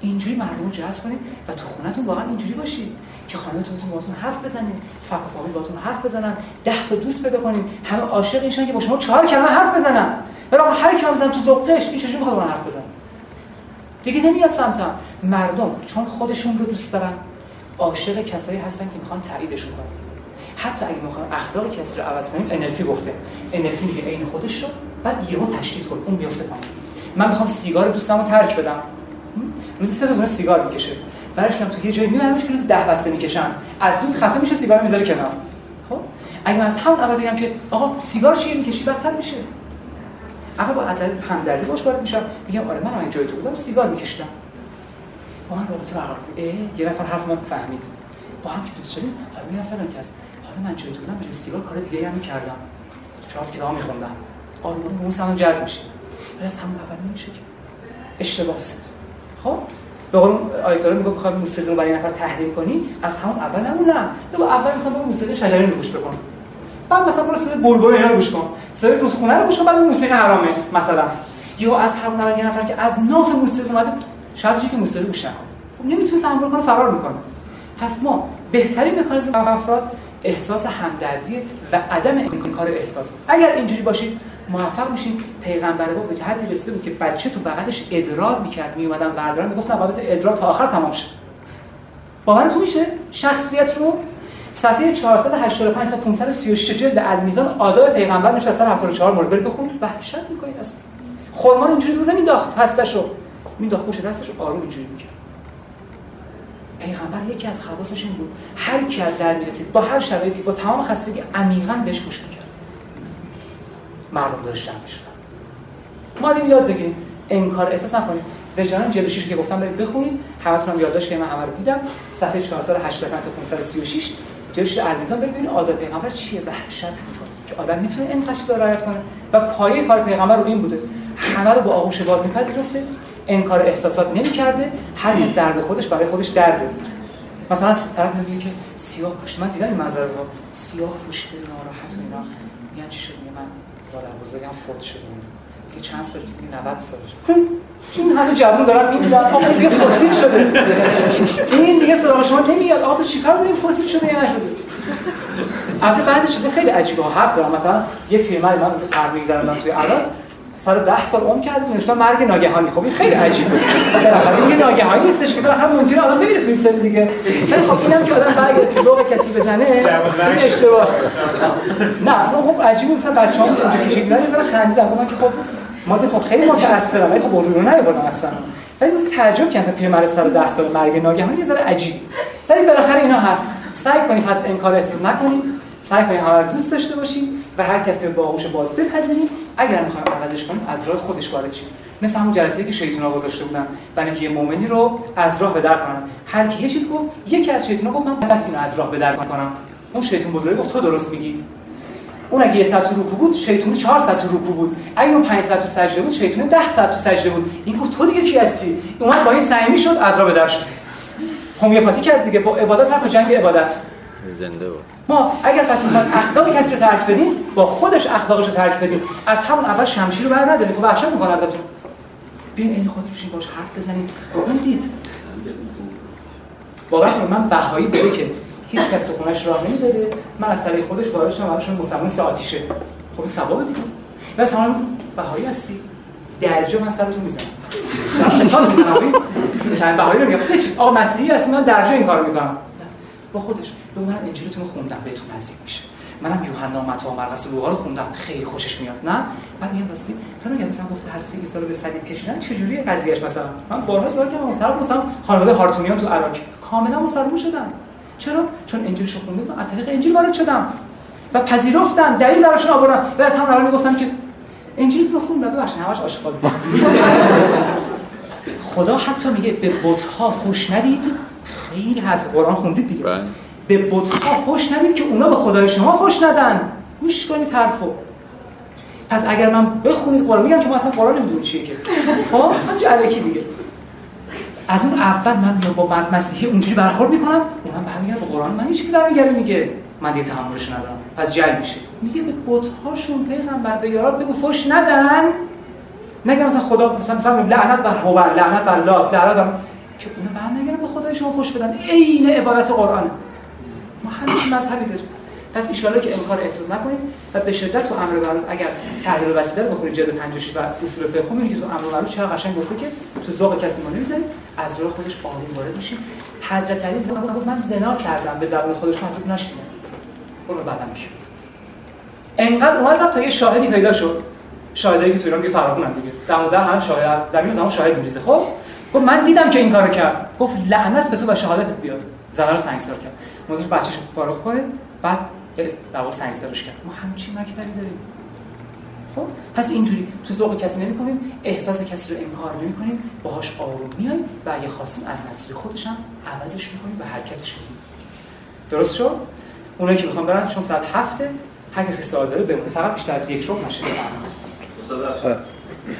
اینجوری مردم رو جذب کنید و تو خونتون واقعا اینجوری باشید که خانمتون باهاتون حرف بزنید فک و فامیل باهاتون حرف بزنن ده تا دوست پیدا کنید همه عاشق اینشن که با شما چهار کلمه حرف بزنن. ولی هر کی هم تو ذوقش این چجوری می‌خواد با حرف بزنه؟ دیگه نمیاد سمتم مردم چون خودشون رو دوست دارن عاشق کسایی هستن که می‌خوان تاییدشون کنن. حتی اگه می‌خوان اخلاق کسی رو عوض کنیم انرژی گفته. انرژی میگه عین خودش رو بعد یهو تشدید کن اون میفته پایین. من می‌خوام سیگار دوستم رو ترک بدم. روزی سه تا سیگار می‌کشه. برش تو یه جایی میبرمش که روز ده بسته می‌کشم از دود خفه میشه سیگار می‌ذاره کنار. خب؟ اگه من از همون اول بگم که آقا سیگار چیه؟ می‌کشی بدتر میشه. اول با عدل همدردی باش وارد میشم میگم آره من جای تو بودم سیگار میکشیدم. با من رابطه برقرار یه نفر حرف من فهمید. با هم که دوست شدیم حالا میگم فلان کس. حالا من جای تو بودم به سیگار کار دیگه هم می‌کردم. از چهار کتاب میخوندم. آروم اون سمون جذب میشه ولی از همون اول نمیشه که اشتباست. خب؟ به قول آیت الله میگه بخوای موسیقی رو برای نفر تحریم کنی از همون اول نمون نه. تو اول مثلا برو موسیقی شجری رو گوش بکن. بعد مثلا برو صدای بلبل اینا رو گوش کن. صدای رودخونه رو گوش کن بعد موسیقی حرامه مثلا. یا از همون اول یه نفر که از ناف موسیقی اومده شاید که موسیقی گوش نکنه. خب نمی‌تونه تحمل کنه فرار می‌کنه. پس ما بهترین مکانیزم افراد احساس همدردی و عدم انکار احساس. اگر اینجوری باشید موفق میشین پیغمبر ما به حدی رسیده بود که بچه تو بغلش ادرار می‌کرد میومدن بردارن می‌گفتن بابا ادرار تا آخر تمام شه. باورتون میشه؟ شخصیت رو صفحه 485 تا 536 جلد المیزان آداب پیغمبر از 74 مورد. برید بخونید. وحشت می‌کنید اصلا. خرما رو اینجوری رو نمینداخت هستشو مینداخت پشت دستش آروم اینجوری می‌کرد. پیغمبر یکی از خواصش این بود. هر کی در می‌رسید با هر شرایطی با تمام خستگی عمیقا بهش گوش می‌کرد. مردم داشت جمع شدن ما دیم یاد بگیریم. انکار احساس نکنیم وجدان 46 که گفتم برید بخونید. همتون هم یادداشت که من همه رو دیدم. صفحه 485 تا 536 جلوش المیزان ببینید آداب پیغمبر چیه وحشت می‌کنه. که آدم می‌تونه اینقدر چیزا رعایت کنه. و پایه کار پیغمبر رو این بوده. همه رو با آغوش باز میپذیرفته. انکار احساسات نمی‌کرده. هر کس درد خودش برای خودش درده. مثلا طرف میگه که سیاه پوشیده. من دیدم این منظره رو. سیاه پوشیده ناراحت و اینا. میگن چی شد؟ من مادر بزرگم فوت شده. که چند سال پیش 90 سالش این همه جوون دارن میمیرن. آقا دیگه فسیل شده. این دیگه سراغ شما نمیاد. آقا تو چیکار داری فسیل شده یا نشده؟ البته بعضی چیزا خیلی عجیبه. حق دارم. مثلا یک پیرمرد من اونجا تحقیق می‌ذارم توی الان. سال ده سال عمر کرده نوشته مرگ ناگهانی. خب این خیلی عجیبه. بالاخره این ناگهانی نیستش که بالاخره ممکنه آدم بمیره تو این سن دیگه. ولی خب اینم که آدم برگرده تو ذوق کسی بزنه این اشتباهه. نه اصلا خب عجیبه. مثلا بچه‌ها اونجا کشیدن یه ذره خندیدن. گفتن که خب ما خب خیلی متأثرم ولی خب رو نیوردم اصلا. ولی مثلا تعجب کردم مثلا پیرمرد سال 10 سال مرگ ناگهانی یه ذره عجیب. ولی بالاخره اینا هست. سعی کنیم پس انکار استفاده نکنیم. سعی کنیم همه دوست داشته باشیم و هر کس به باهوش باز بپذیریم. اگر می‌خوایم عوضش کنیم از راه خودش وارد شیم. مثل همون جلسه که شیطونا گذاشته بودن. برای اینکه یه مؤمنی رو از راه به در کنن. هر کی یه چیز گفت یکی از شیطونا گفت من اینو از راه به در کنم. اون شیطون بزرگ گفت تو درست میگی. اون اگه یه ساعت تو رکوع بود شیطون 4 ساعت تو رکوع بود. اگه اون 5 ساعت تو سجده بود شیطون 10 ساعت تو سجده بود. این گفت تو دیگه کی هستی؟ اومد با این صمیمی شد از راه به در شد هومیوپاتی کرد دیگه. با عبادت حرف جنگ عبادت. زنده بود. ما اگر پس می‌خوایم اخلاق کسی رو ترک بدیم با خودش اخلاقش رو ترک بدیم. از همون اول شمشیر رو بر نداریم که وحشت می‌کنه ازتون. بیاین این خود بشین باش حرف بزنید با اون دید. باور من بهایی بوده که هیچ کس تو خونش راه نمی‌داده. من از طریق خودش وارد شدم براشون سه آتیشه خب ثواب دیگه. بس همون بهایی هستی؟ درجه من سرتون می‌زنم. مثال می‌زنم. که بهایی رو میگم. چیز. آقا مسیحی هستی؟ من درجه این کارو می‌کنم. با خودش. به منم انجیلتون خوندم. بهتون نزدیک میشه. منم یوحنا متی و مرقس لوقا رو خوندم. خیلی خوشش میاد. نه؟ بعد میگم راستی فلان میگم مثلا گفته هستی 20 سال به صلیب کشیدن چه جوریه قضیهش مثلا من بارها سوال کردم. مثلا مثلا خانواده هارتونیان تو عراق. کاملا مسلمان شدن. چرا؟ چون انجیلش رو خوندم از طریق انجیل وارد شدم و پذیرفتن دلیل دراشون آوردم و از همون اول می‌گفتم که انجیلتون رو خوندم ببخشید همش عاشق خدا حتی میگه به بت‌ها فوش ندید. خیلی حرف قرآن خوندید دیگه. بله. به بت‌ها فوش ندید که اونا به خدای شما فوش ندن. گوش کنید حرفو. پس اگر من بخونید قرآن میگم که ما اصلا قرآن نمی‌دونیم چیه که. خب همچه علکی دیگه. از اون اول من با مرد مسیحی اونجوری برخورد می‌کنم اونم برمیگرده به قرآن. من یه چیزی برمیگرده میگه من دیگه تحملش ندارم. پس جل میشه. میگه به بت‌هاشون پیغمبر به یارات بگو فوش ندن. نگه مثلا خدا مثلا فهم لعنت بر هوبر لعنت بر لات لعنت بر که اونا برنگردن به خدای شما فوش بدن. عین عبارت قرآن. ما همیشه مذهبی داریم. پس ان که انکار اصل نکنید و به شدت تو امر معروف اگر تحلیل وسیله رو جلد 56 و اصول فقه می‌بینید که تو امر معروف چقدر قشنگ گفته که تو ذوق کسی ما نمی‌ذارید از راه خودش آروم وارد میشیم حضرت علی زمان گفت من زنا کردم به زبان خودش حضرت نشینه اون رو بعدا میشه. انقدر اومد رفت تا یه شاهدی پیدا شد. شاهدایی که تو ایران دیگه فراوونن دیگه. مدت هم شاهد از زمین زمان شاهد میریزه. خب؟ گفت من دیدم که این کارو کرد. گفت لعنت به تو و شهادتت بیاد. زنا رو سنگسار کرد. موضوع بچه‌ش فارغ کنه بعد در واقع سنج‌دارش کرد ما همچین مکتبی داریم. خب پس اینجوری تو ذوق کسی نمی‌کنیم احساس کسی رو انکار نمی‌کنیم باهاش آروم میایم و اگه خواستیم از مسیر خودش هم عوضش می‌کنیم و حرکتش می‌دیم درست شد؟ اونایی که می‌خوان برن چون ساعت هفته هر کسی که سوال داره بمونه. فقط بیشتر از یک رو نشه بفرمایید. استاد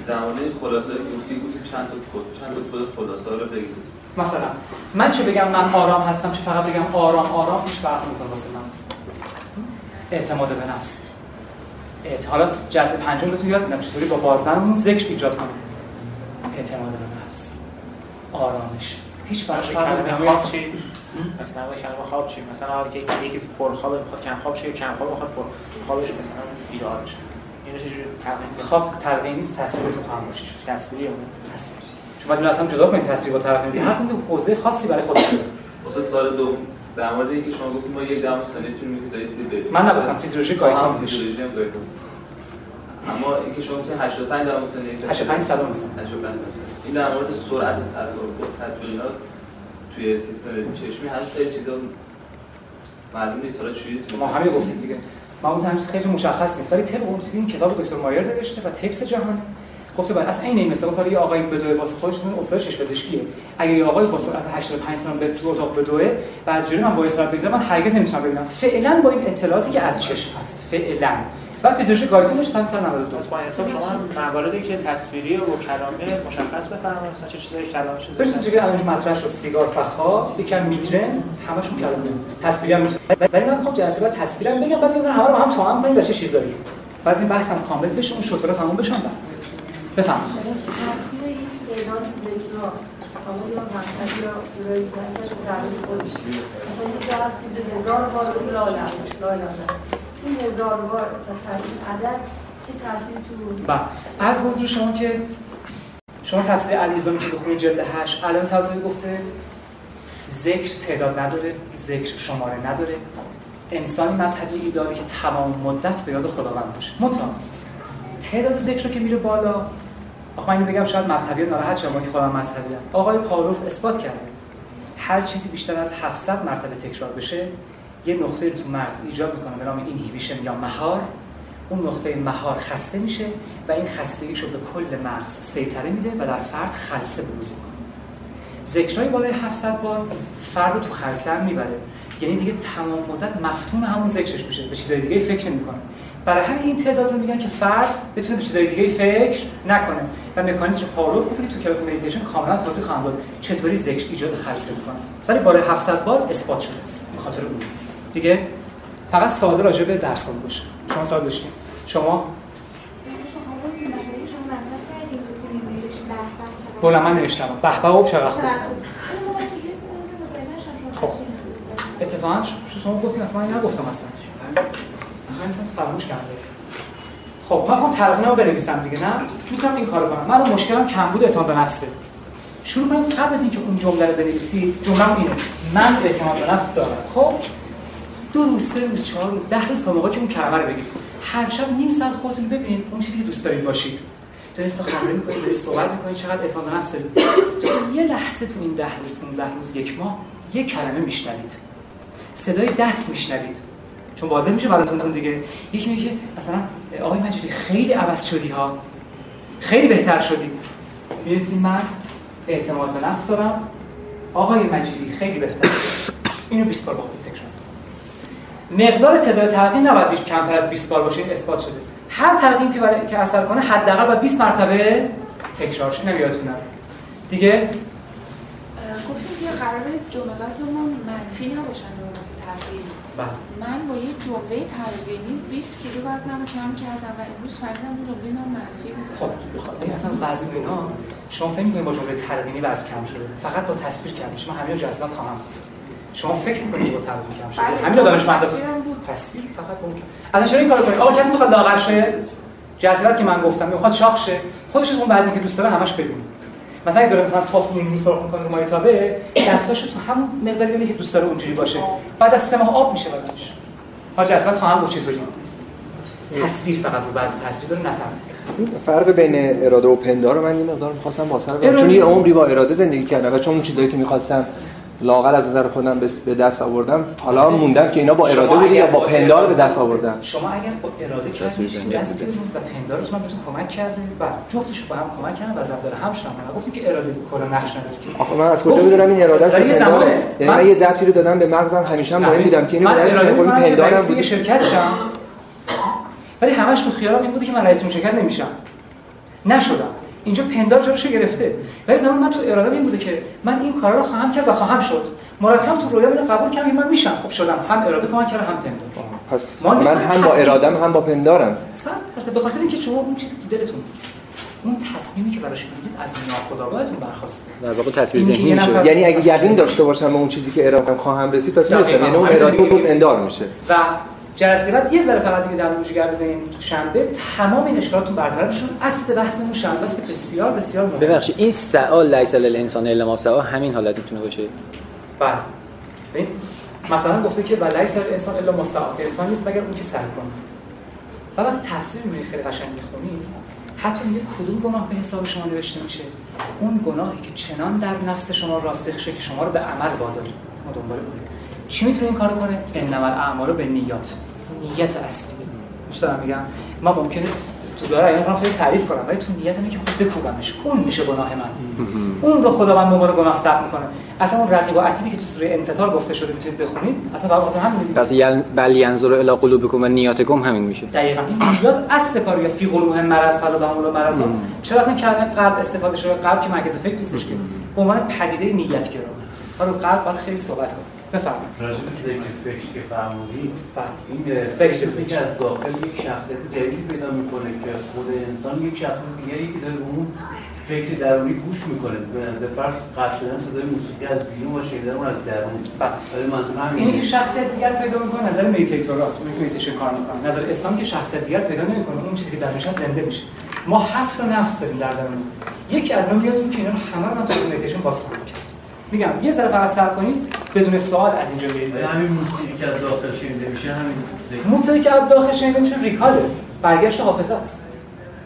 در مورد خلاصه گفتی گفتی چند تا کد چند تا کد خلاصه رو بگید مثلا من چه بگم من آرام هستم چه فقط بگم آرام آرام هیچ فرق نمی‌کنه واسه من. اعتماد به نفس. اعت... حالا جلسه پنجم بهتون یاد میدم چطوری با بازدن ذکر ایجاد کنیم. اعتماد به نفس. آرامش. هیچ فرق کلمه نمی‌کنه خواب چی؟ مثلا کلمه خواب چی؟ مثلا اگه یکی یکی پر خواب می‌خواد کم خواب شه کم خواب می‌خواد پر خوابش مثلا بیدار بشه. اینو تقریبا خواب تلقینی نیست تصویر تو خواهم باشه تصویری اون؟ تصویر. شما باید اصلا جدا کنید تصویر با تلقینی هر کدوم حوزه خاصی برای خودش داره. استاد سال دوم. در مورد اینکه شما گفتید ما یک دهم ثانیه‌تون می‌گذارید برید من نگفتم فیزیولوژی گایتون میشه. اما اینکه شما گفتید 85 دهم ثانیه 85 صدام ثانیه. 85 ثانیه این در مورد سرعت تطبیق تطبیقات توی سیستم چشمی هنوز خیلی چیزا معلوم نیست. حالا چجوری ما همین گفتیم دیگه. ما اون هنوز خیلی مشخص نیست. ولی طبق اون کتاب دکتر مایر نوشته و تکست جهانی. گفته بعد اصلا این این گفت یه آقای بدوه واسه خودش استاد چشم پزشکیه. اگه یه آقای با سرعت 85 سال به تو اتاق بدوه و از جلوی من با سرعت بگذره من هرگز نمی‌تونم ببینم. فعلا با این اطلاعاتی که از چشم هست. فعلا. و فیزیولوژی گایتونش 192 پس با حساب شما مواردی که تصویری و کلامی مشخص بفرمایید. مثلا چه چیزایی کلامی چه به چیزی که الان مطرح شد سیگار فخا. یکم میگرن همشون کلامی تصویری هم ولی من می‌خوام جلسه بعد تصویرم بگم بعد ببینم همه رو هم توام کنیم و چه چیزایی. بعد این بحثم کامل بشه اون شطوره تموم بشن بعد. که به هزار این هزار بار عدد چه تاثیری تو بله. از حضور شما که شما تفسیر علیزامی که بخونید جلد 8 الان تازه گفته ذکر تعداد نداره ذکر شماره نداره. انسانی مذهبی داره که تمام مدت به یاد خداوند باشه. منتها تعداد ذکر که میره بالا. آخه من بگم شاید مذهبی ناراحت شما که خودم مذهبی هم. آقای پاولوف اثبات کرده هر چیزی بیشتر از 700 مرتبه تکرار بشه یه نقطه رو تو مغز ایجاد می‌کنه. به نام اینهیبیشن یا مهار. اون نقطه مهار خسته میشه و این خستگیش رو به کل مغز سیطره میده و در فرد خلسه بروز می‌کنه. ذکرهای بالای 700 بار فرد رو تو خلسه هم می‌بره. یعنی دیگه تمام مدت مفتون همون ذکرش میشه. به چیزای دیگه فکر نمی‌کنه. برای همین این تعداد رو میگن که فرد بتونه به چیزای دیگه فکر نکنه و مکانیزم پاولو گفت تو کلاس مدیتیشن کاملا توضیح خواهم داد چطوری ذکر ایجاد خلسه می‌کنه؟ ولی بالای 700 بار اثبات شده است به خاطر اون. دیگه فقط ساده راجع به درسان باشه. شما سوال داشتین. شما؟ بولا من نوشتم. به به و چقدر خوب. خب. اتفاقا شما گفتین اصلا نگفتم اصلا. اصلا اصلا فراموش کرده خب من تلقینه رو بنویسم دیگه نه؟ می‌تونم این کارو کنم. من مشکلم کم بود اعتماد به نفسه. شروع کنم قبل از اینکه اون جمله رو بنویسی جمله اینه. من اعتماد به نفس دارم. خب؟ دو روز سه روز چهار روز ده روز تا موقعی که اون کلمه رو بگید هر شب نیم ساعت خودتون ببینید اون چیزی که دوست دارید باشید. دارید استخوان می‌کنید دارید صحبت می‌کنید چقدر اعتماد به نفس تو یه لحظه تو این ده روز 15 روز یک ماه یه کلمه میشنوید. صدای دست میشنوید. چون واضح میشه براتون دیگه. یکی میگه مثلا آقای مجیدی خیلی عوض شدی ها. خیلی بهتر شدی. می‌رسیم من اعتماد به نفس دارم. آقای مجیدی خیلی بهتر. اینو 20 بار با خودت تکرار مقدار تعداد تلقین نباید کمتر از 20 بار باشه اثبات شده. هر تلقین که برای که اثر کنه حداقل با 20 مرتبه تکرار شه. نمیادتونم دیگه؟ گفتیم که قرار جملاتمون منفی نباشن. بله. من با یه جمله تلقینی 20 کیلو وزنمو کم کردم و امروز فهمیدم اون جمله من منفی بود. خب بخاطر اصلا وزن اینا. شما فکر می‌کنید با جمله تلقینی وزن کم شده؟ فقط با تصویر کم من همین جذبات خواهم گفت. شما فکر می‌کنید با تلقین کم شده؟ بله، همین رو دانشمند تصویرم بود. تصویر فقط ممکن اصلا چرا این کارو کنید؟ آقا کسی می‌خواد لاغر شه؟ جذبات که من گفتم می‌خواد شاخ شه. خودش اون وزنی که دوست داره همش بدون مثلا اگه داره مثلا تخم نون سرخ می‌کنه رو مایتابه دستاشو تو همون مقداری ببینید که دوست داره اونجوری باشه. بعد از سه ماه آب میشه بدنش ها جذبات خواهم گفت چطوری؟ تصویر فقط رو تصویر نه تلقین. فرق بین اراده و پندار رو من یه مقدار می‌خواستم واسه چون یه عمری با اراده زندگی کردم و چون اون چیزایی که می‌خواستم لاغر از نظر خودم به- دست آوردم. حالا موندم که اینا با اراده بوده یا با پندار به دست آوردم شما اگر با اراده کردید دست بدون و پندارتون هم بهتون کمک کرده و جفتش با هم کمک کردن و ضرب داره. هم شدن من گفتیم که اراده کلا نقش نداره که. آخه من از کجا بدونم این اراده زمانه یعنی من یه ضبطی رو دادم به مغزم همیشه هم مهم بودم که اینو من پندارم بود. شرکت شم. ولی همش تو خیالم این بوده که من رئیس اون شرکت نمیشم. نشدم. اینجا پندار جلوش گرفته. ولی زمان من تو اراده این بوده که من این کارا رو خواهم کرد و خواهم شد. مرتب تو رویا اینو قبول کردم من میشم. خب شدم. هم اراده کمک کرد هم پندار. پس من نمی‌خوایم هم با ارادم هم با پندارم. صد درصد. به خاطر اینکه شما اون چیزی که تو دلتون اون تصمیمی که براش گرفتید از ناخودآگاهتون برخواسته. در واقع تصویر ذهنی میشه نفر- یعنی اگه یقین داشته باشم به اون چیزی که ارادم خواهم رسید پس. می‌رسم یعنی اون اراده دیگه. بود پندار میشه. و جلسه بعد یه ذره فقط دیگه در جگر بزنیم شنبه تمام این اشکالاتون برطرف بشون اصل بحثمون شنبه است که بسیار بسیار مهمه. ببخشید این سعا لیس للانسان الا ما سعا همین حالت می‌تونه باشه؟ بله. ببین مثلا گفته که ولیس در انسان الا مسعى انسان نیست مگر اون که سعی کنه. و وقتی تفسیر می‌بینید خیلی قشنگ می‌خونید حتی میگه کدوم گناه به حساب شما نوشته میشه؟ اون گناهی که چنان در نفس شما راسخ شه که شما رو به عمل واداره ما دنبال کنیم. چی می‌تونه این کارو کنه انما الاعمال به نیات نیت اصلی. دوست دارم میگم من ممکنه تو ظاهر اینا خیلی تعریف کنم ولی تو نیتم اینه که خود بکوبمش. اون میشه گناه من. اون رو خداوند به عنوان گناه ثبت می‌کنه. اصلا اون رقیب و عتیدی که تو سوره انفطار گفته شده می‌تونید بخونید اصلا فقط بخاطر همین پس یل بل ینظر الی قلوبکم و نیاتکم همین میشه. دقیقاً. این نیات اصل کار یا فی قلوبهم مرض فزادهم الله مرضا چرا اصلا کلمه قلب استفاده شده؟ قلب که مرکز فکر نیستش که. به عنوان پدیده نیت گرا. حالا قلب باید خیلی صحبت کنیم بفرمایید. راجع به ذکر فکر که فرمودید این فکر که از داخل یک شخصیت جدیدی پیدا می‌کنه که خود انسان یک شخصیت دیگری که داره اون فکر درونی گوش می‌کنه. به فرض قطع شدن صدای موسیقی از بیرون و شنیدن اون از درون. همین اینی که شخصیت دیگر پیدا می‌کنه نظر meditator هاست اون که مدیتیشن کار می‌کنه. نظر اسلام که شخصیت دیگر پیدا نمی‌کنه اون چیزی که درونش هست زنده میشه. ما هفت نفس داریم در درون. یکی از اونها بیاد که اینا همه رو من تو مدیتیشن باز خواهم کرد. میگم یه ذره فقط صبر کنید بدون سوال از اینجا برید همین موسیقی که از داخل شنیده میشه همین ذکر. موسیقی که از داخل شنیده میشه recall ه. برگشت حافظه است.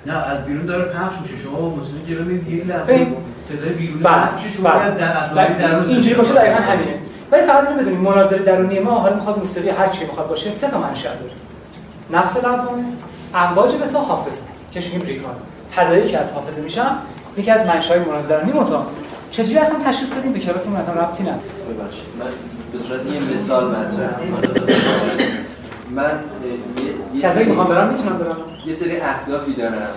نه از بیرون داره پخش میشه. شما موسیقی جلو میید یک لحظه. صدای بیرونی بله. پخش میشه. شما از در اینجوری باشه دقیقا همینه. ولی فقط اینو بدونید مناظره درونی ما حالا می‌خواد موسیقی هر چی می‌خواد باشه سه تا منشأ داره. نفس لوامه امواج به تا حافظه که میگیم ریکال تداعی که از حافظه میشن یکی از منشأهای مناظره درونی متا چجوری اصلا تشخیص بدیم به کلاسمون؟ اصلا ربطی نداره. ببخشید. من به صورت یه مثال مطرح. من کسایی سری- می‌خوام برم می‌تونم برم یه سری اهدافی دارم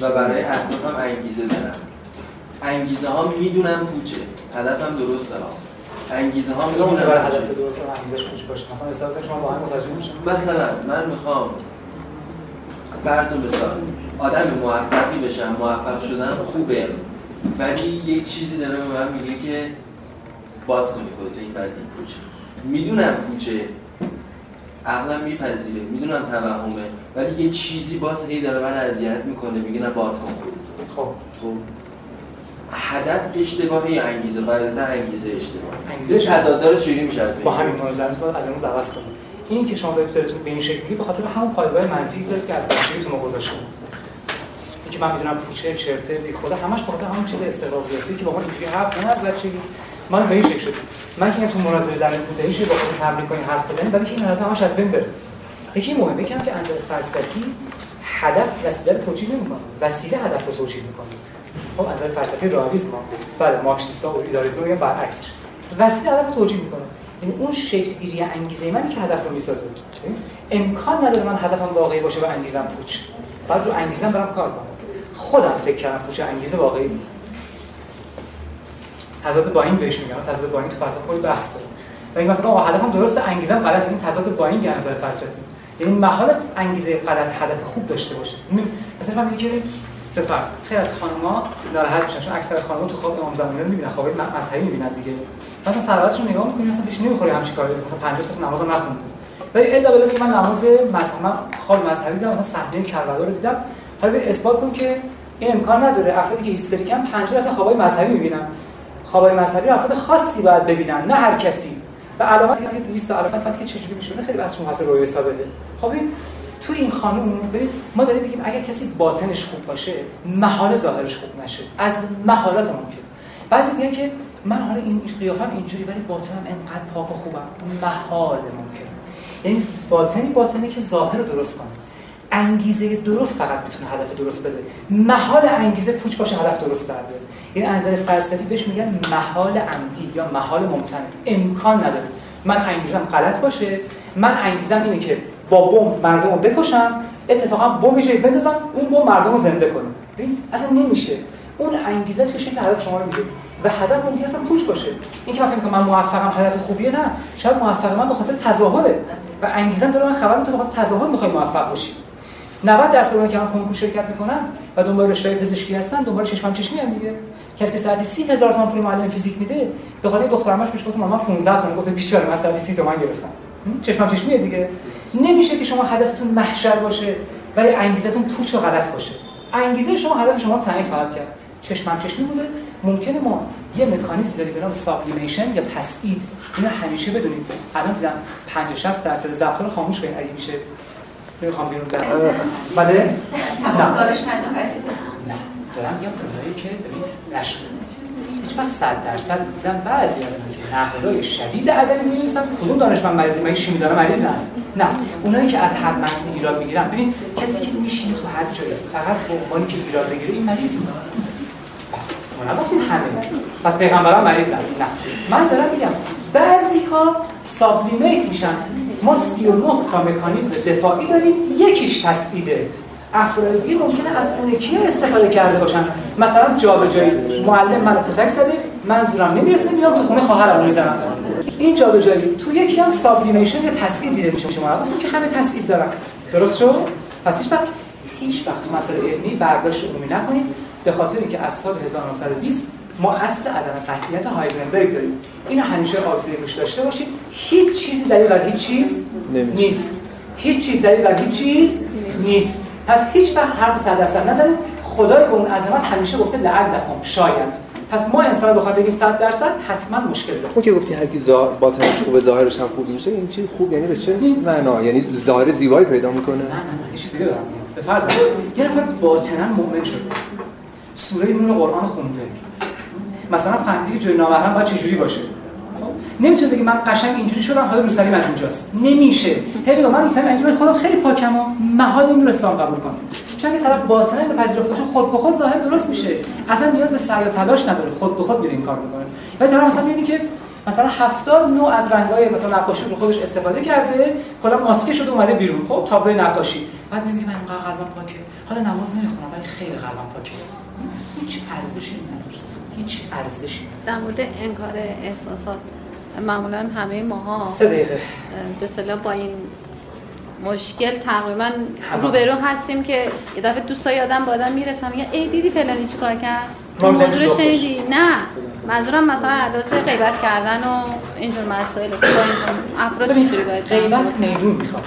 و برای اهدافم انگیزه دارم. انگیزه ها می‌دونم پوچه. هدفم درست دارم انگیزه ها می‌دونم برای. هدف درست و انگیزش خوش باشه؟ مثلا مثلا شما با هم متوجه میشین مثلا من می‌خوام فرض مثال آدم موفقی بشم موفق شدن خوبه. ولی یک چیزی داره به من میگه که باد کنی خودت این بعد این پوچه. می‌دونم پوچه عقلم میپذیره می‌دونم توهمه ولی یه چیزی باز هی داره من اذیت می‌کنه میگه نه باد کن. خب. خب هدف اشتباهی یا انگیزه قاعدتا انگیزه اشتباهی انگیزه تضادها رو چجوری میشه از بین. با همین باید از امروز عوض کنید این که شما دلتون به این شکل میگید به خاطر همون پایگاه منفی دارید که از بچگیتون گذاشته این که من می‌دونم پوچه چرته بی خدا همش به خاطر همون چیز استقلال ریاسی که با اینجوری حرف زدن از بچگی من به این شکل شد من که تو مناظره در این شکل با خودتون تمرین کنید حرف بزنید ولی که این حالت همش از بین بره. یکی مهمه هم که از فلسفی هدف وسیله رو توجیه نمی‌کنه. وسیله هدف رو توجیه می‌کنه. خب از فلسفی رئالیسم بله مارکسیستا و ایدالیسم میگن برعکس وسیله هدف رو توجیه می‌کنه. یعنی اون شکل گیری انگیزه منی که هدف رو می‌سازه. امکان نداره من هدفم واقعی باشه و انگیزم پوچ. بعد رو انگیزم برم کار کنم. خودم فکر کردم پوچ انگیزه واقعی بود. تضاد با این بهش میگم تضاد با این تو فلسفه خود بحث داره. این مثلا آقا هدفم درست انگیزم غلط این تضاد با این از نظر فلسفی. یعنی محالت انگیزه غلط هدف خوب داشته باشه. مثلا من که به فرض خیلی از خانم‌ها ناراحت میشن چون اکثر خانم‌ها تو خواب امام زمانی رو خواب مذهبی می‌بینن دیگه. مثلا سربازشون نگاه می‌کنی مثلا بهش نمی‌خوره همچین کاری. مثلا 50 سال نماز نخونده ولی الا بلا میگه من نماز مذهبی خواب مذهبی دیدم مثلا صحنه کربلا رو دیدم. حالا ببین اثبات کن که این امکان نداره. افرادی که هیستریکن 50 اصلا خوابای مذهبی می‌بینن. خوابای مذهبی افراد خاصی باید ببینن نه هر کسی. و علاماتی که 200 علاماتی که چجوری میشه خیلی بحث مفصل روی ثابته خب این تو این خانم ببین ما داریم میگیم اگر کسی باطنش خوب باشه محال ظاهرش خوب نشه. از محالات ممکن. بعضی میگن که من حالا این قیافم اینجوری ولی باطنم انقدر پاک و خوبم. محال ممکنه یعنی باطنی باطنی که ظاهر رو درست کنه. انگیزه درست فقط می‌تونه هدف درست بده. محال انگیزه پوچ باشه هدف درست در بیاره این انظر فلسفی بهش میگن محال عمدی یا محال ممتنع. امکان نداره. من انگیزم غلط باشه من انگیزم اینه که با بمب مردم رو بکشم اتفاقا بمب جایی بندازم اون بمب مردم رو زنده کنه اصلا نمیشه. اون انگیزه که شکل هدف شما رو میده. و هدف ممکن اصلا پوچ باشه. این که من فکر کنم من موفقم هدف خوبیه نه. شاید موفق من به خاطر تظاهره و انگیزم داره من خبر میده به خاطر تظاهر می‌خوای موفق باشی. 90 درصد اونایی که من کنکور شرکت می‌کنن و دنبال رشته پزشکی هستن دنبال چشمم چشمی هم دیگه. کسی که ساعتی 30000 تومان پول معلم فیزیک میده به خاطر دخترمش بهش گفتم من 15 تومن گفته بیچاره من ساعتی 30 تومن گرفتم. چشمم چشمیه دیگه. نمیشه که شما هدفتون محشر باشه ولی انگیزتون پوچ و غلط باشه. انگیزه شما هدف شما تعیین خواهد کرد. چشمم چشمی بوده. ممکنه ما یه مکانیزم داریم به نام سابلیمیشن یا تسعید. اینو همیشه بدونید. الان دیدم 50 60 درصد ضبط خاموش کنید اگه میشه. نمی‌خوام بیرون در بله؟ نه. نه دارم یه پولایی که ببین نشد. هیچ وقت 100 درصد دیدم بعضی از من که نقدای شدید ادبی می‌نویسن. کدوم دانشمند مریضی من شیمی داره مریضن نه. اونایی که از هر متن ایراد می‌گیرن. ببین کسی که میشینه تو هر جایی فقط به عنوانی که ایراد بگیره این مریض ما نگفتیم همه. پس پیغمبران مریضن نه. من دارم میگم بعضی ها سابلیمیت میشن. ما 39 تا مکانیزم دفاعی داریم یکیش تسعیده. افراد دیگه ممکنه از اون یکی استفاده کرده باشن. مثلا جابجایی. معلم منو کتک زده من زورم نمی‌رسه میام تو خونه خواهرم می‌زنم. این جابجایی تو یکی هم سابلیمیشن یا تسعید دیده میشه. شما گفتم که همه تسعید دارن. درست شد؟ پس هیچ وقت هیچ وقت مسئله علمی برداشت عمومی نکنید. به خاطر اینکه از سال 1920 ما اصل عدم قطعیت هایزنبرگ داریم. اینو همیشه آبزیر روش داشته باشید. هیچ چیزی دلیل بر هیچ چیز نیست. هیچ چیز دلیل بر هیچ چیز نیست. پس هیچ وقت حرف صد درصد نزنید. خدای به اون عظمت همیشه گفته لعلکم شاید. پس ما انسان رو بخوایم بگیم 100 درصد حتما مشکل داره. اون که گفتی هر کی ظاهر باطنش خوبه ظاهرش هم خوب میشه این چی خوب؟ یعنی به چه معنا؟ یعنی ظاهر زیبایی پیدا می‌کنه؟ نه نه نه چیزی دارم به فرض یه نفر باطنا مؤمن شده. سوره نور قرآن خونده. مثلا فهمیدی که جای نامحرم باید چجوری باشه. نمی‌تونه بگه من قشنگ اینجوری شدم حالا روسلیم از اینجاست. نمیشه. طبیعا من روسلیم اینجوری خودم خیلی پاکم و محال این رو اسلام قبول کنم. چون که طرف باطنا به پذیرفته باشه خود به خود ظاهر درست میشه. اصلا نیاز به سعی و تلاش نداره. خود به خود میره این کار می‌کنه. ولی طرف مثلا می‌بینی که مثلا 70 نوع از رنگ‌های مثلا نقاشی رو خودش استفاده کرده کلا ماسکه شده اومده بیرون. خب تابلو نقاشی. بعد میگه من قلبم پاکه. حالا نماز نمی‌خونم ولی خیلی قلبم پاکه. هیچ ارزشی نداره. هیچ ارزشی در مورد انکار احساسات معمولا همه ماها سه دقیقه. به صلاح با این مشکل تقریبا روبرو هستیم که یه دفعه دوستای آدم با آدم می‌رسم میگه ای دیدی فلانی چیکار کرد؟ تو موضوع شنیدی؟ نه. منظورم مثلا عداسه غیبت کردن و اینجور مسائل با اینجور افراد چجوری باید غیبت میدون می‌خواد.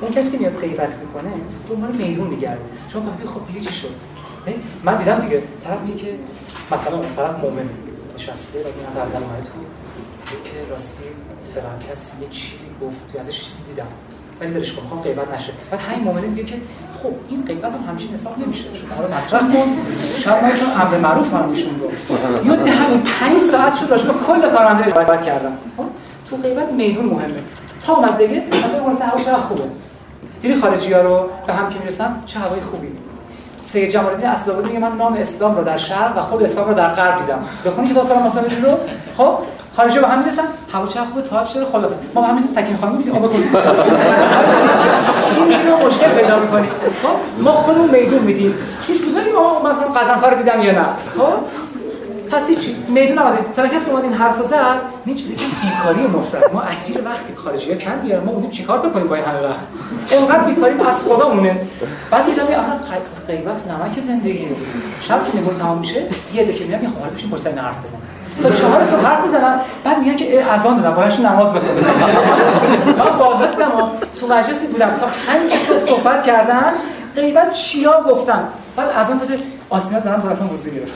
اون کسی که میاد غیبت می‌کنه دنبال میدون میگرده. شما گفتی خب دیگه چی شد؟ من دیدم دیگه طرف میگه که مثلا اون طرف مؤمنه نشسته و میاد در تو که راستی فلان کسی یه چیزی گفت ازش چیزی دیدم. ولی دلش کن خب غیبت نشه. بعد همین مؤمنه میگه که خب این غیبت هم همیشه حساب نمیشه. شما رو مطرح کن. شاید من تو امر معروف من نشون رو یا دیگه همین 5 ساعت شد راجع کل کارمنده صحبت کردم. خب تو غیبت میدون مهمه. تا اومد بگه مثلا اون چقدر خوبه؟ دیدی خارجی ها رو؟ به هم که می‌رسم چه هوای خوبی؟ سید جمال الدین اصلابادی میگه من نام اسلام رو در شرق و خود اسلام رو در غرب دیدم. بخونی که داخل مسائل رو؟ خب خارجی با هم می‌رسن. چه خوبه تاج داره خلافه ما با هم می‌رسیم سکین خانم دیدیم آب کوزی این میشه مشکل پیدا می‌کنی. خب ما خودمون میدون میدیم. هیچ روز نمیگیم ما مثلا قزنفر رو دیدم یا نه. خب؟ پس هیچی. میدون آمده فلان کسی اومد این حرفو زد دیگه بیکاری مفرد. ما اسیر وقتی خارجی ها کم بیارن ما اونیم چیکار بکنیم با این همه وقت؟ اینقدر بیکاری از خدا مونه بعد دیدم یه آخر غیبت نمک زندگی شب که نگاه تمام میشه یه دکه میام یه خبر بشین پرسه این حرف بزن تا چهار صبح حرف می‌زنن بعد میگن که اذان دادم باید نماز بخونم. من بالا دیدم تو مجلسی بودم. تا پنج صبح صحبت کردن غیبت چیا گفتن؟ بعد از اون داده آسینا زدن با رفتن وضو گرفت.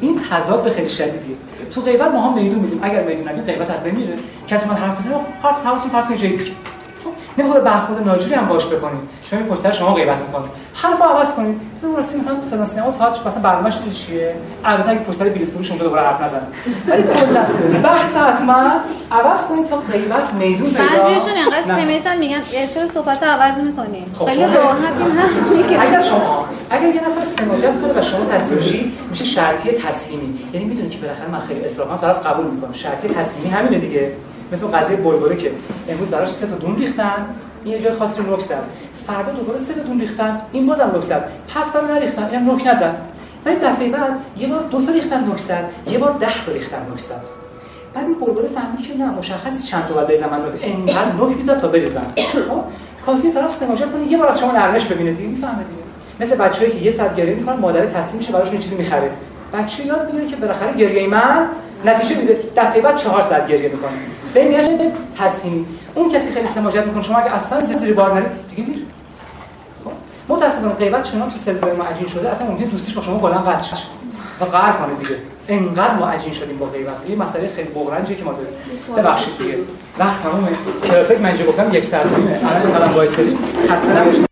این تضاد خیلی شدیدیه. تو غیبت ما هم میدون میدیم اگر میدون ندیم غیبت از بین میره کسی من حرف بزنه حرف حواستون پرت کنید جای دیگه. نمی‌خواد برخورد ناجوری هم باش بکنید. شما این پستر شما غیبت می‌کنید حرف عوض کنید. مثلا راستی مثلا فلان سینما تئاتر مثلا برنامه‌اش چیه؟ البته اگه پستر بلیط فروش اونجا دوباره حرف نزن ولی کلا بحث حتما عوض کنید تا غیبت میدون پیدا بعضیشون انقدر نه. سمیتن میگن چرا صحبت عوض می‌کنی؟ خب خیلی شما- راحت این میگه. اگر شما اگر یه نفر سماجت کنه و شما تصمیم شی میشه شرطی تسلیمی یعنی می‌دونی که بالاخره من خیلی اصرافم طرف قبول می‌کنه. شرطی تسلیمی همینه دیگه. مثل قضیه بلبله که امروز براش سه تا دون ریختن این یه جای خاصی رو نوک زد. فردا دوباره سه تا دون ریختن این بازم نوک زد. پس فردا نریختن اینم نوک نزد. ولی دفعه بعد یه بار دو تا ریختن نوک زد یه بار ده تا ریختن نوک زد. بعد این بلبله فهمید که نه مشخصی چند تا باید بریزم من نوک انقدر نوک می‌زد تا بریزم خب طرف سماجت کنه یه بار از شما نرمش ببینه دیگه می‌فهمه دیگه. مثل بچه‌ای که یه ساعت گریه می‌کنن مادر تصمیم میشه براشون چیزی می‌خره. بچه یاد می‌گیره که بالاخره گریه من نتیجه میده. دفعه بعد چهار ساعت گریه می‌کنه. به میاد به تصمیم اون کسی که خیلی سماجت می‌کنه شما اگه اصلا زیر بار نرید دیگه میره خب متاسفانه غیبت چنان تو سلول ما عجین شده اصلا ممکن دوستیش با شما کلا قطع شه. مثلا قهر کنه دیگه. انقدر ما عجین شدیم با غیبت. یه مسئله خیلی بغرنجیه که ما داریم. ببخشید دیگه. وقت تمومه. کلاسایی که من اینجا گفتم یک ساعت نیمه الان اینقدر وایسادیم خسته نباشید.